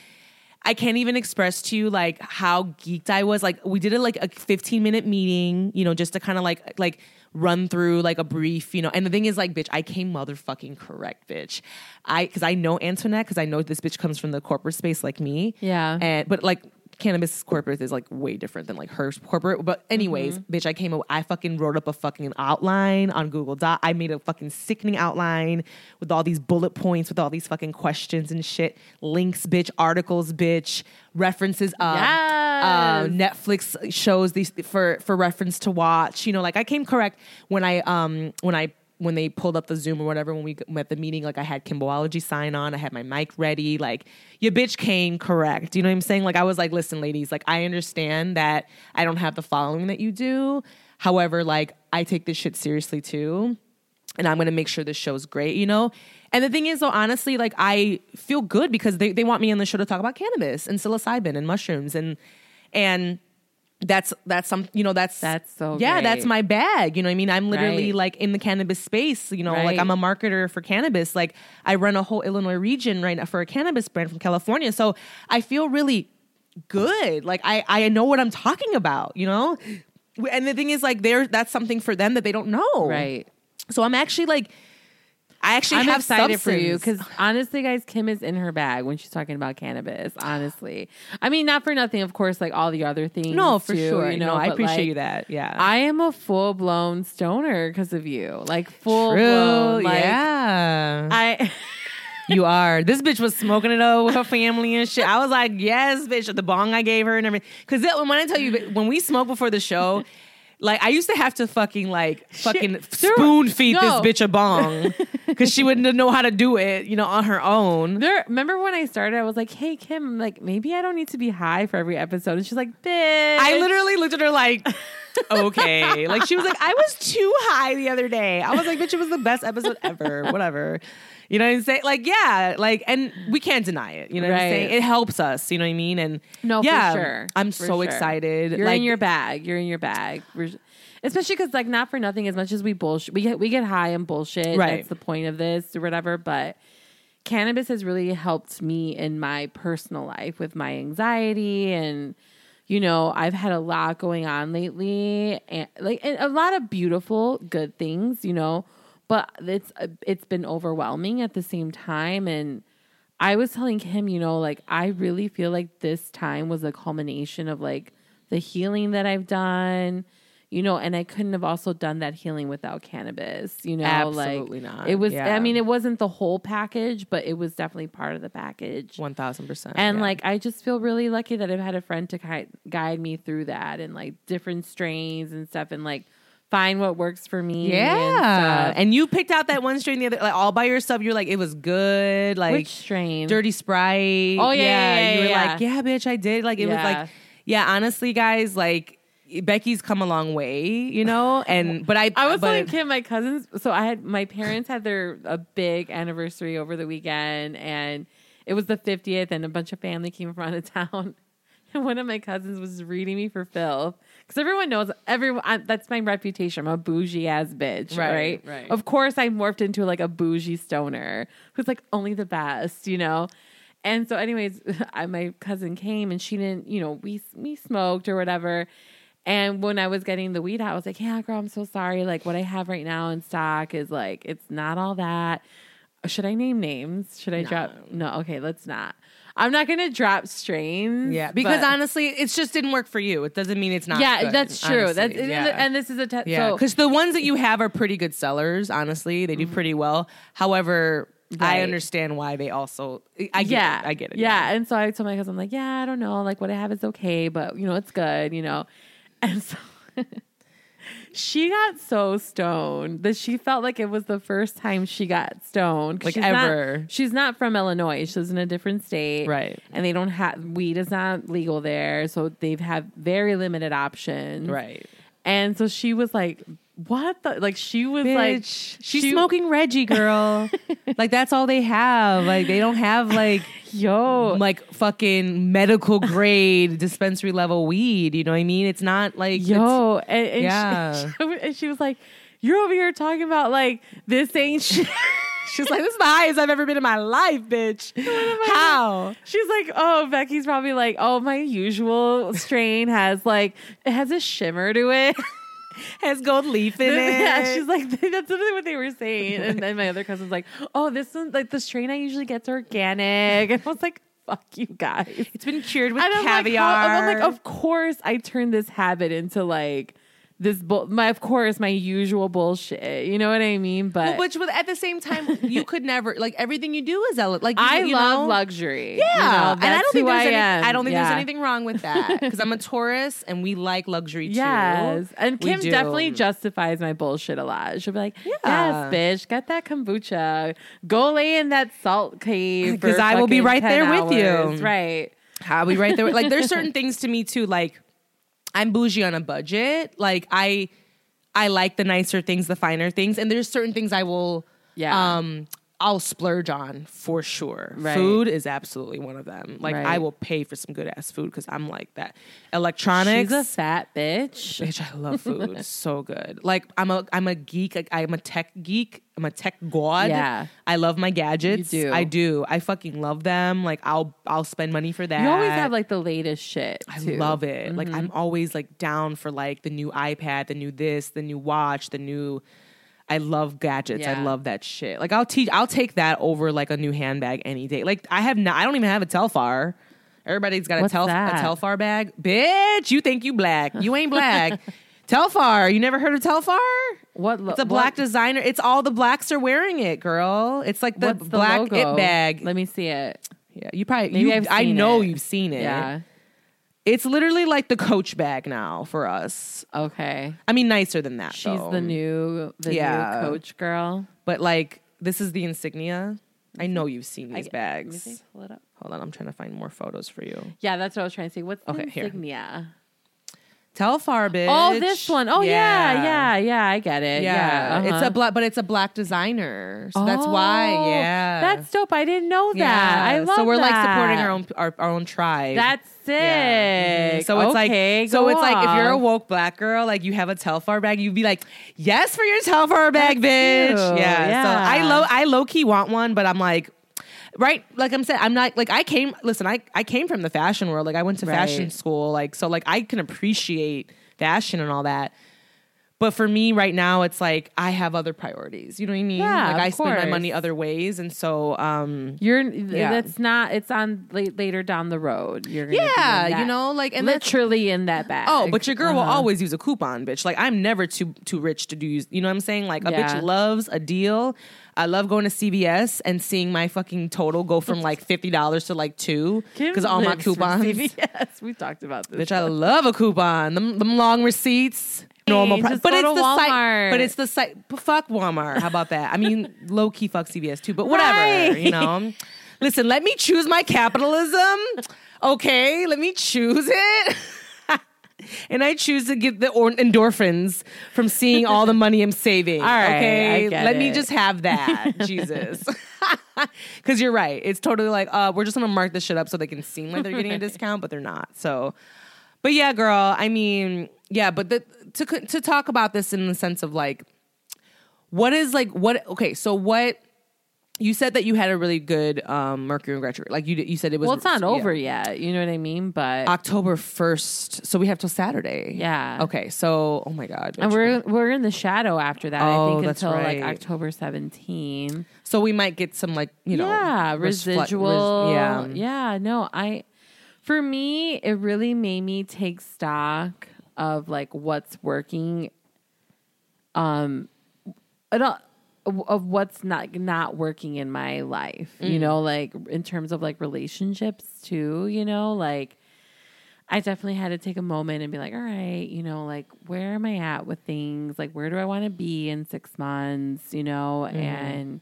Speaker 1: I can't even express to you like how geeked I was. Like we did it like a 15 minute meeting, you know, just to kind of like like run through like a brief, you know. And the thing is like, bitch, I came motherfucking correct, bitch. I because I know Antoinette because I know this bitch comes from the corporate space like me.
Speaker 2: Yeah.
Speaker 1: And but like cannabis corporate is like way different than like her corporate. But anyways,
Speaker 2: Mm-hmm.
Speaker 1: bitch, I came. I fucking wrote up a fucking outline on Google Doc. I made a fucking sickening outline with all these bullet points, with all these fucking questions and shit, links, bitch, articles, bitch, references. Um, uh,
Speaker 2: Yes.
Speaker 1: Netflix shows these for for reference to watch. You know, like I came correct when I um when I when they pulled up the Zoom or whatever when we met the meeting. Like I had Kimboology sign on. I had my mic ready. Like your bitch came correct. You know what I'm saying? Like I was like, listen, ladies, like I understand that I don't have the following that you do. However, like I take this shit seriously too and I'm gonna make sure this show's great, you know? And the thing is, though, honestly, like I feel good because they, they want me on the show to talk about cannabis and psilocybin and mushrooms and and that's that's some you know that's
Speaker 2: That's so
Speaker 1: yeah
Speaker 2: great.
Speaker 1: that's my bag you know I mean I'm literally
Speaker 2: Right.
Speaker 1: like in the cannabis space you know like I'm a marketer for cannabis like I run a whole Illinois region right now for a cannabis brand from California so I feel really good like I I know what I'm talking about you know and the thing is like there that's something for them that they don't know.
Speaker 2: Right.
Speaker 1: So I'm actually like I actually
Speaker 2: I'm
Speaker 1: have
Speaker 2: excited for you because honestly, guys, Kim is in her bag when she's talking about cannabis. Honestly, I mean, not for nothing, of course, like all the other things.
Speaker 1: no, for
Speaker 2: too,
Speaker 1: sure.
Speaker 2: You know,
Speaker 1: no, I appreciate
Speaker 2: like,
Speaker 1: you that. Yeah.
Speaker 2: I am a full blown stoner because of you, like full
Speaker 1: True.
Speaker 2: blown. Like,
Speaker 1: yeah.
Speaker 2: I.
Speaker 1: You [LAUGHS] are. This bitch was smoking it up with her family and shit. I was like, yes, bitch. The bong I gave her and everything. Because when I tell you, when we smoked before the show, like I used to have to fucking like fucking spoon feed
Speaker 2: no.
Speaker 1: this bitch a bong [LAUGHS] because she wouldn't know how to do it, you know, on her own.
Speaker 2: There, remember when I started? I was like, "Hey Kim, like maybe I don't need to be high for every episode." And she's like, "Bitch."
Speaker 1: I literally looked at her like, okay. Like she was like, I was too high the other day. I was like, bitch, it was the best episode ever. Whatever. You know what I'm saying? Like, yeah, like, and we can't deny it. You know what I'm saying? It helps us. You know what I mean? And
Speaker 2: No, for
Speaker 1: yeah,
Speaker 2: sure.
Speaker 1: I'm
Speaker 2: For
Speaker 1: so
Speaker 2: sure.
Speaker 1: excited.
Speaker 2: You're
Speaker 1: like,
Speaker 2: in your bag. You're in your bag. We're- especially because, like, not for nothing. As much as we bullshit, we get we get high and bullshit.
Speaker 1: Right.
Speaker 2: That's the point of this or whatever. But cannabis has really helped me in my personal life with my anxiety and. You know, I've had a lot going on lately, and like and a lot of beautiful, good things. You know, but it's it's been overwhelming at the same time, and I was telling him, you know, like I really feel like this time was a culmination of like the healing that I've done, you know, and I couldn't have also done that healing without cannabis, you know,
Speaker 1: Absolutely
Speaker 2: like
Speaker 1: not.
Speaker 2: it was
Speaker 1: Yeah.
Speaker 2: I mean it wasn't the whole package, but it was definitely part of the package.
Speaker 1: 1000%.
Speaker 2: And
Speaker 1: yeah.
Speaker 2: like I just feel really lucky that I've had a friend to guide, guide me through that and like different strains and stuff and like find what works for me. and
Speaker 1: yeah.
Speaker 2: stuff.
Speaker 1: And, you picked out that one strain the other, like all by yourself. You're like, it was good. Like,
Speaker 2: which strain?
Speaker 1: Dirty Sprite.
Speaker 2: Oh, yeah, yeah, yeah,
Speaker 1: You were
Speaker 2: yeah.
Speaker 1: like, yeah, bitch, I did. Like, it was like, yeah, honestly, guys, like, Becky's come a long way, you know? And, but I,
Speaker 2: I was
Speaker 1: but,
Speaker 2: telling Kim, my cousins. So I had my parents had their a big anniversary over the weekend, and it was the fiftieth, and a bunch of family came from out of [LAUGHS] town. And one of my cousins was reading me for filth because everyone knows everyone. I, that's my reputation. I'm a bougie ass bitch,
Speaker 1: Right,
Speaker 2: right,
Speaker 1: right.
Speaker 2: Of course, I morphed into like a bougie stoner who's like only the best, you know. And so, anyways, [LAUGHS] I, my cousin came and she didn't, you know, we we smoked or whatever. And when I was getting the weed out, I was like, "Yeah, girl, I'm so sorry. Like, what I have right now in stock is like, it's not all that." Should I name names? Should I drop? No, okay, let's not. I'm not gonna drop strains.
Speaker 1: yeah, because
Speaker 2: but-
Speaker 1: honestly, it just didn't work for you. It doesn't mean it's not.
Speaker 2: yeah,
Speaker 1: good,
Speaker 2: that's true.
Speaker 1: honestly.
Speaker 2: That's
Speaker 1: yeah.
Speaker 2: and this is a test.
Speaker 1: Yeah,
Speaker 2: so
Speaker 1: because the ones that you have are pretty good sellers. Honestly, they do pretty well. However, I
Speaker 2: Mm-hmm.
Speaker 1: Understand why they also. I get
Speaker 2: yeah,
Speaker 1: it. I get it.
Speaker 2: Yeah. and so I told my cousin, I'm like, yeah, I don't know, like what I have is okay, but you know, it's good, you know. [LAUGHS] And so she got so stoned that she felt like it was the first time she got stoned.
Speaker 1: Like
Speaker 2: she's not-
Speaker 1: ever.
Speaker 2: she's not from Illinois. She lives in a different state,
Speaker 1: Right.
Speaker 2: And they don't have weed is not legal there, so they've have very limited options,
Speaker 1: right.
Speaker 2: And so she was like, "What the?" Like she was like,
Speaker 1: she's
Speaker 2: she-
Speaker 1: smoking Reggie, girl. [LAUGHS] like that's all they have. Like they don't have like [LAUGHS]
Speaker 2: "Yo,
Speaker 1: like fucking medical grade dispensary level weed. You know what I mean? It's not like
Speaker 2: Yo, and, and
Speaker 1: Yeah. [LAUGHS]
Speaker 2: she, and she was like, "You're over here talking about like this ain't shit."
Speaker 1: She's like, this is the highest I've ever been in my life, bitch. How?
Speaker 2: She's like, "Oh, Becky's probably like, oh, my usual strain has like it has a shimmer to it."
Speaker 1: Has gold leaf in it.
Speaker 2: yeah, she's like, [LAUGHS] that's literally what they were saying. And then my other cousin's like, "Oh, this one, like the strain I usually get's organic." And I was like, "Fuck you guys."
Speaker 1: it's been cured with
Speaker 2: And I'm like,
Speaker 1: caviar.
Speaker 2: how- I'm like, of course I turned this habit into like this bull my of course my usual bullshit. You know what I mean? But
Speaker 1: Which, but at the same time, you [LAUGHS] could never like everything you do is ele- like you-
Speaker 2: I
Speaker 1: you
Speaker 2: love
Speaker 1: know?
Speaker 2: luxury.
Speaker 1: Yeah,
Speaker 2: You know,
Speaker 1: and I don't think there's
Speaker 2: I
Speaker 1: any. I don't think
Speaker 2: Yeah.
Speaker 1: there's anything wrong with that because I'm a [LAUGHS] Taurus and we like luxury too.
Speaker 2: Yes, and Kim definitely justifies my bullshit a lot. She'll be like,
Speaker 1: Yeah.
Speaker 2: "Yes, bitch, get that kombucha. Go lay in that salt cave
Speaker 1: uh,
Speaker 2: because
Speaker 1: I will be right
Speaker 2: 10
Speaker 1: there with you.
Speaker 2: hours." Right?
Speaker 1: How we right there? like there's certain [LAUGHS] things to me too. Like I'm bougie on a budget. Like I I like the nicer things, the finer things, and there's certain things I will
Speaker 2: Yeah.
Speaker 1: um I'll splurge on for sure.
Speaker 2: Right.
Speaker 1: Food is absolutely one of them. Like
Speaker 2: Right.
Speaker 1: I will pay for some good ass food because I'm like that. Electronics.
Speaker 2: She's a fat bitch.
Speaker 1: Bitch, I love food. So good. Like I'm a I'm a geek. Like, I'm a tech geek. I'm a tech god.
Speaker 2: Yeah.
Speaker 1: I love my gadgets.
Speaker 2: You do.
Speaker 1: I do. I fucking love them. Like I'll I'll spend money for that.
Speaker 2: You always have like the latest shit.
Speaker 1: I
Speaker 2: too.
Speaker 1: love it. Like
Speaker 2: Mm-hmm.
Speaker 1: I'm always like down for like the new iPad, the new this, the new watch, the new I love gadgets. I love that shit. Like I'll teach I'll take that over like a new handbag any day. Like I have not I don't even have a Telfar. Everybody's got a, Telf- a? Telfar bag. Bitch, you think you black. You ain't black. [LAUGHS] Telfar. You never heard of Telfar?
Speaker 2: What? Lo-
Speaker 1: It's a black
Speaker 2: what-
Speaker 1: designer. It's all the blacks are wearing it, girl. It's like the black
Speaker 2: logo?
Speaker 1: it bag.
Speaker 2: Let me see it.
Speaker 1: yeah, you probably you, I know
Speaker 2: it.
Speaker 1: you've seen it.
Speaker 2: Yeah.
Speaker 1: It's literally like the coach bag now for us.
Speaker 2: Okay.
Speaker 1: I mean, nicer than that.
Speaker 2: She's
Speaker 1: though.
Speaker 2: the new the
Speaker 1: Yeah.
Speaker 2: new coach girl.
Speaker 1: But like, this is the insignia. I know you've seen
Speaker 2: I
Speaker 1: these
Speaker 2: me
Speaker 1: bags.
Speaker 2: see. Pull it up.
Speaker 1: Hold on, I'm trying to find more photos for you.
Speaker 2: Yeah, that's what I was trying to say. What's the
Speaker 1: Okay, here. Telfar, bitch.
Speaker 2: Oh, this one. Oh yeah, yeah, yeah. I get it.
Speaker 1: Yeah,
Speaker 2: Yeah,
Speaker 1: it's
Speaker 2: uh-huh.
Speaker 1: a black, but it's a black designer, so that's why.
Speaker 2: Oh,
Speaker 1: Yeah,
Speaker 2: that's dope. I didn't know that. I love
Speaker 1: So we're like supporting our own our, our own tribe.
Speaker 2: That's sick.
Speaker 1: Yeah. So it's
Speaker 2: okay,
Speaker 1: like so it's like if you're a woke black girl, like you have a Telfar bag, you'd be like, yes for your Telfar bag, bitch.
Speaker 2: cute.
Speaker 1: Yeah. So I low I low key want one, but I'm like. Right, like I'm saying, I'm not like I came. Listen, I I came from the fashion world. Like I went to fashion school. Like so, like I can appreciate fashion and all that. But for me right now, it's like I have other priorities. You know what I mean?
Speaker 2: Yeah,
Speaker 1: like I
Speaker 2: of
Speaker 1: spend my money other ways, and so um,
Speaker 2: You're
Speaker 1: Yeah.
Speaker 2: that's not. It's on la- later down the road. You're gonna
Speaker 1: yeah,
Speaker 2: that-
Speaker 1: you know, like and
Speaker 2: literally in that bag.
Speaker 1: Oh, but your girl will
Speaker 2: Uh-huh.
Speaker 1: always use a coupon, bitch. Like I'm never too too rich to do. You know what I'm saying? Like a
Speaker 2: Yeah.
Speaker 1: bitch loves a deal. I love going to CVS and seeing my fucking total go from like fifty dollars to like two because all my coupons.
Speaker 2: CVS. We talked about this.
Speaker 1: Bitch, I love a coupon. Them, them long receipts. Normal price, but it's the site. But it's the site. Fuck Walmart. How about that? I mean, [LAUGHS] low key fuck CVS too. But whatever,
Speaker 2: Right.
Speaker 1: you know. Listen, let me choose my capitalism. Okay, let me choose it. [LAUGHS] and I choose to get the or- endorphins from seeing all the money I'm saving. [LAUGHS]
Speaker 2: All right,
Speaker 1: okay, let me just have that. [LAUGHS] Jesus. [LAUGHS] Because you're right. It's totally like, uh, we're just gonna mark this shit up so they can seem like they're getting a discount, but they're not. So, but yeah, girl. I mean, yeah, but the, to to talk about this in the sense of like, what is like what? Okay, so what? You said that you had a really good um, Mercury retrograde. Like you, you said it was.
Speaker 2: well, it's not
Speaker 1: yeah.
Speaker 2: over yet. You know what I mean? But
Speaker 1: October first. So we have till Saturday.
Speaker 2: Yeah.
Speaker 1: Okay. So, oh my god.
Speaker 2: and we're we're in the shadow after that. I
Speaker 1: Oh,
Speaker 2: think
Speaker 1: that's
Speaker 2: until
Speaker 1: right.
Speaker 2: like October 17.
Speaker 1: so we might get some like you know
Speaker 2: yeah,
Speaker 1: res- res-
Speaker 2: residual.
Speaker 1: yeah.
Speaker 2: yeah. No, I. For me, it really made me take stock of like what's working. Um, I don't- of what's not not working in my life.
Speaker 1: Mm.
Speaker 2: You know, like in terms of like relationships too. You know, like. I definitely had to take a moment and be like, all right, you know, like where am I at with things? Like where do I want to be in six months? You know,
Speaker 1: Mm-hmm.
Speaker 2: and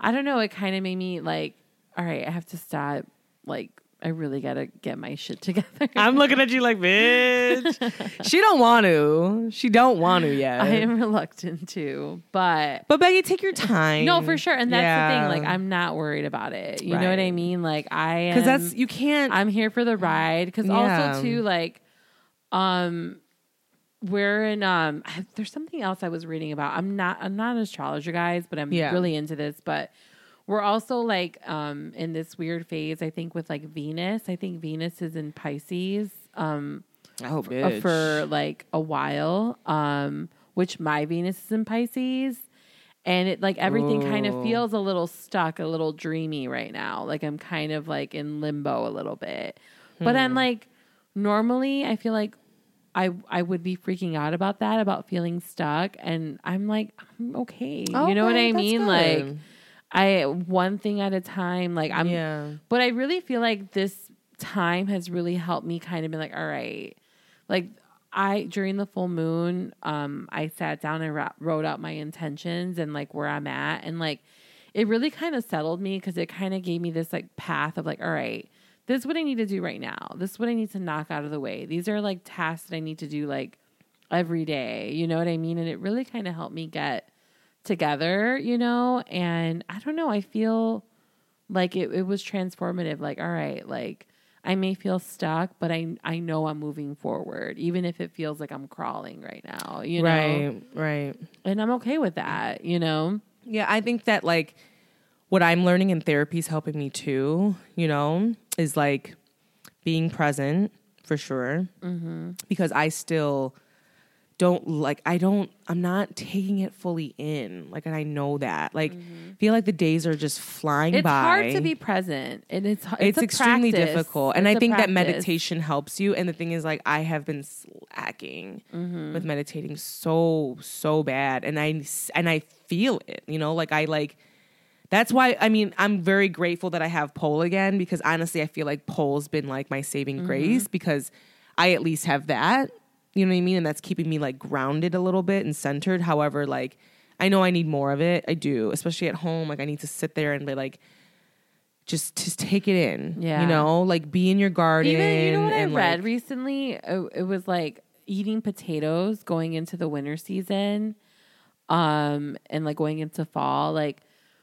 Speaker 2: I don't know. It kind of made me like, all right, I have to stop. Like, I really got to get my shit together. [LAUGHS]
Speaker 1: I'm looking at you like, bitch. [LAUGHS] she don't want to. She don't want to yet.
Speaker 2: I am reluctant to, but
Speaker 1: But Becky, take your time.
Speaker 2: no, for sure. And that's the thing. Like, I'm not worried about it. You know what I mean? Like, I
Speaker 1: because that's you can't.
Speaker 2: I'm here for the ride. Because
Speaker 1: Yeah.
Speaker 2: also too, like, um, we're in um. There's something else I was reading about. I'm not. I'm not an astrologer, guys, but I'm
Speaker 1: Yeah.
Speaker 2: really into this. But we're also like um in this weird phase. I think with like Venus. I think Venus is in Pisces. Um,
Speaker 1: oh, bitch.
Speaker 2: for like a while. Um, which my Venus is in Pisces. And it like everything kind of feels a little stuck, a little dreamy right now. Like I'm kind of like in limbo a little bit. But
Speaker 1: Hmm.
Speaker 2: I'm like normally I feel like I I would be freaking out about that, about feeling stuck. And I'm like, I'm okay. you know what I mean?
Speaker 1: good.
Speaker 2: Like I one thing at a time. Like I'm
Speaker 1: yeah.
Speaker 2: but I really feel like this time has really helped me kind of be like, all right, like I during the full moon, um, I sat down and ra- wrote out my intentions and like where I'm at, and like it really kind of settled me because it kind of gave me this like path of like, all right, this is what I need to do right now. This is what I need to knock out of the way. These are like tasks that I need to do like every day. You know what I mean? And it really kind of helped me get together, you know, and I don't know, I feel like it, it was transformative. Like, all right, like I may feel stuck, but I I know I'm moving forward, even if it feels like I'm crawling right now, you know.
Speaker 1: Right, right.
Speaker 2: And I'm okay with that, you know.
Speaker 1: Yeah, I think that like what I'm learning in therapy is helping me too, you know, is like being present for sure. Mm-hmm. Because I still don't like, I don't, I'm not taking it fully in. Like, and I know that. Like, feel like the days are just flying
Speaker 2: It's
Speaker 1: by.
Speaker 2: It's hard to be present, and it's it's,
Speaker 1: It's, extremely
Speaker 2: practice.
Speaker 1: difficult. And
Speaker 2: It's
Speaker 1: I
Speaker 2: a
Speaker 1: think that meditation helps you. And the thing is, like, I have been slacking
Speaker 2: Mm-hmm.
Speaker 1: with meditating so, so bad. And I, and I feel it, you know, like I like, that's why, I mean, I'm very grateful that I have pole again because honestly, I feel like pole's been like my saving
Speaker 2: Mm-hmm.
Speaker 1: grace because I at least have that, you know what I mean? And that's keeping me like grounded a little bit and centered. However, like, I know I need more of it. I do, especially at home. Like, I need to sit there and be like, just just take it in.
Speaker 2: Yeah.
Speaker 1: You know, like be in your garden.
Speaker 2: Even you know what I read
Speaker 1: like,
Speaker 2: recently? It, it was like eating potatoes going into the winter season, um, and like going into fall. Like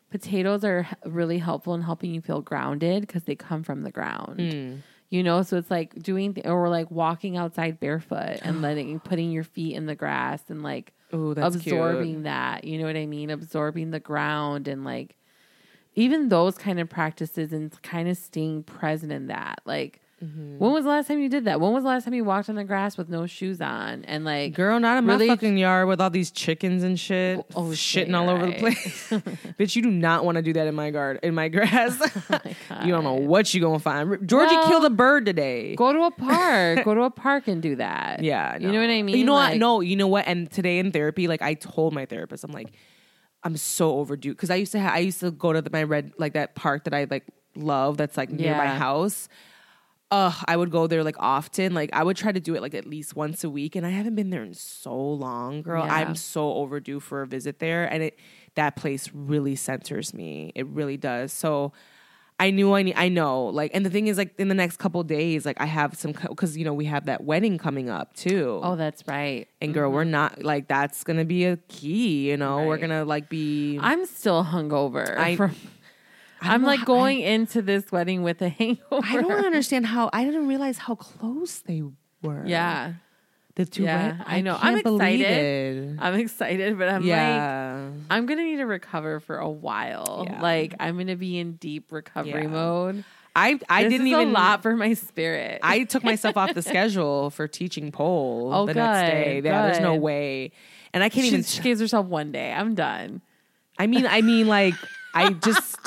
Speaker 2: potatoes are really helpful in helping you feel grounded because they come from the ground.
Speaker 1: Hmm.
Speaker 2: You know, so it's like doing th- or like walking outside barefoot and [GASPS] letting putting your feet in the grass and like
Speaker 1: Ooh, that's
Speaker 2: absorbing
Speaker 1: cute.
Speaker 2: that. You know what I mean? Absorbing the ground and like even those kind of practices and kind of staying present in that. Like,
Speaker 1: Mm-hmm.
Speaker 2: when was the last time you did that? When was the last time you walked on the grass with no shoes on and like,
Speaker 1: Girl, not in
Speaker 2: really-
Speaker 1: my fucking yard with all these chickens and shit,
Speaker 2: Oh,
Speaker 1: shitting
Speaker 2: shit,
Speaker 1: all over the [LAUGHS] place. [LAUGHS] Bitch, you do not want to do that in my garden, in my grass. [LAUGHS] you don't know what you gonna find. Georgie
Speaker 2: Well,
Speaker 1: killed a bird today.
Speaker 2: go to a park, go to a park and do that.
Speaker 1: Yeah,
Speaker 2: you know what I mean.
Speaker 1: You know what?
Speaker 2: Like,
Speaker 1: No, you know what? And today in therapy, like I told my therapist, I'm like, I'm so overdue because I used to ha- I used to go to the, my red like that park that I like love that's like near my house. Uh, I would go there like often. Like I would try to do it like at least once a week, and I haven't been there in so long, girl.
Speaker 2: Yeah.
Speaker 1: I'm so overdue for a visit there, and it that place really centers me. It really does. So. I knew I need, I know like and the thing is like in the next couple days like I have some because you know we have that wedding coming up too
Speaker 2: Oh, that's right.
Speaker 1: and girl, we're not like that's gonna be a key, you know. We're gonna like be
Speaker 2: I'm still hungover.
Speaker 1: I- [LAUGHS]
Speaker 2: from, I'm like
Speaker 1: how-
Speaker 2: going into this wedding with a [LAUGHS] hangover.
Speaker 1: I don't understand how I didn't realize how close they were.
Speaker 2: Yeah,
Speaker 1: The two
Speaker 2: Yeah,
Speaker 1: wed-
Speaker 2: I know. I'm excited.
Speaker 1: it.
Speaker 2: I'm excited, but I'm like. I'm gonna need to recover for a while.
Speaker 1: Yeah.
Speaker 2: Like I'm gonna be in deep recovery
Speaker 1: Yeah.
Speaker 2: mode.
Speaker 1: I I
Speaker 2: This
Speaker 1: didn't even
Speaker 2: a lot for my spirit.
Speaker 1: I took [LAUGHS] myself off the schedule for teaching pole
Speaker 2: Oh,
Speaker 1: the next
Speaker 2: good,
Speaker 1: day. Yeah, there's no way. And I can't
Speaker 2: she,
Speaker 1: even
Speaker 2: she gives herself one day. I'm done.
Speaker 1: I mean I mean like I [LAUGHS] just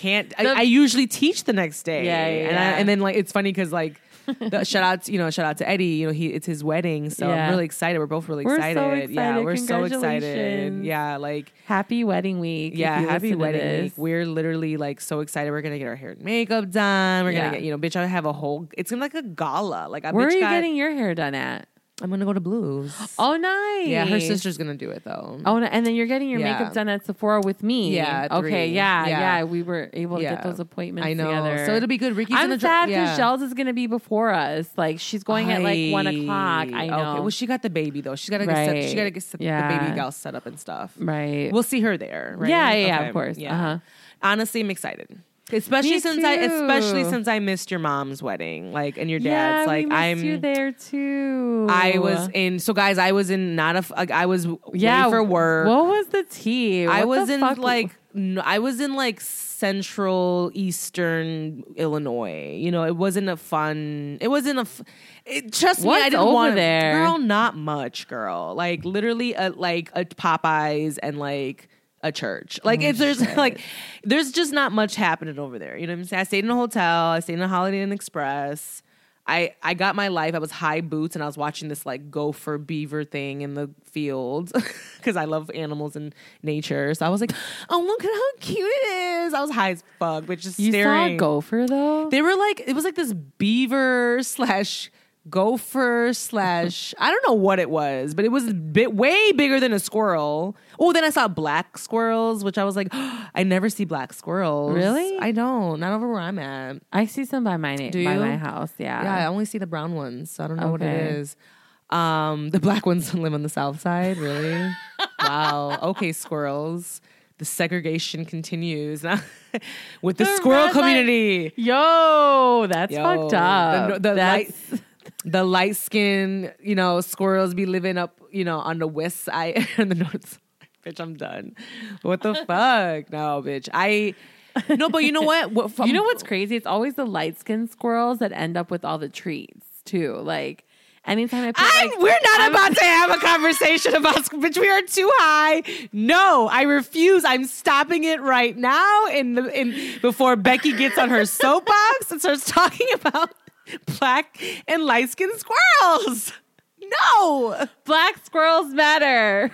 Speaker 1: can't I,
Speaker 2: The-
Speaker 1: I usually teach the next day.
Speaker 2: Yeah, yeah,
Speaker 1: and, I, and then like it's funny because like [LAUGHS] the, shout out to, you know shout out to Eddie you know he it's his wedding so
Speaker 2: Yeah.
Speaker 1: I'm really excited we're both really
Speaker 2: We're so
Speaker 1: excited, yeah we're so excited yeah like
Speaker 2: Happy wedding week.
Speaker 1: yeah happy wedding week we're literally like so excited we're gonna get our hair and makeup done we're
Speaker 2: Yeah.
Speaker 1: gonna get you know bitch I have a whole it's gonna like a gala like a
Speaker 2: Where are you
Speaker 1: got-
Speaker 2: getting your hair done at?
Speaker 1: I'm gonna go to Blues
Speaker 2: Oh, nice.
Speaker 1: yeah her sister's gonna do it though
Speaker 2: Oh, and then you're getting your
Speaker 1: Yeah.
Speaker 2: makeup done at Sephora with me.
Speaker 1: Yeah, at
Speaker 2: Okay. Yeah,
Speaker 1: Yeah.
Speaker 2: yeah. We were able to
Speaker 1: Yeah.
Speaker 2: get those appointments
Speaker 1: I know
Speaker 2: together.
Speaker 1: so it'll be good Ricky's
Speaker 2: I'm
Speaker 1: gonna
Speaker 2: sad because. Shells is to be before us. Like she's going at like one o'clock. I know.
Speaker 1: Okay. Well, she got the baby though. She's got to get set, she got to get set, the baby gal set up and stuff.
Speaker 2: right.
Speaker 1: We'll see her there. Right?
Speaker 2: Yeah, yeah, yeah, of course.
Speaker 1: Yeah.
Speaker 2: Uh-huh.
Speaker 1: Honestly, I'm excited. Especially
Speaker 2: Me
Speaker 1: since I, especially since I missed your mom's wedding, like, and your
Speaker 2: yeah,
Speaker 1: dad's. like,
Speaker 2: we
Speaker 1: I'm.
Speaker 2: you there too.
Speaker 1: I was in. So, guys, I was in not a. Like, I was
Speaker 2: yeah
Speaker 1: yeah for work.
Speaker 2: What was the tea?
Speaker 1: I was in
Speaker 2: fuck-
Speaker 1: like I was in like central eastern Illinois. You know, it wasn't a fun. It wasn't a. F- it, trust me, I didn't want
Speaker 2: there?
Speaker 1: Girl, not much, girl. Like literally, a, like a Popeyes and like a church. Like if there's [LAUGHS] like there's just not much happening over there. You know what I'm saying? I stayed in a hotel. I stayed in a Holiday Inn Express. I, I got my life. I was high boots and I was watching this like gopher beaver thing in the field [LAUGHS] because I love animals and nature. So I was like, [GASPS] oh, look at how cute it is. I was high as fuck, but just
Speaker 2: You
Speaker 1: staring.
Speaker 2: saw a gopher though.
Speaker 1: They were like, it was like this beaver [LAUGHS] slash gopher slash, I don't know what it was, but it was bit way bigger than a squirrel. Oh, then I saw black squirrels, which I was like, [GASPS] I never see black squirrels.
Speaker 2: Really?
Speaker 1: I don't. Not over where I'm at.
Speaker 2: I see some by my name, by my house. Yeah.
Speaker 1: Yeah, I only see the brown ones. So I don't know what it is. Um, the black ones [LAUGHS] live on the south side, really? wow. Okay, squirrels. The segregation continues [LAUGHS] with the,
Speaker 2: The
Speaker 1: squirrel
Speaker 2: red light-
Speaker 1: community.
Speaker 2: Yo, that's
Speaker 1: Yo,
Speaker 2: fucked up.
Speaker 1: The, the
Speaker 2: That's-
Speaker 1: light, the light skin, you know, squirrels be living up, you know, on the west side [LAUGHS] and the north side. Bitch, I'm done. What the fuck? No, bitch. I no, but you know what? what [LAUGHS]
Speaker 2: you know what's crazy? It's always the light skinned squirrels that end up with all the treats too. Like anytime I put
Speaker 1: I,
Speaker 2: like,
Speaker 1: we're not
Speaker 2: I'm-
Speaker 1: about to have a conversation about bitch. We are too high. No, I refuse. I'm stopping it right now. In the in before Becky gets on her soapbox and starts talking about black and light skinned squirrels. No.
Speaker 2: black squirrels matter.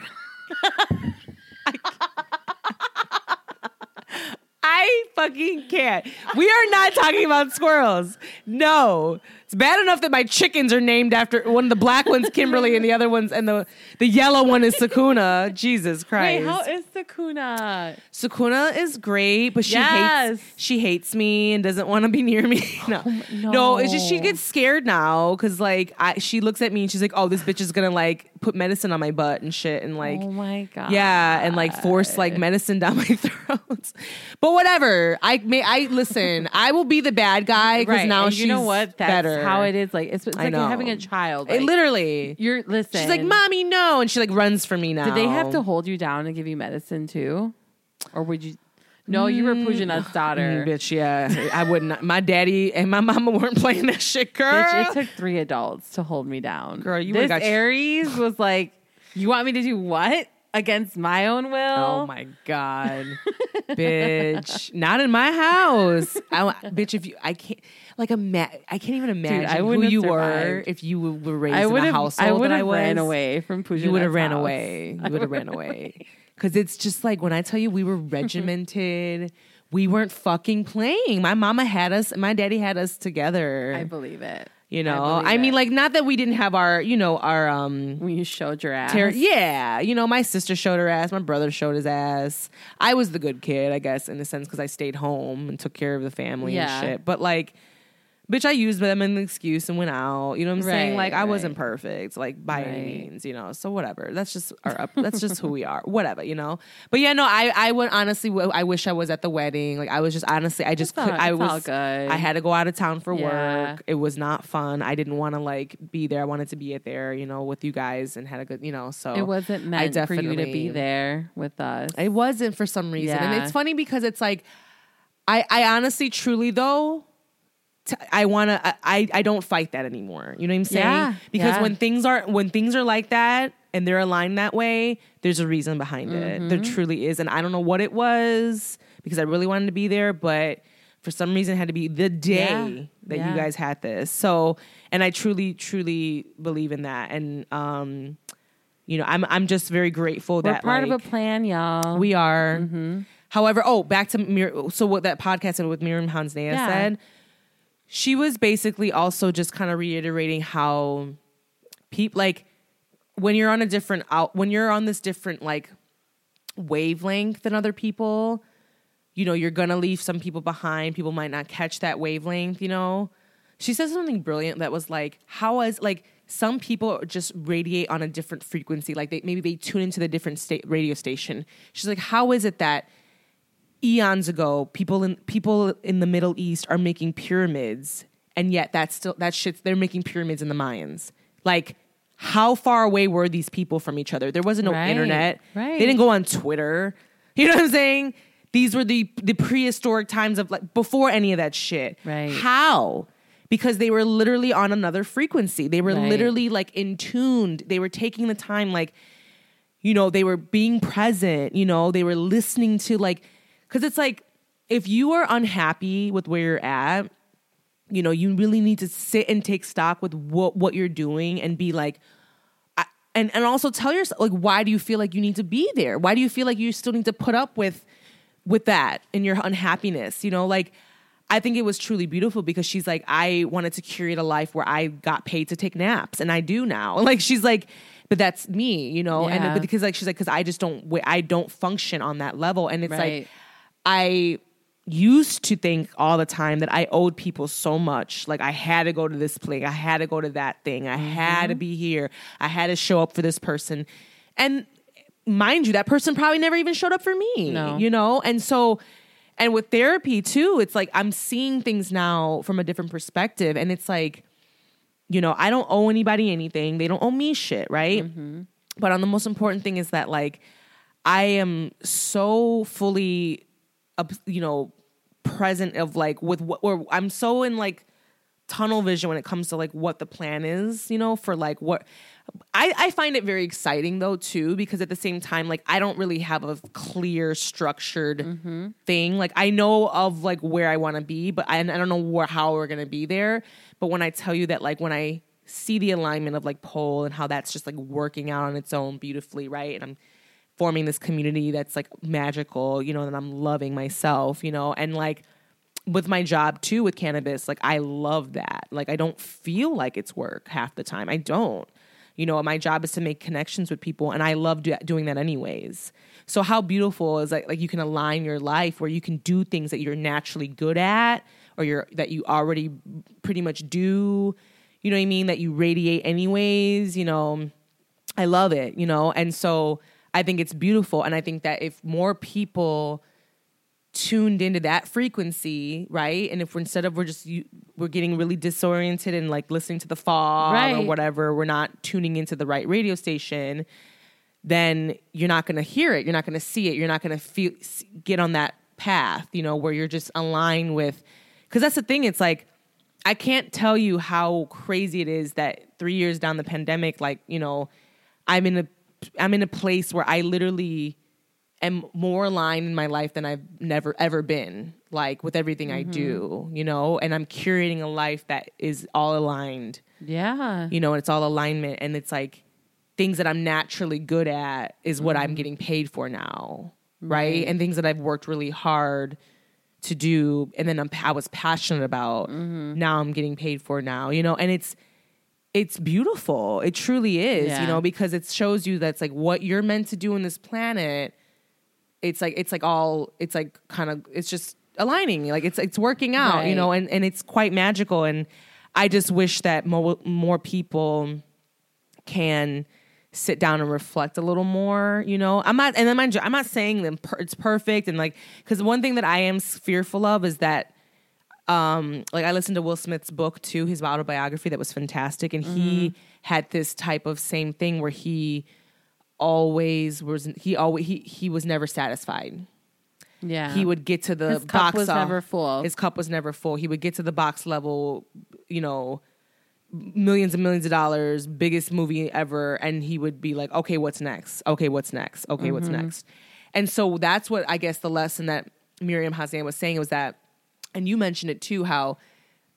Speaker 1: I fucking can't. We are not talking about squirrels. No. It's bad enough that my chickens are named after one of the black ones, Kimberly, and the other ones, and the, the yellow one is Sakuna. Jesus Christ.
Speaker 2: Wait, how is Sakuna?
Speaker 1: Sakuna is great, but she
Speaker 2: Yes.
Speaker 1: hates she hates me and doesn't want to be near me. [LAUGHS] Oh, no, no, it's just she gets scared now because like I, she looks at me and she's like, "Oh, this bitch is gonna like put medicine on my butt and shit," and like,
Speaker 2: oh my god.
Speaker 1: yeah, and like force like medicine down [LAUGHS] my throat. but whatever, I may I listen. I will be the bad guy because
Speaker 2: Right.
Speaker 1: now
Speaker 2: and
Speaker 1: she's
Speaker 2: you know what? That's
Speaker 1: better.
Speaker 2: How it is. Like it's, it's like you're
Speaker 1: know.
Speaker 2: having a child.
Speaker 1: It literally.
Speaker 2: you're listen.
Speaker 1: She's like, "Mommy, no," and she like runs for me now.
Speaker 2: Did they have to hold you down and give you medicine too, or would you? No, you were Pujana's daughter.
Speaker 1: Mm, bitch, yeah, I wouldn't. My daddy and my mama weren't [LAUGHS] playing that shit, girl.
Speaker 2: Bitch, it took three adults to hold me down.
Speaker 1: Girl, you
Speaker 2: this
Speaker 1: got-
Speaker 2: Aries was like, "You want me to do what against my own will?"
Speaker 1: Oh my god, [LAUGHS] bitch! Not in my house. I, bitch, if you, I can't like ima- I can't even imagine
Speaker 2: I
Speaker 1: who you were if you were raised
Speaker 2: I
Speaker 1: in a household
Speaker 2: I would have ran away from Pujana's
Speaker 1: You would have ran
Speaker 2: house.
Speaker 1: away. You would have ran away. [LAUGHS] Because it's just like when I tell you we were regimented, we weren't fucking playing. My mama had us, my daddy had us together.
Speaker 2: I believe it.
Speaker 1: you know,
Speaker 2: believe
Speaker 1: I, mean,
Speaker 2: it.
Speaker 1: like not that we didn't have our, you know, our um
Speaker 2: When you showed your ass.
Speaker 1: Ter- yeah, you know, my sister showed her ass. My brother showed his ass. I was the good kid, I guess, in a sense, because I stayed home and took care of the family
Speaker 2: Yeah.
Speaker 1: and shit. But like, bitch, I used them as an excuse and went out. You know what I'm saying? Like, I wasn't perfect, like by any means, you know. So whatever. That's just our. Up, that's just who we are. Whatever, you know. But yeah, no, I, I would honestly, I wish I was at the wedding. Like, I was just honestly, I just,
Speaker 2: all-
Speaker 1: I was. I had to go out of town for
Speaker 2: Yeah.
Speaker 1: work. It was not fun. I didn't want to like be there. I wanted to be it there, you know, with you guys and had a good, you know. So
Speaker 2: It wasn't
Speaker 1: I
Speaker 2: meant for you to be there with us.
Speaker 1: It wasn't for some reason, and it's funny because it's like, I, I honestly, truly though, t- I want to, I, I don't fight that anymore. You know what I'm saying?
Speaker 2: Yeah,
Speaker 1: Because
Speaker 2: yeah.
Speaker 1: when things are when things are like that and they're aligned that way, there's a reason behind it. There
Speaker 2: Mm-hmm.
Speaker 1: truly is, and I don't know what it was because I really wanted to be there, but for some reason it had to be the day
Speaker 2: Yeah,
Speaker 1: that you guys had this. So, and I truly, truly believe in that, and um. You know, I'm I'm just very grateful
Speaker 2: We're
Speaker 1: that
Speaker 2: part
Speaker 1: like,
Speaker 2: of a plan, y'all.
Speaker 1: we are.
Speaker 2: Mm-hmm.
Speaker 1: However, oh, back to Mir- so what that podcast with Miriam Hansnea
Speaker 2: Yeah.
Speaker 1: said. She was basically also just kind of reiterating how people like when you're on a different out when you're on this different like wavelength than other people, you know, you're gonna leave some people behind. People might not catch that wavelength, you know. She said something brilliant that was like, how is like some people just radiate on a different frequency, like they maybe they tune into the different state radio station. She's like, how is it that eons ago people in people in the Middle East are making pyramids, and yet that's still that shit. they're making pyramids in the Mayans, like. How far away were these people from each other? There wasn't no
Speaker 2: Right,
Speaker 1: internet.
Speaker 2: right.
Speaker 1: They didn't go on Twitter. [LAUGHS] You know what I'm saying? These were the the prehistoric times of like before any of that shit.
Speaker 2: Right.
Speaker 1: How? Because they were literally on another frequency. They were
Speaker 2: Right.
Speaker 1: literally like in tuned. They were taking the time like you know, they were being present, you know, they were listening to like cuz it's like if you are unhappy with where you're at, you know, you really need to sit and take stock with what what you're doing and be like I, and and also tell yourself like why do you feel like you need to be there? Why do you feel like you still need to put up with with that and your unhappiness? You know, like I think it was truly beautiful because she's like I wanted to curate a life where I got paid to take naps and I do now. [LAUGHS] Like she's like but that's me, you know, and
Speaker 2: Yeah.
Speaker 1: but because like she's like cuz I just don't I don't function on that level and it's
Speaker 2: Right.
Speaker 1: like I used to think all the time that I owed people so much. Like I had to go to this place, I had to go to that thing, I had to mm-hmm. be here, I had to show up for this person. And mind you, that person probably never even showed up for me.
Speaker 2: No.
Speaker 1: You know? And so and with therapy too, it's like I'm seeing things now from a different perspective. And it's like, you know, I don't owe anybody anything. They don't owe me shit, right? Mm-hmm. But on the most important thing is that like I am so fully, you know, present of like with what or I'm so in like tunnel vision when it comes to like what the plan is, you know, for like what I, I find it very exciting though too, because at the same time, like I don't really have a clear structured mm-hmm. thing. Like I know of like where I want to be, but I, I don't know where how we're gonna be there. But when I tell you that like when I see the alignment of like pole and how that's just like working out on its own beautifully, right? And I'm forming this community that's like magical, you know, that I'm loving myself, you know, and like with my job too with cannabis, like I love that. Like I don't feel like it's work half the time. I don't. You know, my job is to make connections with people, and I love do- doing that anyways. So how beautiful is like like you can align your life where you can do things that you're naturally good at, or you're that you already pretty much do. You know what I mean? That you radiate anyways. You know, I love it, you know? And so I think it's beautiful. And I think that if more people tuned into that frequency, right? And if we're, instead of we're just, you, we're getting really disoriented and like listening to the fog or whatever, we're not tuning into the right radio station, then you're not going to hear it. You're not going to see it. You're not going to feel, get on that path, you know, where you're just aligned with, because that's the thing. It's like, I can't tell you how crazy it is that three years down the pandemic, like, you know, I'm in a I'm in a place where I literally am more aligned in my life than I've never ever been, like with everything I do, mm-hmm. you know, and I'm curating a life that is all aligned,
Speaker 2: Yeah.
Speaker 1: you know, and it's all alignment and it's like things that I'm naturally good at is what I'm mm-hmm. getting paid for now, right? And things that I've worked really hard to do and then I'm, I was passionate about mm-hmm. now I'm getting paid for now, you know, and it's it's beautiful. It truly is,
Speaker 2: Yeah.
Speaker 1: you know, because it shows you that's like what you're meant to do in this planet. It's like it's like all it's like kind of it's just aligning, like it's it's working out, you know, and and it's quite magical. And I just wish that more more people can sit down and reflect a little more, you know. I'm not, and then mind you, I'm not saying that it's perfect, and like, because one thing that I am fearful of is that um like I listened to Will Smith's book too, his autobiography that was fantastic and he had this type of same thing where he always was he always he he was never satisfied.
Speaker 2: Yeah.
Speaker 1: He would get to the
Speaker 2: His cup
Speaker 1: box
Speaker 2: was
Speaker 1: off-
Speaker 2: never full.
Speaker 1: His cup was never full. He would get to the box level, you know, millions and millions of dollars, biggest movie ever, and he would be like, "Okay, what's next? Okay, what's next? Okay, what's
Speaker 2: Mm-hmm.
Speaker 1: next?" And so that's what I guess the lesson that Miriam Hassan was saying was that, and you mentioned it too, how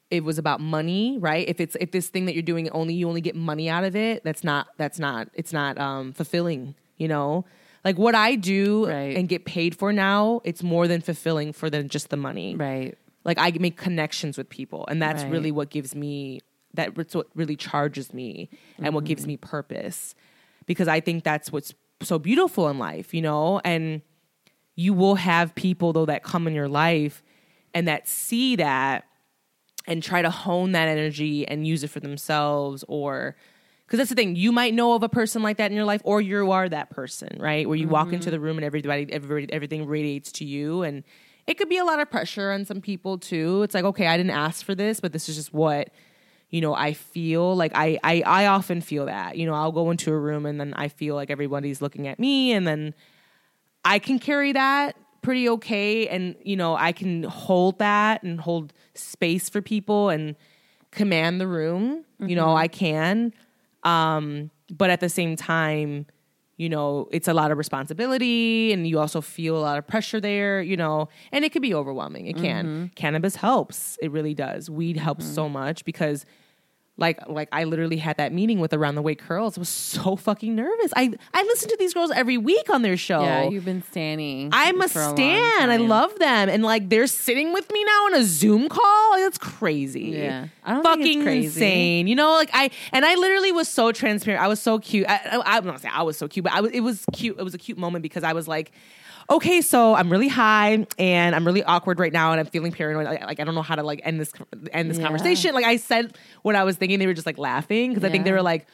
Speaker 1: it was about money, right? If it's if this thing that you're doing only you only get money out of it, that's not that's not it's not um fulfilling, you know? Like what I do
Speaker 2: Right.
Speaker 1: and get paid for now, it's more than fulfilling for than just the money
Speaker 2: right.
Speaker 1: like I make connections with people, and that's
Speaker 2: Right.
Speaker 1: really what gives me that's what really charges me and what gives me purpose because I think that's what's so beautiful in life, you know. And you will have people though that come in your life and that see that and try to hone that energy and use it for themselves or because that's the thing you might know of a person like that in your life or you are that person right? Where you walk into mm-hmm. the room and everybody, everybody everything radiates to you and it could be a lot of pressure on some people too. It's like okay i didn't ask for this but this is just what you know i feel. Like I, I i often feel that you know i'll go into a room and then i feel like everybody's looking at me and then I can carry that pretty okay and you know I can hold that and hold space for people and command the room you know mm-hmm. I can. Um but at the same time you know it's a lot of responsibility and you also feel a lot of pressure there you know and it can be overwhelming. It can. Mm-hmm. Cannabis helps. It really does. Weed helps so mm-hmm. much because like like I literally had that meeting with Around the Way Curls. I was so fucking nervous. I I listen to these girls every week on their show.
Speaker 2: Yeah, you've been standing.
Speaker 1: I'm a stan. I love them, and like they're sitting with me now on a Zoom call. That's crazy.
Speaker 2: Yeah. I don't
Speaker 1: fucking
Speaker 2: crazy.
Speaker 1: insane. You know, like I and I literally was so transparent. I was so cute. I, I, I'm not saying I was so cute, but I was. It was cute. It was a cute moment because I was like. Okay, so I'm really high and I'm really awkward right now, and I'm feeling paranoid. Like, I don't know how to like end this end this
Speaker 2: Yeah.
Speaker 1: conversation. Like I said what I was thinking, they were just like laughing because I think they were like,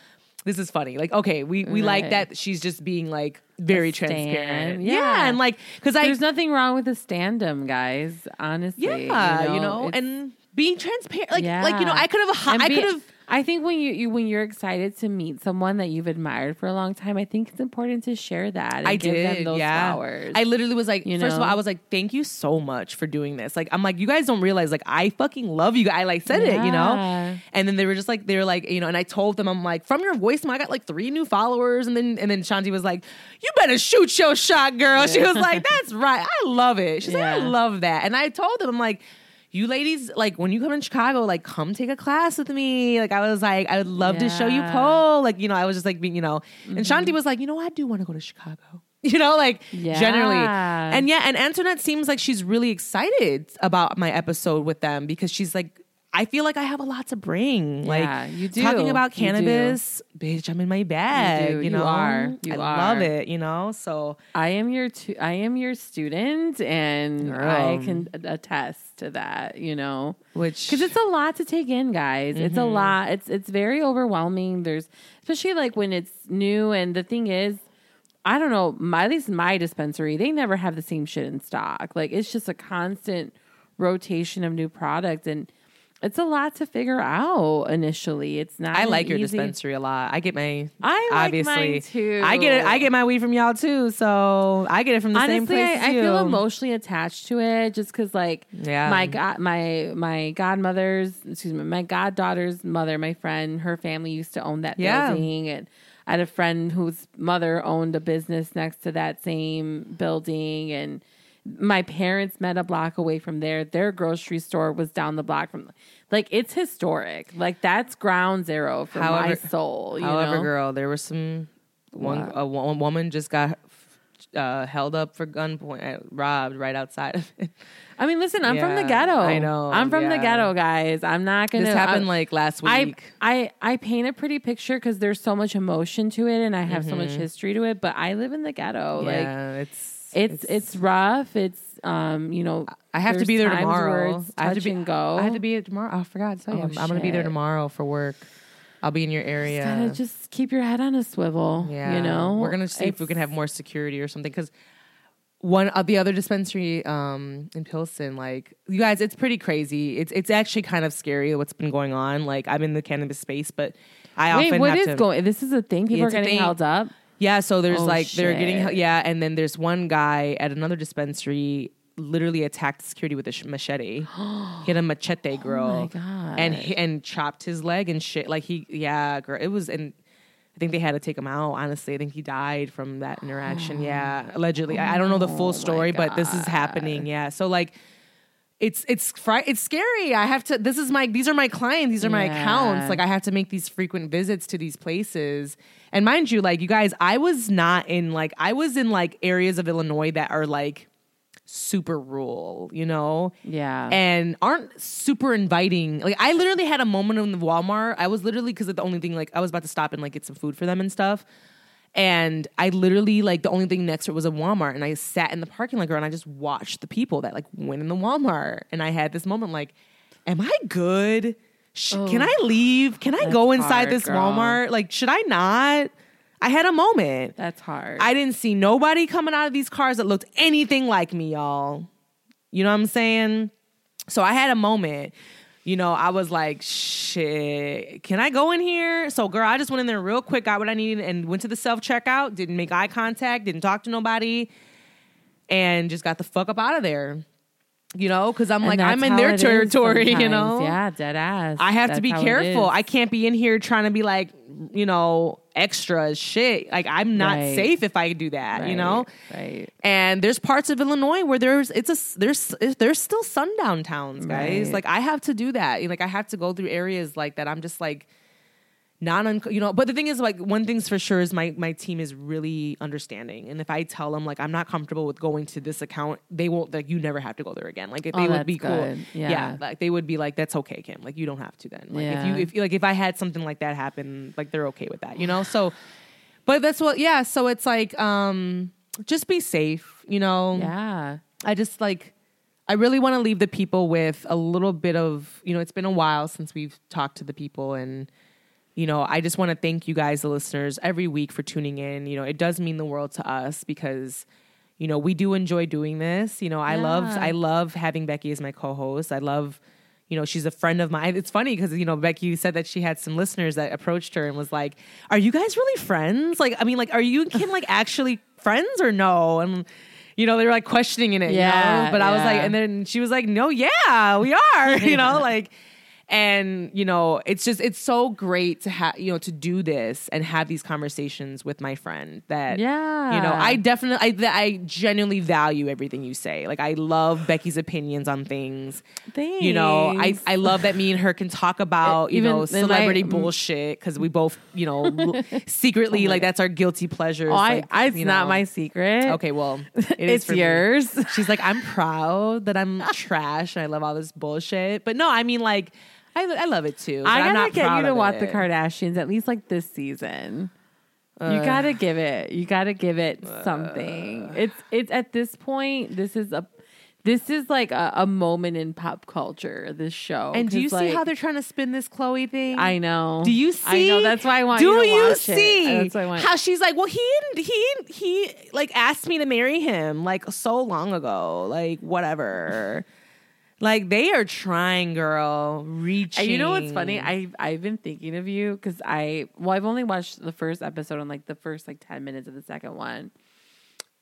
Speaker 1: "This is funny." Like, okay, we we like that she's just being like very transparent.
Speaker 2: Yeah.
Speaker 1: yeah, and like because I
Speaker 2: There's nothing wrong with a stand-up, guys. Honestly,
Speaker 1: yeah, you know,
Speaker 2: it's-
Speaker 1: and being transparent. Like like you know, I could have I could have
Speaker 2: I think when you, you when you're excited to meet someone that you've admired for a long time, I think it's important to share that. And
Speaker 1: I
Speaker 2: give
Speaker 1: did,
Speaker 2: them those
Speaker 1: yeah.
Speaker 2: flowers.
Speaker 1: I literally was like,
Speaker 2: You
Speaker 1: first of all. I was like, thank you so much for doing this. Like, I'm like, you guys don't realize, like, I fucking love you. I like said it, you know. And then they were just like, they were like, you know, and I told them, I'm like, from your voicemail, I got like three new followers, and then and then Shanti was like, you better shoot your shot, girl. She was like, that's right, I love it. She's like, I love that, and I told them, I'm like. You ladies, like when you come in Chicago, like come take a class with me. Like I was like, I would love to show you
Speaker 2: Yeah.
Speaker 1: pole. Like, you know, I was just like being, you know, and Shanti mm-hmm. was like, you know, I do want to go to Chicago. [LAUGHS] You know, like generally.
Speaker 2: Yeah.
Speaker 1: And yeah, and Antoinette seems like she's really excited about my episode with them because she's like, I feel like I have a lot to bring.
Speaker 2: Yeah,
Speaker 1: like
Speaker 2: you do.
Speaker 1: talking about
Speaker 2: You
Speaker 1: cannabis, bitch, I'm in my bag. You.
Speaker 2: You
Speaker 1: know,
Speaker 2: are. You
Speaker 1: I
Speaker 2: are.
Speaker 1: love it. You know, so
Speaker 2: I am your tu- I am your student, and
Speaker 1: Girl.
Speaker 2: I can attest to that. You know,
Speaker 1: which
Speaker 2: because it's a lot to take in, guys. It's
Speaker 1: Mm-hmm.
Speaker 2: a lot. It's it's very overwhelming. There's especially like when it's new, and the thing is. I don't know. My, at least my dispensary, they never have the same shit in stock. Like it's just a constant rotation of new product, and it's a lot to figure out initially. It's not.
Speaker 1: I like your
Speaker 2: easy-
Speaker 1: dispensary a lot. I get my
Speaker 2: I like
Speaker 1: obviously
Speaker 2: mine too.
Speaker 1: I get it. I get my weed from y'all too. So I get it from the same place.
Speaker 2: I, I feel emotionally attached to it just because, like,
Speaker 1: Yeah.
Speaker 2: my god, my my godmother's, excuse me, my goddaughter's mother, my friend, her family used to own that
Speaker 1: Yeah.
Speaker 2: building, and I had a friend whose mother owned a business next to that same building, and my parents met a block away from there. Their grocery store was down the block from, like, it's historic. Like that's ground zero for my soul. You
Speaker 1: However,
Speaker 2: know?
Speaker 1: girl, there was some one
Speaker 2: What?
Speaker 1: a wo- woman just got uh, held up for gunpoint, uh, robbed right outside of it. [LAUGHS]
Speaker 2: I mean, listen, I'm from the ghetto.
Speaker 1: I know,
Speaker 2: I'm from the ghetto, guys. I'm not gonna.
Speaker 1: This happened
Speaker 2: I-
Speaker 1: like last week.
Speaker 2: I I paint a pretty picture because there's so much emotion to it, and I have so much history to it. But I live in the ghetto. Like
Speaker 1: Mm-hmm. It's
Speaker 2: it's it's rough. It's um you know
Speaker 1: I have to be there tomorrow. I have to be
Speaker 2: and go.
Speaker 1: I have to be at tomorrow. Oh, I forgot to tell you.
Speaker 2: Oh,
Speaker 1: I'm, I'm gonna be there tomorrow for work. I'll be in your area.
Speaker 2: Gotta just keep your head on a swivel.
Speaker 1: Yeah,
Speaker 2: you know
Speaker 1: we're gonna see if we can have more security or something because one of the other dispensary um, in Pilsen, like you guys, it's pretty crazy. It's it's actually kind of scary what's been going on. Like I'm in the cannabis space, but I
Speaker 2: Wait,
Speaker 1: often
Speaker 2: what is
Speaker 1: to,
Speaker 2: going? This is a thing. People are getting
Speaker 1: thing.
Speaker 2: held up.
Speaker 1: Yeah, so there's
Speaker 2: Oh,
Speaker 1: like they're getting yeah, and then there's one guy at another dispensary literally attacked security with a sh- machete. [GASPS] he had a machete, girl,
Speaker 2: Oh God.
Speaker 1: and and chopped his leg and shit. Like he, yeah, girl, it was and. I think they had to take him out. Honestly, I think he died from that interaction. yeah, allegedly. I I don't know the
Speaker 2: Oh,
Speaker 1: full story, but this is happening. Yeah, so like, it's it's fri- it's scary. I have to. This is my. These are my clients. These are my
Speaker 2: Yeah.
Speaker 1: accounts. Like I have to make these frequent visits to these places. And mind you, like you guys, I was not in like I was in like areas of Illinois that are like super rural, you know?
Speaker 2: Yeah.
Speaker 1: And aren't super inviting. Like I literally had a moment in the Walmart. I was literally because of the only thing like I was about to stop and like get some food for them and stuff. And I literally like the only thing next to it was a Walmart, and I sat in the parking lot girl, and I just watched the people that like went in the Walmart, and I had this moment like, "Am I good? Sh- oh, can I leave? Can I go inside
Speaker 2: hard,
Speaker 1: this
Speaker 2: girl.
Speaker 1: Walmart? Like, should I not?" I had a moment.
Speaker 2: That's hard.
Speaker 1: I didn't see nobody coming out of these cars that looked anything like me, y'all. You know what I'm saying? So I had a moment. You know, I was like, shit, can I go in here? So, girl, I just went in there real quick, got what I needed, and went to the self checkout, didn't make eye contact, didn't talk to nobody, and just got the fuck up out of there. You know, because I'm
Speaker 2: And
Speaker 1: like, I'm in their territory, you know?
Speaker 2: Yeah, dead ass.
Speaker 1: I have to be careful. I can't be in here trying to be like, you know, extra as shit. Like I'm not
Speaker 2: Right.
Speaker 1: safe if I do that, you know?
Speaker 2: Right.
Speaker 1: And there's parts of Illinois where there's it's a there's there's still sundown towns, guys.
Speaker 2: Right.
Speaker 1: Like I have to do that. Like I have to go through areas like that. I'm just like not un- you know but the thing is like one thing's for sure is my my team is really understanding and if i tell them like i'm not comfortable with going to this account they won't like you never have to go there again like if
Speaker 2: Oh,
Speaker 1: they would be cool
Speaker 2: good. Yeah.
Speaker 1: like they would be like that's okay kim like you don't have to then like
Speaker 2: Yeah.
Speaker 1: if you if like if i had something like that happen like they're okay with that you know so but that's what yeah so it's like um just be safe you know
Speaker 2: Yeah.
Speaker 1: I just like I really want to leave the people with a little bit of, you know, it's been a while since we've talked to the people and you know, I just want to thank you guys the listeners every week for tuning in. You know, it does mean the world to us because you know, we do enjoy doing this. You know, I love I love having Becky as my co-host. I love you know, she's a friend of mine. It's funny because, you know, Becky said that she had some listeners that approached her and was like, Are you guys really friends? Like, I mean, like, are you and Kim like [LAUGHS] actually friends or no? And, you know, they were like questioning it,
Speaker 2: Yeah,
Speaker 1: you know? But I was like, and then she was like, No, yeah, we are, [LAUGHS] you know, [LAUGHS] like, and you know it's just it's so great to have you know to do this and have these conversations with my friend that
Speaker 2: Yeah.
Speaker 1: you know i definitely I, that I genuinely value everything you say like i love becky's opinions on things you know i i love that me and her can talk [LAUGHS] about you
Speaker 2: Even
Speaker 1: know celebrity bullshit because we both you know l- [LAUGHS] oh secretly like that's our guilty pleasures
Speaker 2: Oh,
Speaker 1: like,
Speaker 2: I, it's not
Speaker 1: know.
Speaker 2: my secret.
Speaker 1: okay well [LAUGHS] it is
Speaker 2: it's
Speaker 1: for me.
Speaker 2: yours.
Speaker 1: She's like, I'm proud that I'm trash and I love all this bullshit. But no, I mean, like, I, I love it too.
Speaker 2: I gotta get you to watch the. Kardashians at least like this season. you gotta give it. You gotta give it something. It's it's at this point. This is a this is like a, a moment in pop culture. This show.
Speaker 1: And do you
Speaker 2: 'Cause,
Speaker 1: see how they're trying to spin this Khloé thing?
Speaker 2: I know.
Speaker 1: Do you see?
Speaker 2: I know. That's why I want
Speaker 1: Do
Speaker 2: you to
Speaker 1: you
Speaker 2: watch
Speaker 1: see
Speaker 2: it. That's why I want.
Speaker 1: how she's like? Well, he he he like asked me to marry him like so long ago. Like whatever. Like they are trying, girl. Reaching.
Speaker 2: And you know what's funny? I I've been thinking of you because I well I've only watched the first episode and like the first like ten minutes of the second one,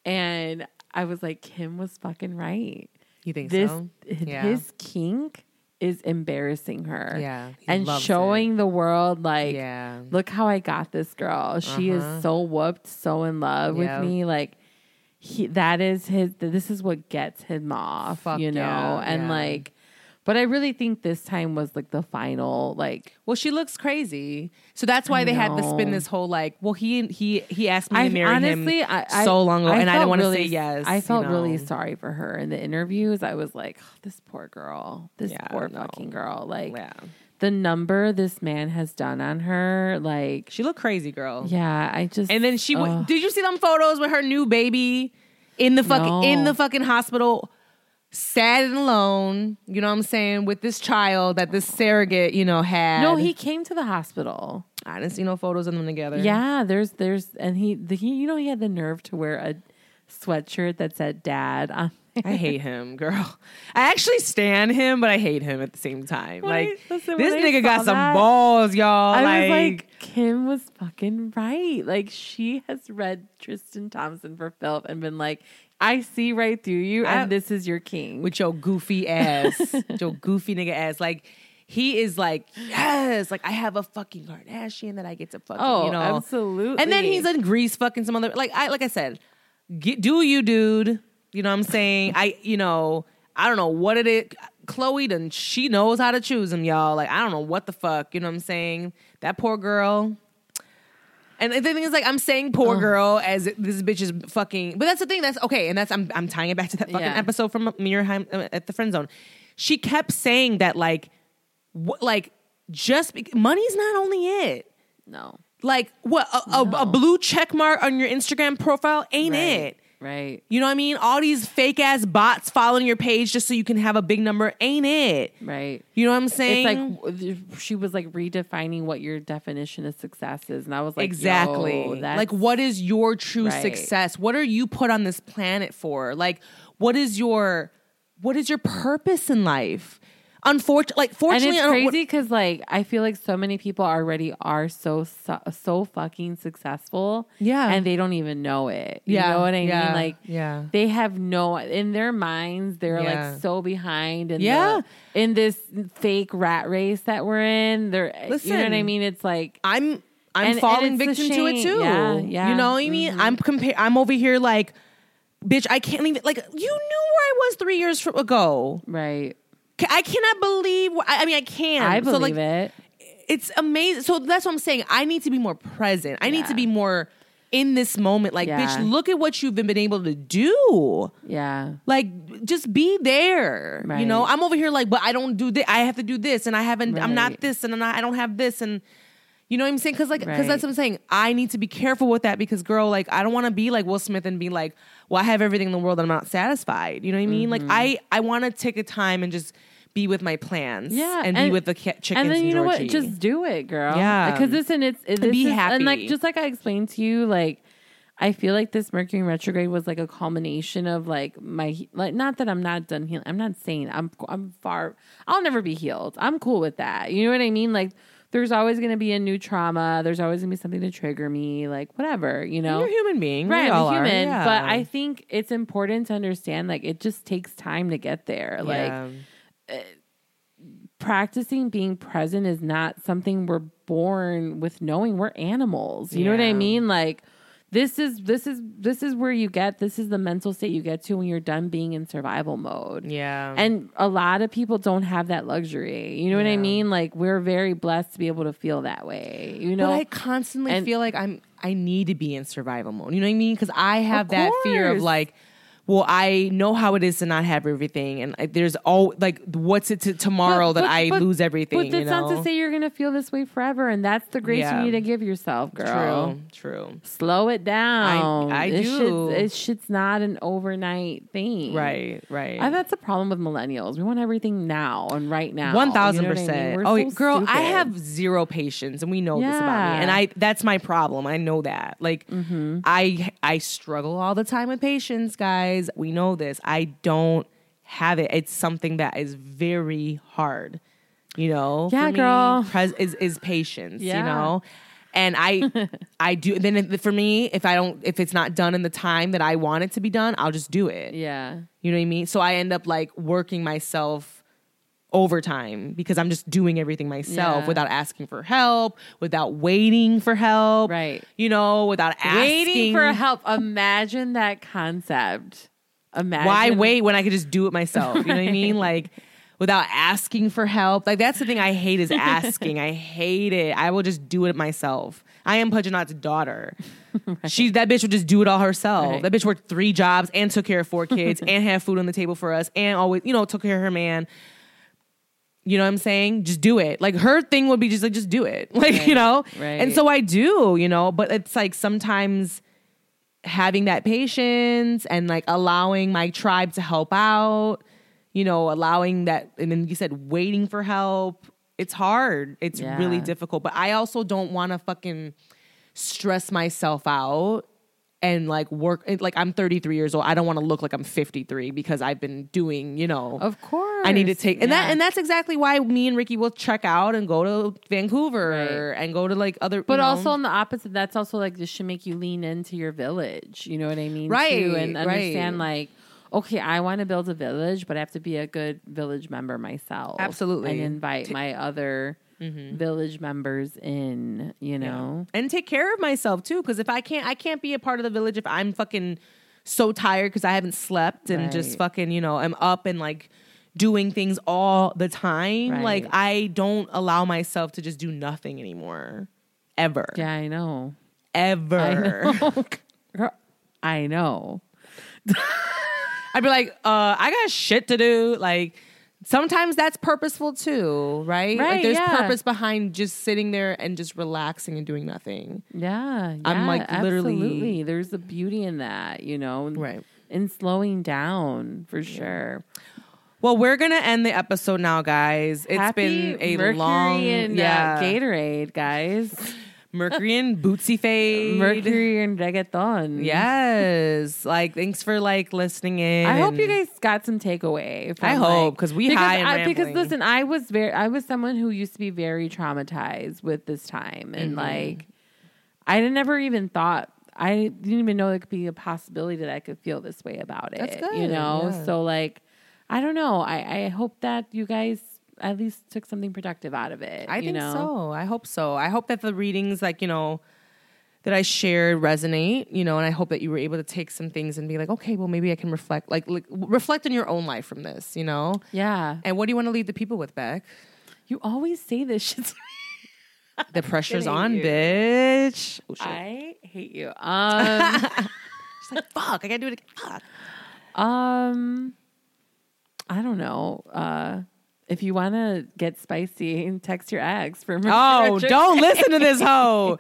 Speaker 2: and I was like Kim was fucking right.
Speaker 1: you think
Speaker 2: This
Speaker 1: so? Yeah.
Speaker 2: his kink is embarrassing her.
Speaker 1: Yeah,
Speaker 2: and showing the world like
Speaker 1: Yeah.
Speaker 2: look how I got this girl. She is so whooped, so in love
Speaker 1: Uh-huh.
Speaker 2: With me. Like he that is his this is what gets him off,
Speaker 1: Fuck
Speaker 2: you know?
Speaker 1: yeah,
Speaker 2: and
Speaker 1: yeah.
Speaker 2: like but I really think this time was like the final like
Speaker 1: Well, she looks crazy, so that's why
Speaker 2: I
Speaker 1: they had to spin this whole like. Well, he he he asked me
Speaker 2: I
Speaker 1: to marry
Speaker 2: honestly
Speaker 1: him
Speaker 2: I,
Speaker 1: so long ago, and I
Speaker 2: felt
Speaker 1: didn't want to
Speaker 2: really-
Speaker 1: say yes.
Speaker 2: I
Speaker 1: you
Speaker 2: felt really sorry for her in the interviews. I was like, "Oh, this poor girl, this
Speaker 1: Yeah,
Speaker 2: poor fucking girl. Like
Speaker 1: Yeah,
Speaker 2: the number this man has done on her, like
Speaker 1: she looked crazy, girl.
Speaker 2: yeah, I just
Speaker 1: And then she. Did you see them photos with her new baby in the fucking
Speaker 2: No.
Speaker 1: in the fucking hospital, sad and alone? You know what I'm saying with this child that this surrogate, you know, had.
Speaker 2: no, he came to the hospital.
Speaker 1: I didn't see no photos of them together.
Speaker 2: Yeah, there's there's and he the, he you know he had the nerve to wear a sweatshirt that said "dad" on. [LAUGHS]
Speaker 1: I hate him, girl. I actually stand him, but I hate him at the same time.
Speaker 2: When I-
Speaker 1: like
Speaker 2: listen,
Speaker 1: this nigga got some
Speaker 2: that,
Speaker 1: balls, y'all.
Speaker 2: I
Speaker 1: like,
Speaker 2: was like, Kim was fucking right. Like she has read Tristan Thompson for Philip and been like, I see right through you,
Speaker 1: I-
Speaker 2: and this is your king.
Speaker 1: with your goofy ass, [LAUGHS] your goofy nigga ass. Like he is like, yes, like I have a fucking Kardashian that I get to fucking,
Speaker 2: oh,
Speaker 1: you know,
Speaker 2: absolutely.
Speaker 1: And then he's in Greece fucking some other like I like I said, get, do you, dude? You know what I'm saying? I you know I don't know what it is. Khloé done she knows how to choose him, y'all. Like I don't know what the fuck. You know what I'm saying? That poor girl. And the thing is, like, I'm saying poor girl as this bitch is fucking. But that's the thing. That's okay, and that's I'm I'm tying it back to that fucking
Speaker 2: Yeah.
Speaker 1: episode from Mirheim uh, at the friend zone. She kept saying that like, what like just bec money's not only it.
Speaker 2: no,
Speaker 1: Like what a, a, a blue check mark on your Instagram profile ain't
Speaker 2: right,
Speaker 1: it.
Speaker 2: Right,
Speaker 1: You know what I mean? All these fake ass bots following your page just so you can have a big number ain't it.
Speaker 2: right.
Speaker 1: You know what I'm saying?
Speaker 2: It's like she was like redefining what your definition of success is, and I was like,
Speaker 1: exactly.
Speaker 2: that's-
Speaker 1: like what is your true
Speaker 2: Right.
Speaker 1: success? What are you put on this planet for? Like what is your what is your purpose in life? Unfortunately, like fortunately, And it's
Speaker 2: crazy because like I feel like so many people already are so so, so fucking successful,
Speaker 1: Yeah.
Speaker 2: and they don't even know it. You
Speaker 1: Yeah,
Speaker 2: know what I
Speaker 1: yeah,
Speaker 2: mean? Like,
Speaker 1: yeah.
Speaker 2: they have no in their minds. They're
Speaker 1: Yeah.
Speaker 2: like so behind, and
Speaker 1: Yeah.
Speaker 2: the, in this fake rat race that we're in. They're Listen, you know what I mean? It's like
Speaker 1: I'm I'm
Speaker 2: And- and
Speaker 1: falling
Speaker 2: it's a
Speaker 1: victim to it too.
Speaker 2: Yeah, yeah.
Speaker 1: You know what I mean? Mm-hmm. I'm compare. I'm over here like, bitch. I can't even like. You knew where I was three years ago.
Speaker 2: Right.
Speaker 1: I cannot believe. I I mean, I can.
Speaker 2: I
Speaker 1: So,
Speaker 2: believe
Speaker 1: like,
Speaker 2: it.
Speaker 1: It's amazing. So that's what I'm saying. I need to be more present. I need to be more in this moment. Like,
Speaker 2: Yeah.
Speaker 1: bitch, look at what you've been, been able to do.
Speaker 2: Yeah.
Speaker 1: Like, just be there. You know, I'm over here like, but I don't do this. I have to do this, and I haven't. I'm not this, and I'm not, I don't have this, and you know what I'm saying? Because like, because
Speaker 2: Right.
Speaker 1: that's what I'm saying. I need to be careful with that because, girl, like, I don't want to be like Will Smith and be like, well, I have everything in the world, and I'm not satisfied. You know what I mean? Like,
Speaker 2: Mm-hmm.
Speaker 1: I I want to take a time and just be with my plans.
Speaker 2: Yeah,
Speaker 1: and, be with the chickens.
Speaker 2: And then you know what? Just do it, girl.
Speaker 1: Yeah.
Speaker 2: because listen, it's it, this
Speaker 1: be
Speaker 2: is, and like just like I explained to you, like I feel like this Mercury retrograde was like a culmination of like my like not that I'm not done healing. I'm not saying I'm I'm far. I'll never be healed. I'm cool with that. You know what I mean? Like. There's always going to be a new trauma. There's always going to be something to trigger me, like whatever, you know.
Speaker 1: You're a human being,
Speaker 2: Right,
Speaker 1: We
Speaker 2: I'm
Speaker 1: all
Speaker 2: a human,
Speaker 1: Yeah.
Speaker 2: but I think it's important to understand like it just takes time to get there. Like
Speaker 1: Yeah.
Speaker 2: Practicing being present is not something we're born with knowing. We're animals. You know what i mean? Like this is this is this is where you get this is the mental state you get to when you're done being in survival mode.
Speaker 1: Yeah,
Speaker 2: and a lot of people don't have that luxury. You know what i mean? Like we're very blessed to be able to feel that way you know?
Speaker 1: But I constantly
Speaker 2: and-
Speaker 1: feel like I'm I need to be in survival mode. You know what I mean? Because I have that fear of like, well, I know how it is to not have everything, and like, there's all like, what's it to tomorrow
Speaker 2: But-
Speaker 1: that
Speaker 2: but-
Speaker 1: I
Speaker 2: but-
Speaker 1: lose everything?
Speaker 2: but
Speaker 1: you
Speaker 2: that's
Speaker 1: know?
Speaker 2: not to say you're gonna feel this way forever and that's the grace
Speaker 1: Yeah.
Speaker 2: you need to give yourself girl
Speaker 1: True, true.
Speaker 2: slow it down
Speaker 1: I
Speaker 2: This
Speaker 1: do.
Speaker 2: shit's- this shit's not an overnight thing
Speaker 1: Right, right.
Speaker 2: I, that's a problem with millennials. We want everything now and right now.
Speaker 1: One thousand
Speaker 2: You know what I mean?
Speaker 1: percent. Oh,
Speaker 2: so
Speaker 1: girl, I have zero patience, and we know this about me. And I that's my problem. I know that. Like,
Speaker 2: Mm-hmm.
Speaker 1: I I struggle all the time with patience, guys. We know this. I don't have it. It's something that is very hard. You know,
Speaker 2: Yeah,
Speaker 1: for me,
Speaker 2: girl.
Speaker 1: Pres- is is patience. You know. And I, [LAUGHS] I do. Then for me, if I don't, if it's not done in the time that I want it to be done, I'll just do it.
Speaker 2: Yeah.
Speaker 1: You know what I mean? So I end up like working myself overtime because I'm just doing everything myself
Speaker 2: Yeah.
Speaker 1: without asking for help, without waiting for help.
Speaker 2: Right.
Speaker 1: You know, without asking
Speaker 2: Waiting for help. Imagine that concept. Imagine.
Speaker 1: Why wait when I could just do it myself? You know what I mean? [LAUGHS] Like without asking for help. Like that's the thing I hate is asking. I hate it. I will just do it myself. I am Pudgeonot's daughter. [LAUGHS] She that bitch would just do it all herself.
Speaker 2: Right.
Speaker 1: That bitch worked three jobs and took care of four kids [LAUGHS] and had food on the table for us and always, you know, took care of her man. You know what I'm saying? Just do it. Like her thing would be just like just do it. Like, you know?
Speaker 2: right.
Speaker 1: And so I do, you know, but it's like sometimes having that patience and like allowing my tribe to help out, you know, allowing that, and then you said waiting for help. It's hard. It's
Speaker 2: Yeah.
Speaker 1: really difficult. But I also don't want to fucking stress myself out and like work. Like I'm 33 years old. I don't want to look like I'm 53 because I've been doing, you know,
Speaker 2: Of course.
Speaker 1: I need to take and that and that's exactly why me and Ricky will check out and go to Vancouver
Speaker 2: Right.
Speaker 1: and go to like other.
Speaker 2: But
Speaker 1: you know,
Speaker 2: also on the opposite, that's also like this should make you lean into your village. You know what I mean?
Speaker 1: Right,
Speaker 2: too, and
Speaker 1: right.
Speaker 2: understand like, okay, I want to build a village, but I have to be a good village member myself.
Speaker 1: Absolutely.
Speaker 2: And invite my other
Speaker 1: Mm-hmm.
Speaker 2: village members in, you know?
Speaker 1: and take care of myself too. Because if I can't, I can't be a part of the village if I'm fucking so tired because I haven't slept and just fucking you know I'm up and like doing things all the time.
Speaker 2: Right.
Speaker 1: Like I don't allow myself to just do nothing anymore, ever,
Speaker 2: Yeah, I know.
Speaker 1: ever.
Speaker 2: I know. [LAUGHS] Girl, I know. [LAUGHS]
Speaker 1: I'd be like, uh, I got shit to do. Like sometimes that's purposeful too, right? like there's
Speaker 2: yeah.
Speaker 1: purpose behind just sitting there and just relaxing and doing nothing.
Speaker 2: Yeah,
Speaker 1: I'm, like, literally-
Speaker 2: absolutely. There's a beauty in that, you know,
Speaker 1: Right.
Speaker 2: In slowing down for sure.
Speaker 1: Well, we're gonna end the episode now, guys. It's
Speaker 2: Happy
Speaker 1: been a
Speaker 2: Mercury
Speaker 1: long,
Speaker 2: and
Speaker 1: yeah,
Speaker 2: uh, Gatorade, guys. [LAUGHS]
Speaker 1: Mercury and Bootsy Fade.
Speaker 2: Mercury and reggaeton.
Speaker 1: Yes. Like, thanks for like listening in.
Speaker 2: I hope you guys got some takeaway. From,
Speaker 1: I hope,
Speaker 2: like-
Speaker 1: 'cause we
Speaker 2: because
Speaker 1: high and
Speaker 2: I, because listen, I was very, I was someone who used to be very traumatized with this time, and
Speaker 1: Mm-hmm.
Speaker 2: like, I never even thought. I didn't even know there could be a possibility that I could feel this way about it.
Speaker 1: That's good,
Speaker 2: You know,
Speaker 1: yeah.
Speaker 2: so like, I don't know. I I hope that you guys at least took something productive out of it.
Speaker 1: I think
Speaker 2: know?
Speaker 1: so. I hope so. I hope that the readings, like, you know, that I shared resonate, you know, and I hope that you were able to take some things and be like, okay, well, maybe I can reflect, like, like reflect on your own life from this, you know?
Speaker 2: Yeah.
Speaker 1: And what do you want to leave the people with, Beck?
Speaker 2: You always say this shit. [LAUGHS]
Speaker 1: The pressure's on,
Speaker 2: you.
Speaker 1: bitch. Oh, shit.
Speaker 2: I hate you. Um, [LAUGHS]
Speaker 1: She's like, fuck, I gotta do it again. Fuck.
Speaker 2: um, I don't know. Uh, if you want to get spicy, text your ex for [LAUGHS]
Speaker 1: Oh, don't listen to this hoe.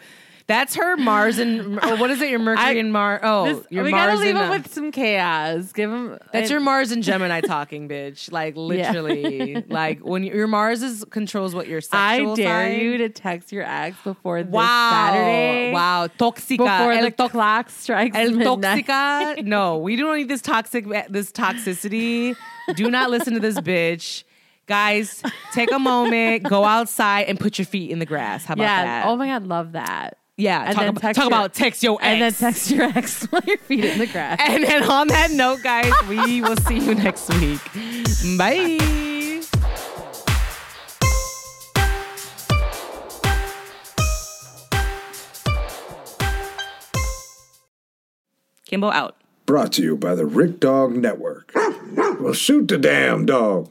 Speaker 1: That's her Mars and or what is it? Your [LAUGHS] Mercury
Speaker 2: I-
Speaker 1: and Mars. Oh,
Speaker 2: This,
Speaker 1: your
Speaker 2: we
Speaker 1: Mars
Speaker 2: gotta leave him
Speaker 1: uh,
Speaker 2: with some chaos. Give him.
Speaker 1: That's your Mars and Gemini talking, bitch. Like [LAUGHS] literally, like when your Mars is controls what your
Speaker 2: I dare
Speaker 1: side.
Speaker 2: you to text your ex before this
Speaker 1: Wow,
Speaker 2: Saturday.
Speaker 1: wow, toxica,
Speaker 2: Before
Speaker 1: el,
Speaker 2: the
Speaker 1: to-
Speaker 2: clock strikes
Speaker 1: el
Speaker 2: midnight.
Speaker 1: toxica. No, we don't need this toxic, this toxicity. Do not listen to this bitch. Guys, take a moment, go [LAUGHS] outside, and put your feet in the grass. How about
Speaker 2: Yeah.
Speaker 1: that?
Speaker 2: Oh my god, love that.
Speaker 1: yeah.
Speaker 2: and
Speaker 1: talk
Speaker 2: then
Speaker 1: about,
Speaker 2: text
Speaker 1: talk
Speaker 2: your-
Speaker 1: about text your ex.
Speaker 2: And then text your ex [LAUGHS] while your feet in the grass. [LAUGHS]
Speaker 1: And then on that note, guys, we will see you next week. Bye. Kimbo out.
Speaker 5: Brought to you by the Rick Dog Network. well, shoot the damn dog.